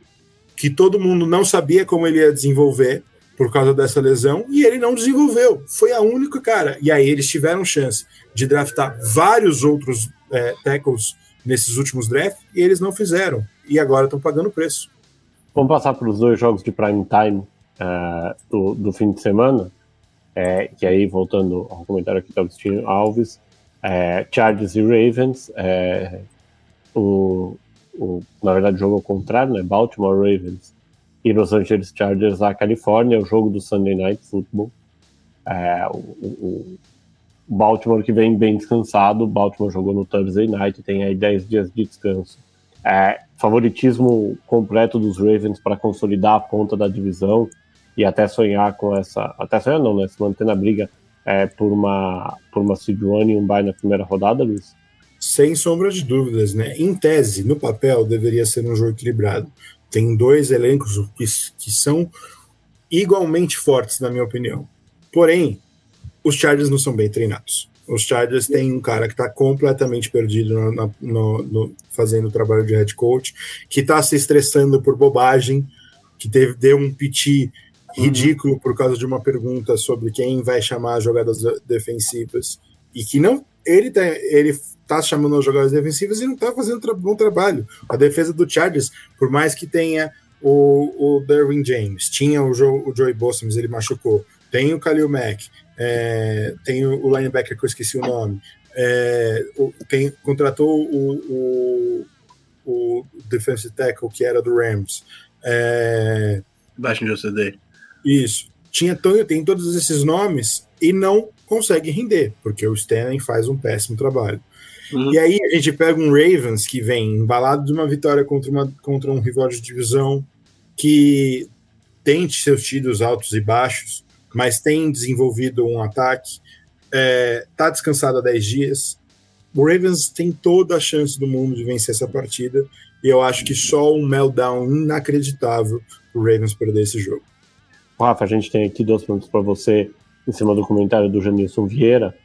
que todo mundo não sabia como ele ia desenvolver por causa dessa lesão, e ele não desenvolveu. Foi a única cara. E aí eles tiveram chance de draftar vários outros é, tackles nesses últimos drafts, e eles não fizeram. E agora estão pagando preço. Vamos passar para os dois jogos de prime time eh, do, do fim de semana. É, que aí, voltando ao comentário aqui do Agostinho Alves, é, Chargers e Ravens. é, o, o, na verdade, o jogo ao contrário, né? Baltimore Ravens e Los Angeles Chargers à Califórnia, o jogo do Sunday Night Football. É, o- o Baltimore que vem bem descansado, o Baltimore jogou no Thursday Night, tem aí 10 dias de descanso. É, favoritismo completo dos Ravens para consolidar a ponta da divisão e até sonhar com essa. Até sonhar não, né? Se manter na briga é, por uma por uma seed one e um bye na primeira rodada, Luiz. Sem sombra de dúvidas, né? Em tese, no papel, deveria ser um jogo equilibrado. Tem dois elencos que, que são igualmente fortes, na minha opinião. Porém, os Chargers não são bem treinados. Os Chargers têm um cara que está completamente perdido no, na- no- no- fazendo o trabalho de head coach, que está se estressando por bobagem, que teve, deu um piti ridículo por causa de uma pergunta sobre quem vai chamar as jogadas defensivas e que não ele tá, ele tá chamando as jogadas defensivas e não tá fazendo tra bom trabalho. A defesa do Chargers, por mais que tenha o, o Derwin James, tinha o, jo, o Joey Bosa, mas ele machucou, tem o Khalil Mack, é, tem o, linebacker que eu esqueci o nome, é, o, tem, contratou o, o, o defensive tackle que era do Rams. É, Baixo de OCD. isso. Tinha tem todos esses nomes e não consegue render, porque o Stanley faz um péssimo trabalho. Uhum. E aí a gente pega um Ravens que vem embalado de uma vitória contra, uma, contra um rival de divisão, que tem seus tiros altos e baixos, mas tem desenvolvido um ataque, é, tá descansado há 10 dias. O Ravens tem toda a chance do mundo de vencer essa partida, e eu acho que só um meltdown inacreditável o Ravens perder esse jogo. Rafa, a gente tem aqui dois pontos para você em cima do comentário do Janilson Vieira.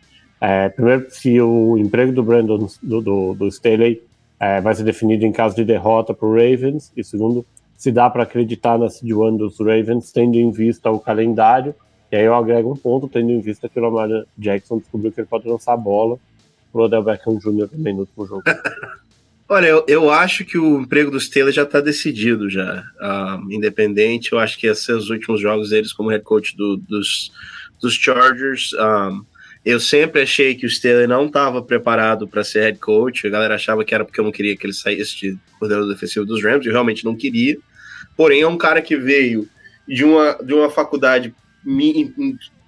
É, primeiro, se o emprego do Brandon do, do, do Staley é, vai ser definido em caso de derrota para o Ravens, e segundo, se dá para acreditar na seed one dos Ravens, tendo em vista o calendário, e aí eu agrego um ponto, tendo em vista que o Lamar Jackson descobriu que ele pode lançar a bola para o Odell Beckham Jr. também no último jogo. Olha, eu, eu acho que o emprego dos Taylor já está decidido já. Uh, independente, eu acho que esses os últimos jogos deles como head coach do, dos, dos Chargers. Ah, eu sempre achei que o Taylor não estava preparado para ser head coach. A galera achava que era porque eu não queria que ele saísse de coordenador defensivo dos Rams. Eu realmente não queria. Porém, é um cara que veio de uma, de uma faculdade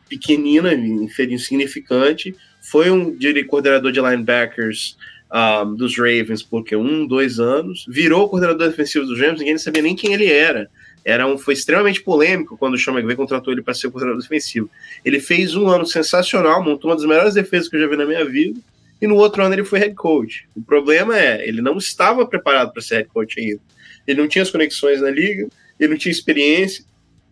pequenina, insignificante. Foi um coordenador de linebackers um, dos Ravens por um, dois anos, virou coordenador defensivo dos Rams, ninguém sabia nem quem ele era. Era um, foi extremamente polêmico quando o Sean McVay contratou ele para ser coordenador defensivo. Ele fez um ano sensacional, montou uma das melhores defesas que eu já vi na minha vida, e no outro ano ele foi head coach. O problema é, ele não estava preparado para ser head coach ainda. Ele não tinha as conexões na liga, ele não tinha experiência,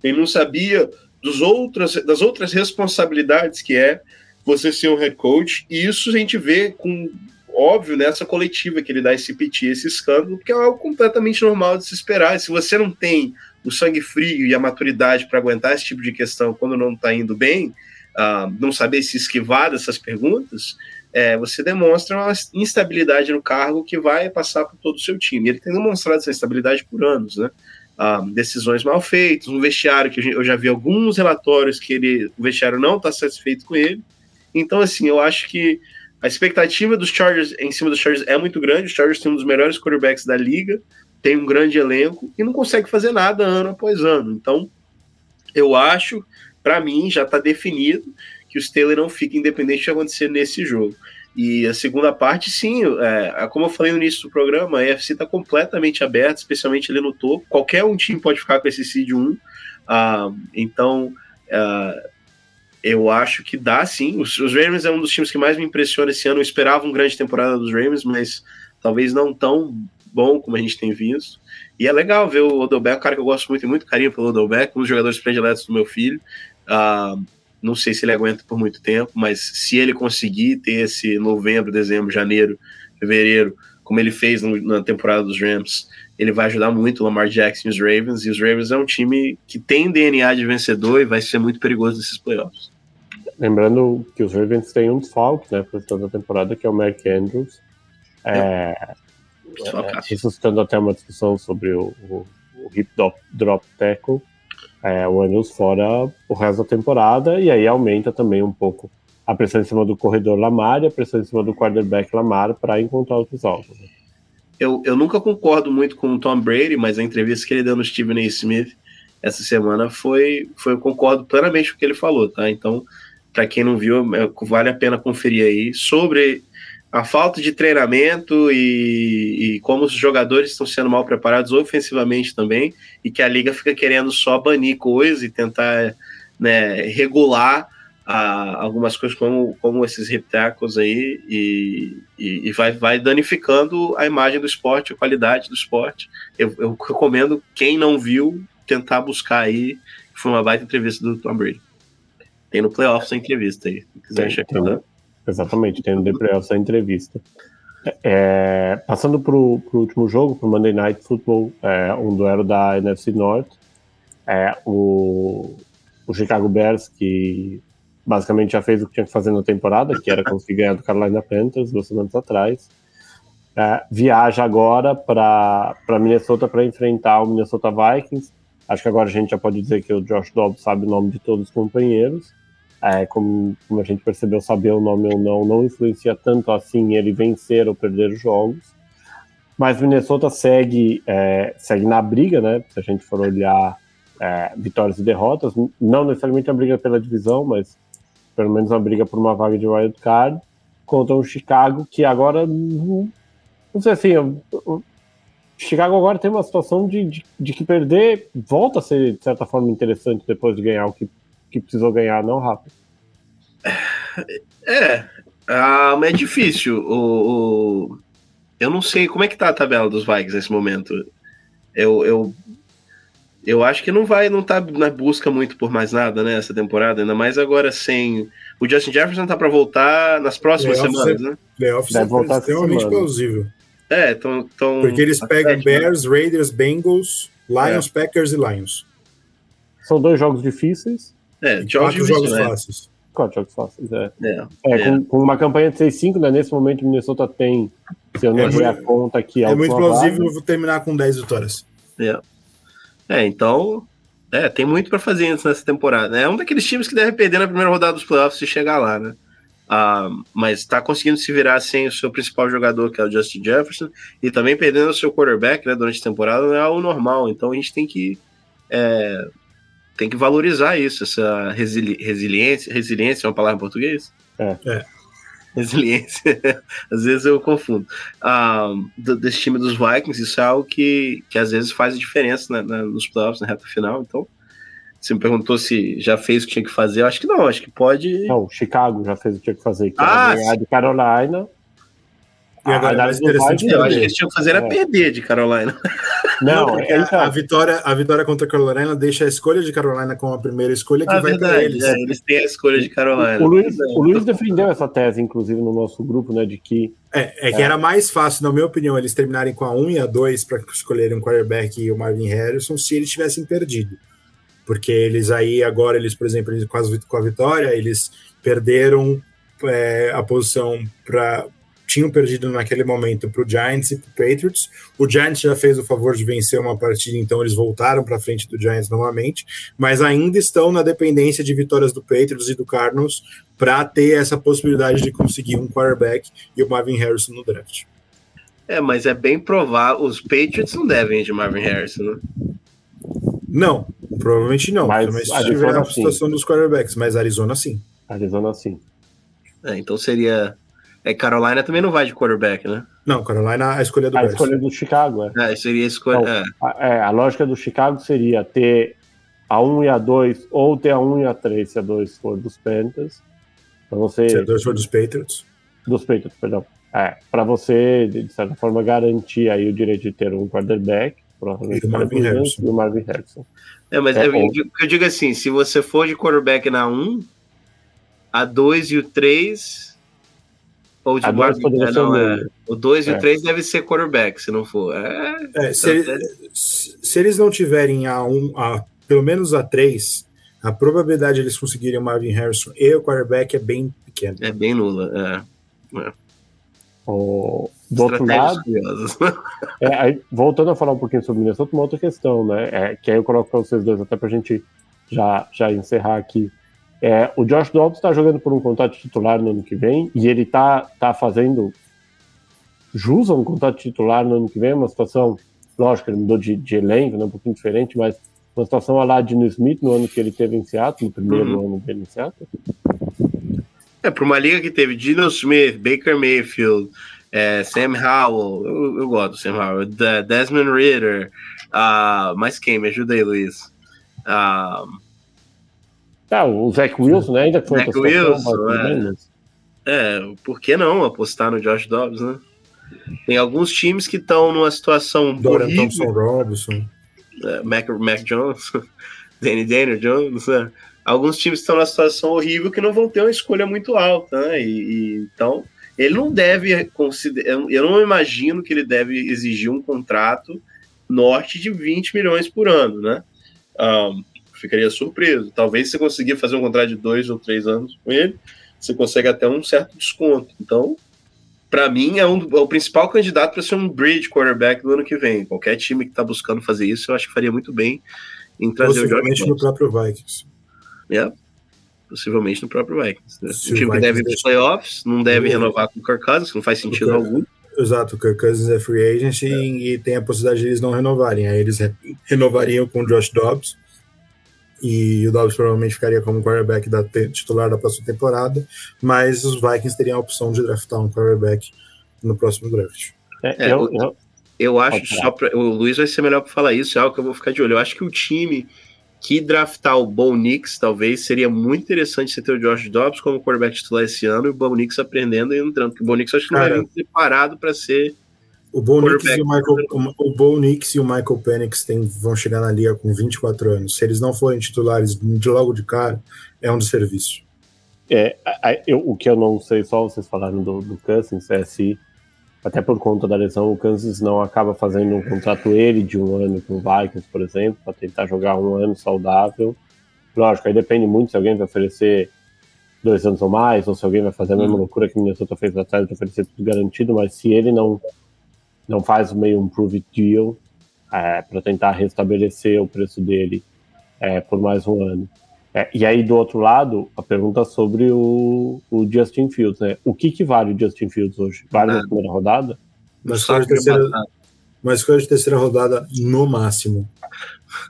ele não sabia dos outras, das outras responsabilidades que é você ser um head coach, e isso a gente vê com óbvio nessa coletiva que ele dá esse piti, esse escândalo, que é algo completamente normal de se esperar. Se você não tem o sangue frio e a maturidade para aguentar esse tipo de questão quando não está indo bem, uh, não saber se esquivar dessas perguntas, é, você demonstra uma instabilidade no cargo que vai passar por todo o seu time. Ele tem demonstrado essa instabilidade por anos, né? Uh, decisões mal feitas, um vestiário que eu já vi alguns relatórios que ele, o vestiário não está satisfeito com ele. Então, assim, eu acho que a expectativa dos Chargers em cima dos Chargers é muito grande. Os Chargers têm um dos melhores quarterbacks da liga, tem um grande elenco e não consegue fazer nada ano após ano. Então, eu acho, para mim, já está definido que o Steelers não fica independente de acontecer nesse jogo. E a segunda parte, sim, é, como eu falei no início do programa, a EFC está completamente aberta, especialmente ali no topo. Qualquer um time pode ficar com esse seed 1. Uh, ah, então, uh, eu acho que dá sim. Os, os Ravens é um dos times que mais me impressiona esse ano. Eu esperava uma grande temporada dos Ravens, mas talvez não tão bom como a gente tem visto. E é legal ver o Odelbeck, um cara que eu gosto muito, e muito carinho pelo Odelbeck, um dos jogadores prediletos do meu filho. Uh, não sei se ele aguenta por muito tempo, mas se ele conseguir ter esse novembro, dezembro, janeiro, fevereiro, como ele fez no, na temporada dos Rams, ele vai ajudar muito o Lamar Jackson e os Ravens. E os Ravens é um time que tem DNA de vencedor e vai ser muito perigoso nesses playoffs. Lembrando que os Ravens têm um desfalque, né, para toda a temporada, que é o Mark Andrews. É, é, ressuscitando até uma discussão sobre o, o, o hip drop, drop tackle. É, o Andrews fora o resto da temporada, e aí aumenta também um pouco a pressão em cima do corredor Lamar e a pressão em cima do quarterback Lamar para encontrar os alvos. Né? Eu, eu nunca concordo muito com o Tom Brady, mas a entrevista que ele deu no Stephen A. Smith essa semana foi, foi eu concordo plenamente com o que ele falou, tá? Então, para quem não viu, é, vale a pena conferir aí sobre a falta de treinamento e, e, como os jogadores estão sendo mal preparados ofensivamente também, e que a liga fica querendo só banir coisas e tentar né, regular a, algumas coisas como, como esses hip tackles aí, e, e, e, vai, vai danificando a imagem do esporte, a qualidade do esporte. Eu, eu recomendo quem não viu tentar buscar aí, foi uma baita entrevista do Tom Brady. Tem no playoffs a entrevista aí, se quiser checar. Exatamente, tem no The Playoffs entrevista. É, passando para o último jogo, para o Monday Night Football, é, um duelo da NFC North. É, o, o Chicago Bears, que basicamente já fez o que tinha que fazer na temporada, que era conseguir ganhar do Carolina Panthers duas semanas atrás. É, viaja agora para Minnesota para enfrentar o Minnesota Vikings. Acho que agora a gente já pode dizer que o Josh Dobbs sabe o nome de todos os companheiros é, como, como, a gente percebeu, saber o nome ou não não influencia tanto assim ele vencer ou perder os jogos. Mas Minnesota segue, é, segue na briga, né? Se a gente for olhar é, vitórias e derrotas, não necessariamente a briga pela divisão, mas pelo menos a briga por uma vaga de wild card contra o Chicago, que agora não, não sei assim, o Chicago agora tem uma situação de, de, de, que perder volta a ser de certa forma interessante depois de ganhar o que que precisou ganhar, não, Rafa? É, ah, mas é difícil. O, o, eu não sei como é que tá a tabela dos Vikings nesse momento. Eu, eu, eu acho que não vai, não tá na busca muito por mais nada nessa né, temporada, ainda mais agora sem. O Justin Jefferson tá para voltar nas próximas semanas, é, né? Playoffs é extremamente plausível. É, então, então. Porque eles pegam Bears, Raiders, Bengals, Lions, é. Packers e Lions. São dois jogos difíceis. É, jogos, quatro jogos né? fáceis. Quatro jogos fáceis, é. é, é com, com, uma campanha de 6-5, né? Nesse momento o Minnesota tem, se eu não é a conta aqui... É muito plausível vou terminar com 10 vitórias. É, é então... É, tem muito para fazer nessa temporada. É um daqueles times que deve perder na primeira rodada dos playoffs se chegar lá, né? Ah, mas está conseguindo se virar sem o seu principal jogador, que é o Justin Jefferson, e também perdendo o seu quarterback né, durante a temporada, não é algo normal. Então a gente tem que é, tem que valorizar isso, essa resili resiliência. Resiliência é uma palavra em português? É. é. Resiliência. às vezes eu confundo. Ah, do, desse time dos Vikings, isso é algo que, que às vezes faz diferença na, na, nos playoffs, na reta final. Então, você me perguntou se já fez o que tinha que fazer. Eu acho que não, acho que pode. Não, Chicago já fez o que tinha que fazer, que ah, era ganhar de Carolina. E agora, mais interessante eu acho que eles tinham que fazer era é. perder de Carolina. Não, não é, a, a, vitória, a vitória contra a Carolina deixa a escolha de Carolina como a primeira escolha que ah, vai para eles. É, eles têm a escolha de Carolina. O, o Luiz, o Luiz defendeu essa tese, inclusive, no nosso grupo, né, de que é, é que é. era mais fácil, na minha opinião, eles terminarem com a 1 e a 2 para escolherem o quarterback e o Marvin Harrison se eles tivessem perdido porque eles aí agora, eles, por exemplo, eles, com, a vitória, eles perderam é, a posição para. Tinham perdido naquele momento para o Giants e para o Patriots. O Giants já fez o favor de vencer uma partida, então eles voltaram para frente do Giants novamente, mas ainda estão na dependência de vitórias do Patriots e do Cardinals para ter essa possibilidade de conseguir um quarterback e o Marvin Harrison no draft. É, mas é bem provável. Os Patriots não devem de Marvin Harrison, né? Não, provavelmente não. Mas, mas se tiver a situação dos quarterbacks, mas Arizona sim. Arizona sim. É, então seria. É, Carolina também não vai de quarterback, né? Não, Carolina a escolha do A Bears. escolha do Chicago, é. é seria a escolha. Então, é. A, é, a lógica do Chicago seria ter a 1 e a 2, ou ter a 1 e a 3, se a 2 for dos Panthers. Pra você... Se a 2 for dos Patriots. Dos Patriots, perdão. É, para você, de certa forma, garantir aí o direito de ter um quarterback Provavelmente e o Marvin Harrison. E o Marvin Harrison. É, mas é, eu, eu, digo assim, se você for de quarterback na 1, a 2 e o 3... Ou de Marvin, é, não, é, o 2 e o 3 é. deve ser quarterback, se não for. É, é se, ele, se, eles não tiverem a 1, a, pelo menos a 3, a probabilidade de eles conseguirem o Marvin Harrison e o quarterback é bem pequena. É bem nula, é. é. O, do outro lado, é, aí, voltando a falar um pouquinho sobre Minnesota, uma outra questão, né? É, que aí eu coloco para vocês dois, até para a gente já, já encerrar aqui. É, o Josh Dobbs está jogando por um contrato titular no ano que vem e ele está tá fazendo jus a um contrato titular no ano que vem, uma situação, lógico, ele mudou de, de elenco, né, um pouquinho diferente, mas uma situação a lá de no Smith no ano que ele teve em Seattle, no primeiro uhum. ano dele em Seattle. É, para uma liga que teve Dino Smith, Baker Mayfield, é, Sam Howell, eu, eu, gosto do Sam Howell, Desmond Ritter, uh, mas quem? Me ajuda aí, Luiz. Uh, ah, o Zach Wilson, né? Ainda foi Zach Wilson, é. é, por que não apostar no Josh Dobbs, né? Tem alguns times que estão numa situação Dorian Thompson Robinson. É, Mac, Mac Jones, Danny Daniel Jones, né? alguns times estão numa situação horrível que não vão ter uma escolha muito alta, né? E, e, então ele não deve considerar. Eu não imagino que ele deve exigir um contrato norte de 20 milhões por ano, né? Um, ficaria surpreso. Talvez se conseguir fazer um contrato de dois ou três anos com ele, você consegue até um certo desconto. Então, para mim, é, um, é, o principal candidato para ser um bridge quarterback do ano que vem. Qualquer time que está buscando fazer isso, eu acho que faria muito bem em trazer Possivelmente o no próprio Vikings. É, possivelmente no próprio Vikings. Né? O time que deve ir para playoffs, não deve renovar com o Kirk Cousins, não faz sentido algum. Exato, o Kirk Cousins é free agent é. E, e, tem a possibilidade de eles não renovarem. Aí eles re renovariam com o Josh Dobbs e o Dobbs provavelmente ficaria como quarterback da titular da próxima temporada, mas os Vikings teriam a opção de draftar um quarterback no próximo draft. É, eu, eu, eu, acho, só pra, o Luiz vai ser melhor para falar isso, é algo que eu vou ficar de olho. Eu acho que o time que draftar o Bo Nix, talvez, seria muito interessante você ter o Josh Dobbs como quarterback titular esse ano e o Bo Nix aprendendo e entrando, porque o Bo Nix acho que não era preparado para ser o Bo Nix e o Michael, o Bo Nix e o Michael Penix tem, vão chegar na liga com 24 anos. Se eles não forem titulares de logo de cara, é um desserviço. É, eu, o que eu não sei, só vocês falaram do, do Cousins, é se, até por conta da lesão, o Kansas não acaba fazendo um contrato ele de um ano com o Vikings, por exemplo, para tentar jogar um ano saudável. Lógico, aí depende muito se alguém vai oferecer dois anos ou mais, ou se alguém vai fazer a mesma loucura que o Minnesota fez atrás de oferecer tudo garantido, mas se ele não não faz meio um prove deal é, para tentar restabelecer o preço dele é, por mais um ano. É, e aí, do outro lado, a pergunta sobre o, o Justin Fields. Né? O que, que vale o Justin Fields hoje? Vale na primeira rodada? Uma escolha, de terceira, uma escolha de terceira rodada no máximo.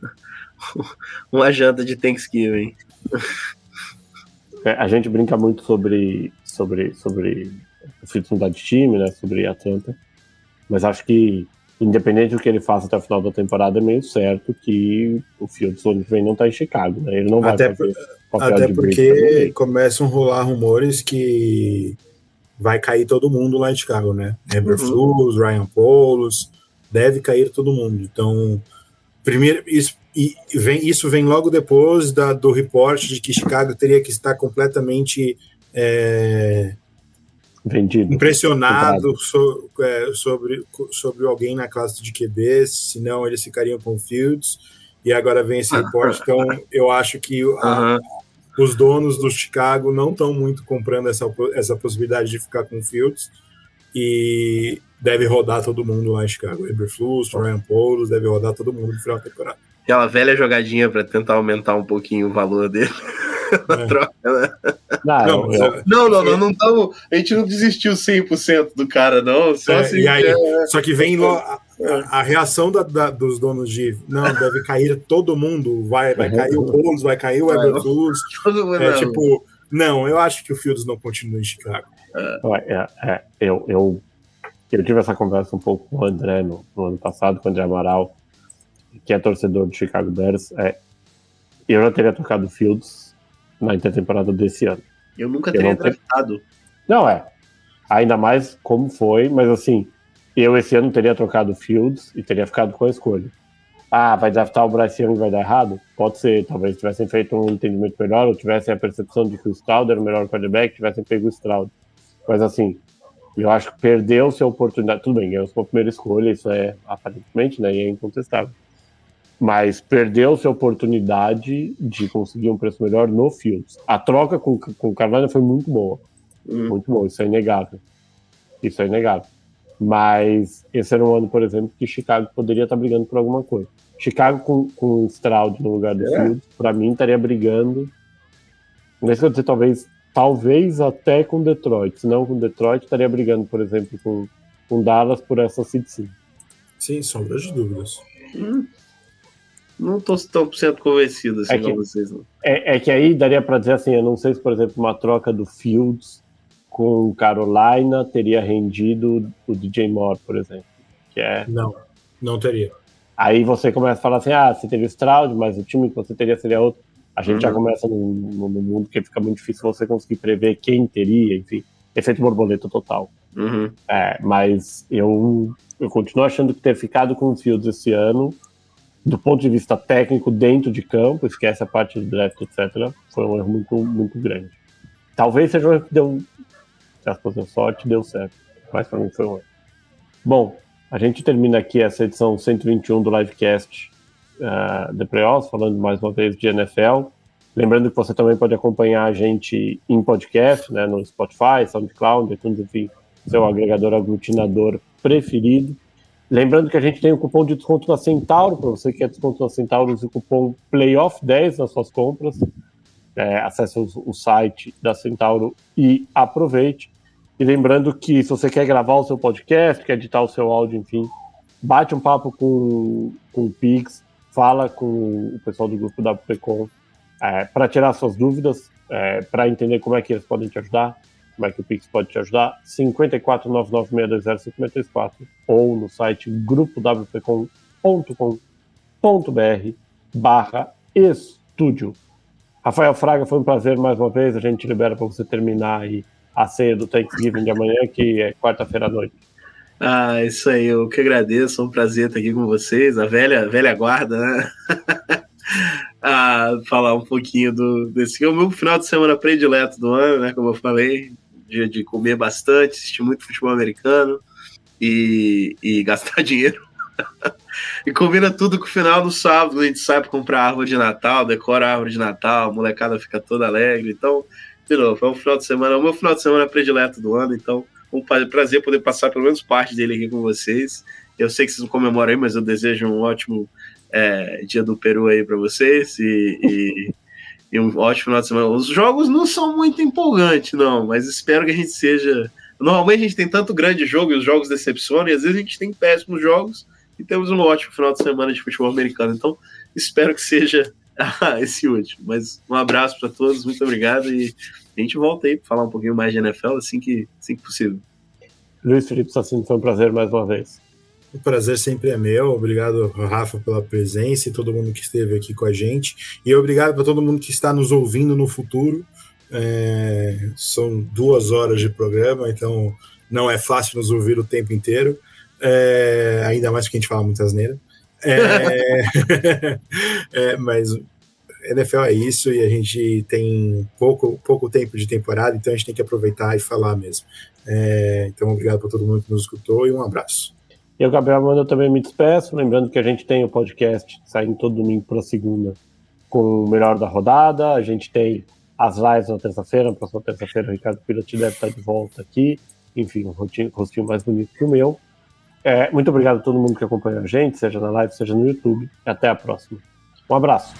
uma janta de Thanksgiving. É, a gente brinca muito sobre, sobre, sobre o Fields mudar de time, né? sobre Atlanta. Mas acho que, independente do que ele faça até o final da temporada, é meio certo que o Fields ano que vem não está em Chicago, né? Ele não vai até fazer por, Até porque começam a rolar rumores que vai cair todo mundo lá em Chicago, né? Amber uhum. Ryan Polos, deve cair todo mundo. Então, primeiro, isso, e vem, isso vem logo depois da, do reporte de que Chicago teria que estar completamente é, Vendido. Impressionado so, é, sobre, sobre alguém na classe de QB, senão eles ficariam com Fields. E agora vem esse reporte. Então, eu acho que a, os donos do Chicago não estão muito comprando essa, essa possibilidade de ficar com Fields. E deve rodar todo mundo lá em Chicago. Eberflus, Ryan Paulos, deve rodar todo mundo no final da temporada. Aquela velha jogadinha para tentar aumentar um pouquinho o valor dele. É. troca, né? Não, não, eu... não, não, não, não tamo, a gente não desistiu 100% do cara, não. Só, é, assim, aí, é... só que vem a, a, reação da, da, dos donos de não, deve cair todo mundo, vai, vai cair o Bowles, vai cair o Everton. É tipo, não, eu acho que o Fields não continua em Chicago. É, é, eu, eu, eu tive essa conversa um pouco com o André no, no ano passado, com o André Amaral, que é torcedor do Chicago Bears. É, eu já teria tocado Fields na intertemporada desse ano. Eu nunca teria eu não draftado. Não, é. Ainda mais como foi, mas assim, eu esse ano teria trocado Fields e teria ficado com a escolha. Ah, vai draftar o Bryce Young e vai dar errado? Pode ser, talvez tivessem feito um entendimento melhor, ou tivessem a percepção de que o Stroud era o melhor quarterback, tivessem pego o Stroud. Mas assim, eu acho que perdeu-se a oportunidade. Tudo bem, ganhou sua primeira escolha, isso é aparentemente, né, e é incontestável mas perdeu-se a oportunidade de conseguir um preço melhor no Fields. A troca com, com o Carolina foi muito boa. Hum. Muito boa, isso é inegável. Isso é inegável. Mas esse era um ano, por exemplo, que Chicago poderia estar brigando por alguma coisa. Chicago com, com o Stroud no lugar do é. Fields, para mim, estaria brigando. Que eu dizer, talvez, talvez até com Detroit. Se não com Detroit, estaria brigando, por exemplo, com, com Dallas por essa seed sim. Sim, sombras de dúvidas. Hum. Não estou tão por cento convencido assim, é que, vocês. Não. É, é, que aí daria para dizer assim, eu não sei se, por exemplo, uma troca do Fields com Carolina teria rendido o DJ Moore, por exemplo. Que é... Não, não teria. Aí você começa a falar assim, ah, você teria o Stroud, mas o time que você teria seria outro. A gente uhum. já começa no, no, no, mundo que fica muito difícil você conseguir prever quem teria, enfim. Efeito borboleta total. Uhum. É, mas eu, eu continuo achando que ter ficado com o Fields esse ano do ponto de vista técnico dentro de campo, esquece a parte do draft, etc., foi um erro muito, muito grande. Talvez seja um erro que deu, aspas, deu sorte, deu certo, mas para mim foi um erro. Bom, a gente termina aqui essa edição 121 do Livecast uh, The Playoffs, falando mais uma vez de NFL. Lembrando que você também pode acompanhar a gente em podcast, né, no Spotify, SoundCloud, iTunes, enfim, seu agregador aglutinador preferido. Lembrando que a gente tem o um cupom de desconto na Centauro, para você que quer desconto na Centauro, use o cupom PLAYOFF10 nas suas compras. É, acesse o, o, site da Centauro e aproveite. E lecando que se você quer gravar o seu podcast, quer editar o seu áudio, enfim, bate um papo com, com o Pix, fala com o pessoal do grupo da WPCom é, para tirar suas dúvidas, é, para entender como é que eles podem te ajudar como é que o Pix pode te ajudar, 54996205034 ou no site grupowpcom.com.br barra estúdio. Rafael Fraga, foi um prazer mais uma vez. A gente libera para você terminar aí a ceia do Thanksgiving de amanhã, que é quarta-feira à noite. Ah, isso aí, eu que agradeço, é um prazer estar aqui com vocês, a velha, velha guarda, né? ah, falar um pouquinho do, desse que é o meu final de semana predileto do ano, né? Como eu falei, dia de comer bastante, assistir muito futebol americano e, e gastar dinheiro. e combina tudo com o final do sábado, a gente sai para comprar árvore de Natal, decora a árvore de Natal, a molecada fica toda alegre. Então, de novo, foi um final de semana, o meu final de semana predileto do ano, então um prazer poder passar pelo menos parte dele aqui com vocês. Eu sei que vocês não comemoram aí, mas eu desejo um ótimo é, dia do Peru aí para vocês e, e, e, um ótimo final de semana. Os jogos não são muito empolgantes, não, mas espero que a gente seja. Normalmente a gente tem tanto grande jogo e os jogos decepcionam, e às vezes a gente tem péssimos jogos e temos um ótimo final de semana de futebol americano. Então, espero que seja esse último. Mas um abraço para todos, muito obrigado e a gente volta aí para falar um pouquinho mais de NFL assim que, assim que possível. Luiz Felipe Sassino, foi um prazer mais uma vez. O prazer sempre é meu. Obrigado, Rafa, pela presença e todo mundo que esteve aqui com a gente. E obrigado para todo mundo que está nos ouvindo no futuro. É, são duas horas de programa, então não é fácil nos ouvir o tempo inteiro. É, ainda mais porque a gente fala muitas asneira. É, é, mas NFL é isso e a gente tem pouco, pouco tempo de temporada, então a gente tem que aproveitar e falar mesmo. É, então, obrigado para todo mundo que nos escutou e um abraço. Eu, Gabriel Amanda, também me despeço, lembrando que a gente tem o podcast saindo todo domingo para segunda com o melhor da rodada. A gente tem as lives na terça-feira, na próxima terça-feira o Ricardo Pilot deve estar de volta aqui. Enfim, um rostinho, rostinho mais bonito que o meu. É, muito obrigado a todo mundo que acompanhou a gente, seja na live, seja no YouTube. Até a próxima. Um abraço.